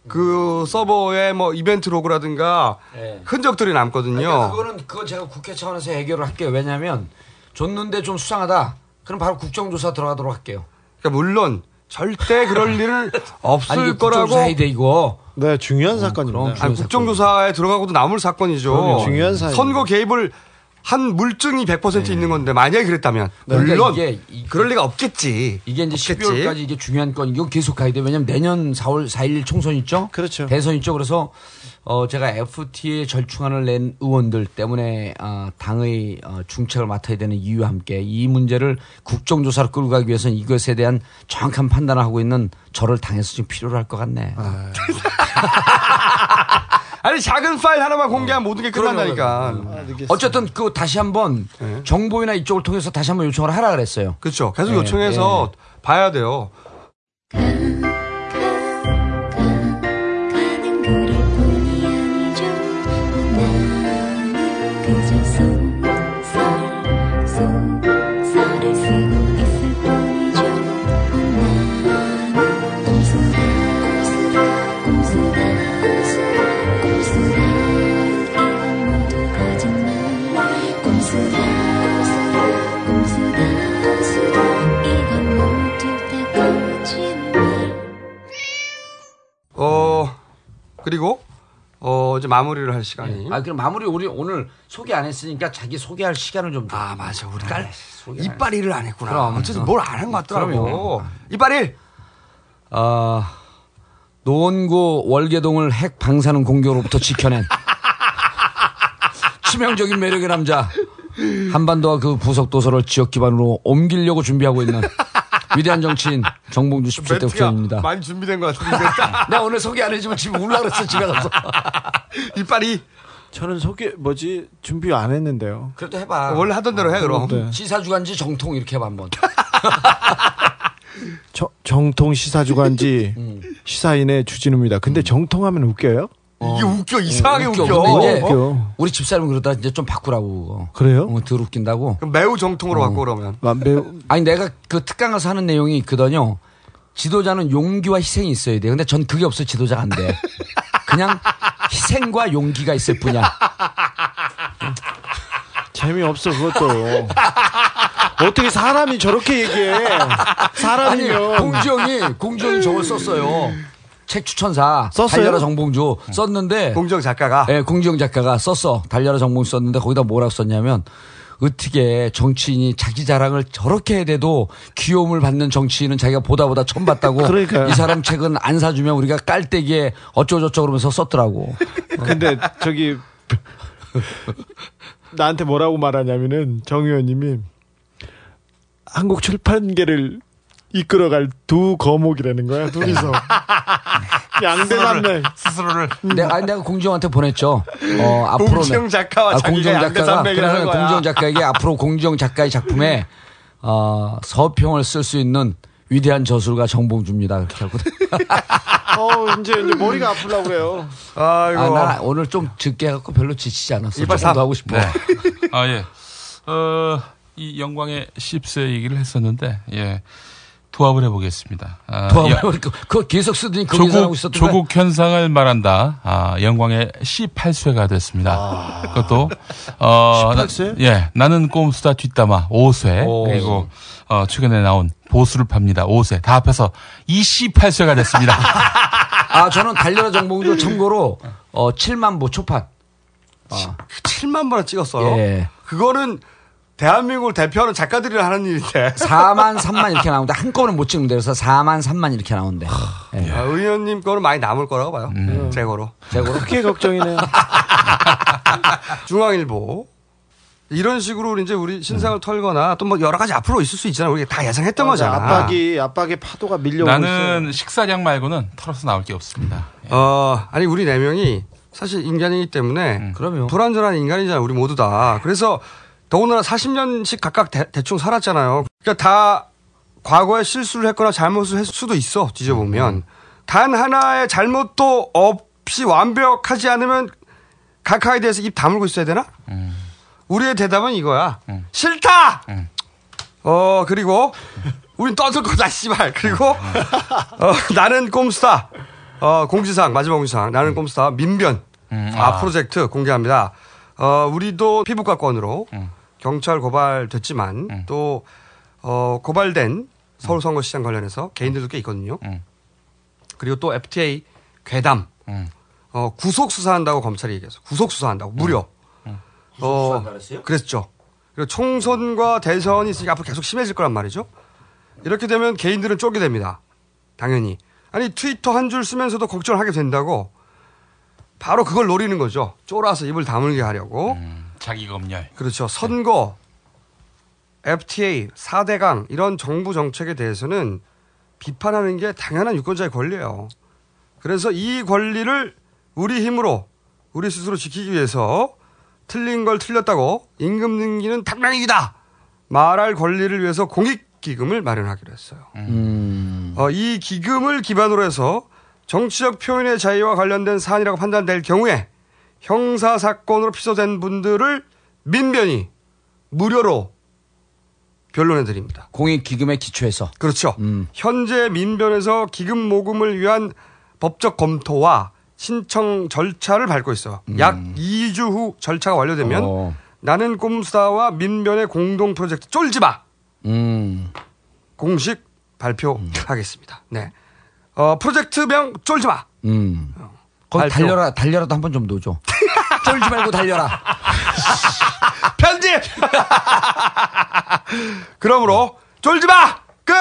그 서버에 뭐 이벤트 로그라든가 네. 흔적들이 남거든요. 그러니까 그거는 그건 제가 국회 차원에서 해결을 할게요. 왜냐하면 줬는데 좀 수상하다. 그럼 바로 국정조사 들어가도록 할게요. 그러니까 물론 절대 그럴 일은 없을 아니, 거라고. 돼 이거. 네, 중요한 사건입니다. 그럼 아니, 국정조사에 들어가고도 남을 사건이죠. 그럼요. 중요한 사안입니다. 선거 개입을 한 물증이 100% 있는 건데 만약에 그랬다면 그러니까 물론 이게 이- 그럴 리가 없겠지. 이게 이제 없겠지. 12월까지 이게 중요한 건 이거 계속 가야 돼. 왜냐면 내년 4월 4일 총선 있죠? 그렇죠. 대선 있죠. 그래서 어 제가 FT에 절충안을 낸 의원들 때문에 어, 당의 어, 중책을 맡아야 되는 이유와 함께 이 문제를 국정조사로 끌고 가기 위해서는 이것에 대한 정확한 판단을 하고 있는 저를 당에서 지금 필요로 할 것 같네. 아니 작은 파일 하나만 공개하면 모든 게 끝난다니까. 어쨌든 그 다시 한번 정보이나 이쪽을 통해서 다시 한번 요청을 하라 그랬어요. 그렇죠. 계속 예, 요청해서 봐야 돼요. 그리고 어 이제 마무리를 할 시간이. 아 그럼 마무리 우리 오늘 소개 안 했으니까 자기 소개할 시간을 좀. 아 맞아 우리 깔 이빨이를 안 했구나. 그럼. 어쨌든 뭘 안 한 것 같더라고. 그럼요. 이빨일. 어, 노원구 월계동을 핵 방사능 공격으로부터 지켜낸 치명적인 매력의 남자 한반도와 그 부속 도서를 지역 기반으로 옮기려고 준비하고 있는 위대한 정치인 정봉주 17대 멘트가 국회의원입니다. 많이 준비된 것 같은데. 내가 오늘 소개 안 해주면 지금 울라 그랬어 집에 가서. 이빨이. 저는 소개 뭐지 준비 안 했는데요. 그래도 해봐. 원래 하던 대로 해 그럼. 네. 시사주간지 정통 이렇게 해봐 한번. 저, 정통 시사주간지 시사인의 주진우입니다. 근데 정통하면 웃겨요? 이게 웃겨 이상하게 웃겨. 근데 이제 웃겨. 우리 집사람 그러다 이제 좀 바꾸라고. 그래요? 어, 덜 웃긴다고. 그럼 매우 정통으로 바꿔 그러면. 아, 매우 아니 내가 그 특강 가서 하는 내용이 있거든요. 지도자는 용기와 희생이 있어야 돼. 근데 전 그게 없어 지도자가 안 돼. 그냥 희생과 용기가 있을 뿐이야. 재미없어 그것도. 어떻게 사람이 저렇게 얘기해? 사람이면 공주형이 공주형이 저걸 썼어요. 책 추천사 썼어요? 달려라 정봉주 썼는데 공정 작가가. 예, 공주형 작가가 썼어. 달려라 정봉주 썼는데 거기다 뭐라고 썼냐면 어떻게 정치인이 자기 자랑을 저렇게 해대도 귀여움을 받는 정치인은 자기가 보다 보다 처음 봤다고 그러니까요. 이 사람 책은 안 사주면 우리가 깔때기에 어쩌고저쩌고 그러면서 썼더라고. 근데 저기 나한테 뭐라고 말하냐면은 정 의원님이 한국 출판계를 이끌어갈 두 거목이라는 거야 둘이서 양대산맥 스스로를 내가, 아니, 내가 공주형한테 보냈죠. 어, 앞으로. 공주형 작가와 자기가 공주형 작가가, 거야. 공주형 작가에게 앞으로 공주형 작가의 작품에, 어, 서평을 쓸 수 있는 위대한 저술가 정봉주입니다. 그렇게 하고. 어 이제 이제 머리가 아프려고 그래요 아이고. 아, 나 오늘 좀 늦게 해갖고 별로 지치지 않았어. 삽. 하고 싶어. 네. 아, 예. 어, 이 영광의 10세 얘기를 했었는데, 예. 도합을 해보겠습니다. 아, 도합을 여- 해보니까 그거 계속 쓰더니 그 계산하고 조국, 있었던 거야. 조국 현상을 말한다. 아, 영광의 18쇄가 됐습니다. 그것도, 어, 18쇄? 나, 예. 나는 꼼수다 뒷담화 5쇄. 오. 그리고, 어, 최근에 나온 보수를 팝니다 5쇄. 다 합해서 28쇄가 됐습니다. 아, 저는 달려라 정봉주 참고로, 어, 7만 보 초판. 7만 번을 찍었어요. 예. 그거는 대한민국을 대표하는 작가들이 하는 일인데. 4만, 3만 이렇게 나오는데 한꺼번에 못 찍는데 그래서 4만, 3만 이렇게 나오는데. 예. 아, 의원님 거는 많이 남을 거라고 봐요. 음. 제 거로. 그게 걱정이네요 중앙일보. 이런 식으로 이제 우리 신상을 털거나 또 뭐 여러 가지 앞으로 있을 수 있잖아. 우리가 다 예상했던 거잖아. 압박이 압박의 파도가 밀려오고 있어요 나는 식사량 말고는 털어서 나올 게 없습니다. 어, 아니 우리 네 명이 사실 인간이기 때문에 그럼요. 불완전한 인간이잖아. 우리 모두 다. 그래서 더군다나 40년씩 각각 대, 충 살았잖아요. 그러니까 다 과거에 실수를 했거나 잘못을 했을 수도 있어. 뒤져보면 단 하나의 잘못도 없이 완벽하지 않으면 각하에 대해서 입 다물고 있어야 되나? 우리의 대답은 이거야. 싫다. 어 그리고 우린 떠들 거다 씨발. 그리고 어, 나는 꼼수다. 어, 공지사항 마지막 공지사항 나는 꼼수다 민변 아, 아. 프로젝트 공개합니다. 어, 우리도 피부과 건으로 경찰 고발됐지만 또 어, 고발된 서울 선거시장 관련해서 개인들도 꽤 있거든요. 그리고 또 FTA 괴담 어, 구속 수사한다고 검찰이 얘기해서 구속 수사한다고 무려 어, 그랬죠. 그리고 총선과 대선이 있으니까 앞으로 계속 심해질 거란 말이죠. 이렇게 되면 개인들은 쫄게 됩니다. 당연히. 아니 트위터 한 줄 쓰면서도 걱정을 하게 된다고 바로 그걸 노리는 거죠. 쫄아서 입을 다물게 하려고. 자기 검열. 그렇죠. 선거, FTA, 4대강 이런 정부 정책에 대해서는 비판하는 게 당연한 유권자의 권리예요. 그래서 이 권리를 우리 힘으로 우리 스스로 지키기 위해서 틀린 걸 틀렸다고 임금 능기는 당랑이다 말할 권리를 위해서 공익기금을 마련하기로 했어요. 어, 이 기금을 기반으로 해서 정치적 표현의 자유와 관련된 사안이라고 판단될 경우에 형사 사건으로 피소된 분들을 민변이 무료로 변론해 드립니다. 공익 기금에 기초해서 그렇죠. 현재 민변에서 기금 모금을 위한 법적 검토와 신청 절차를 밟고 있어요. 약 2주 후 절차가 완료되면 어. 나는 꼼수다와 민변의 공동 프로젝트 쫄지마 음. 공식 발표하겠습니다. 네. 어, 프로젝트명 쫄지마. 음. 거기 발표. 달려라, 달려라도 한 번 좀 넣어줘. 쫄지 말고 달려라. 편집! 그러므로 쫄지 마! 끝!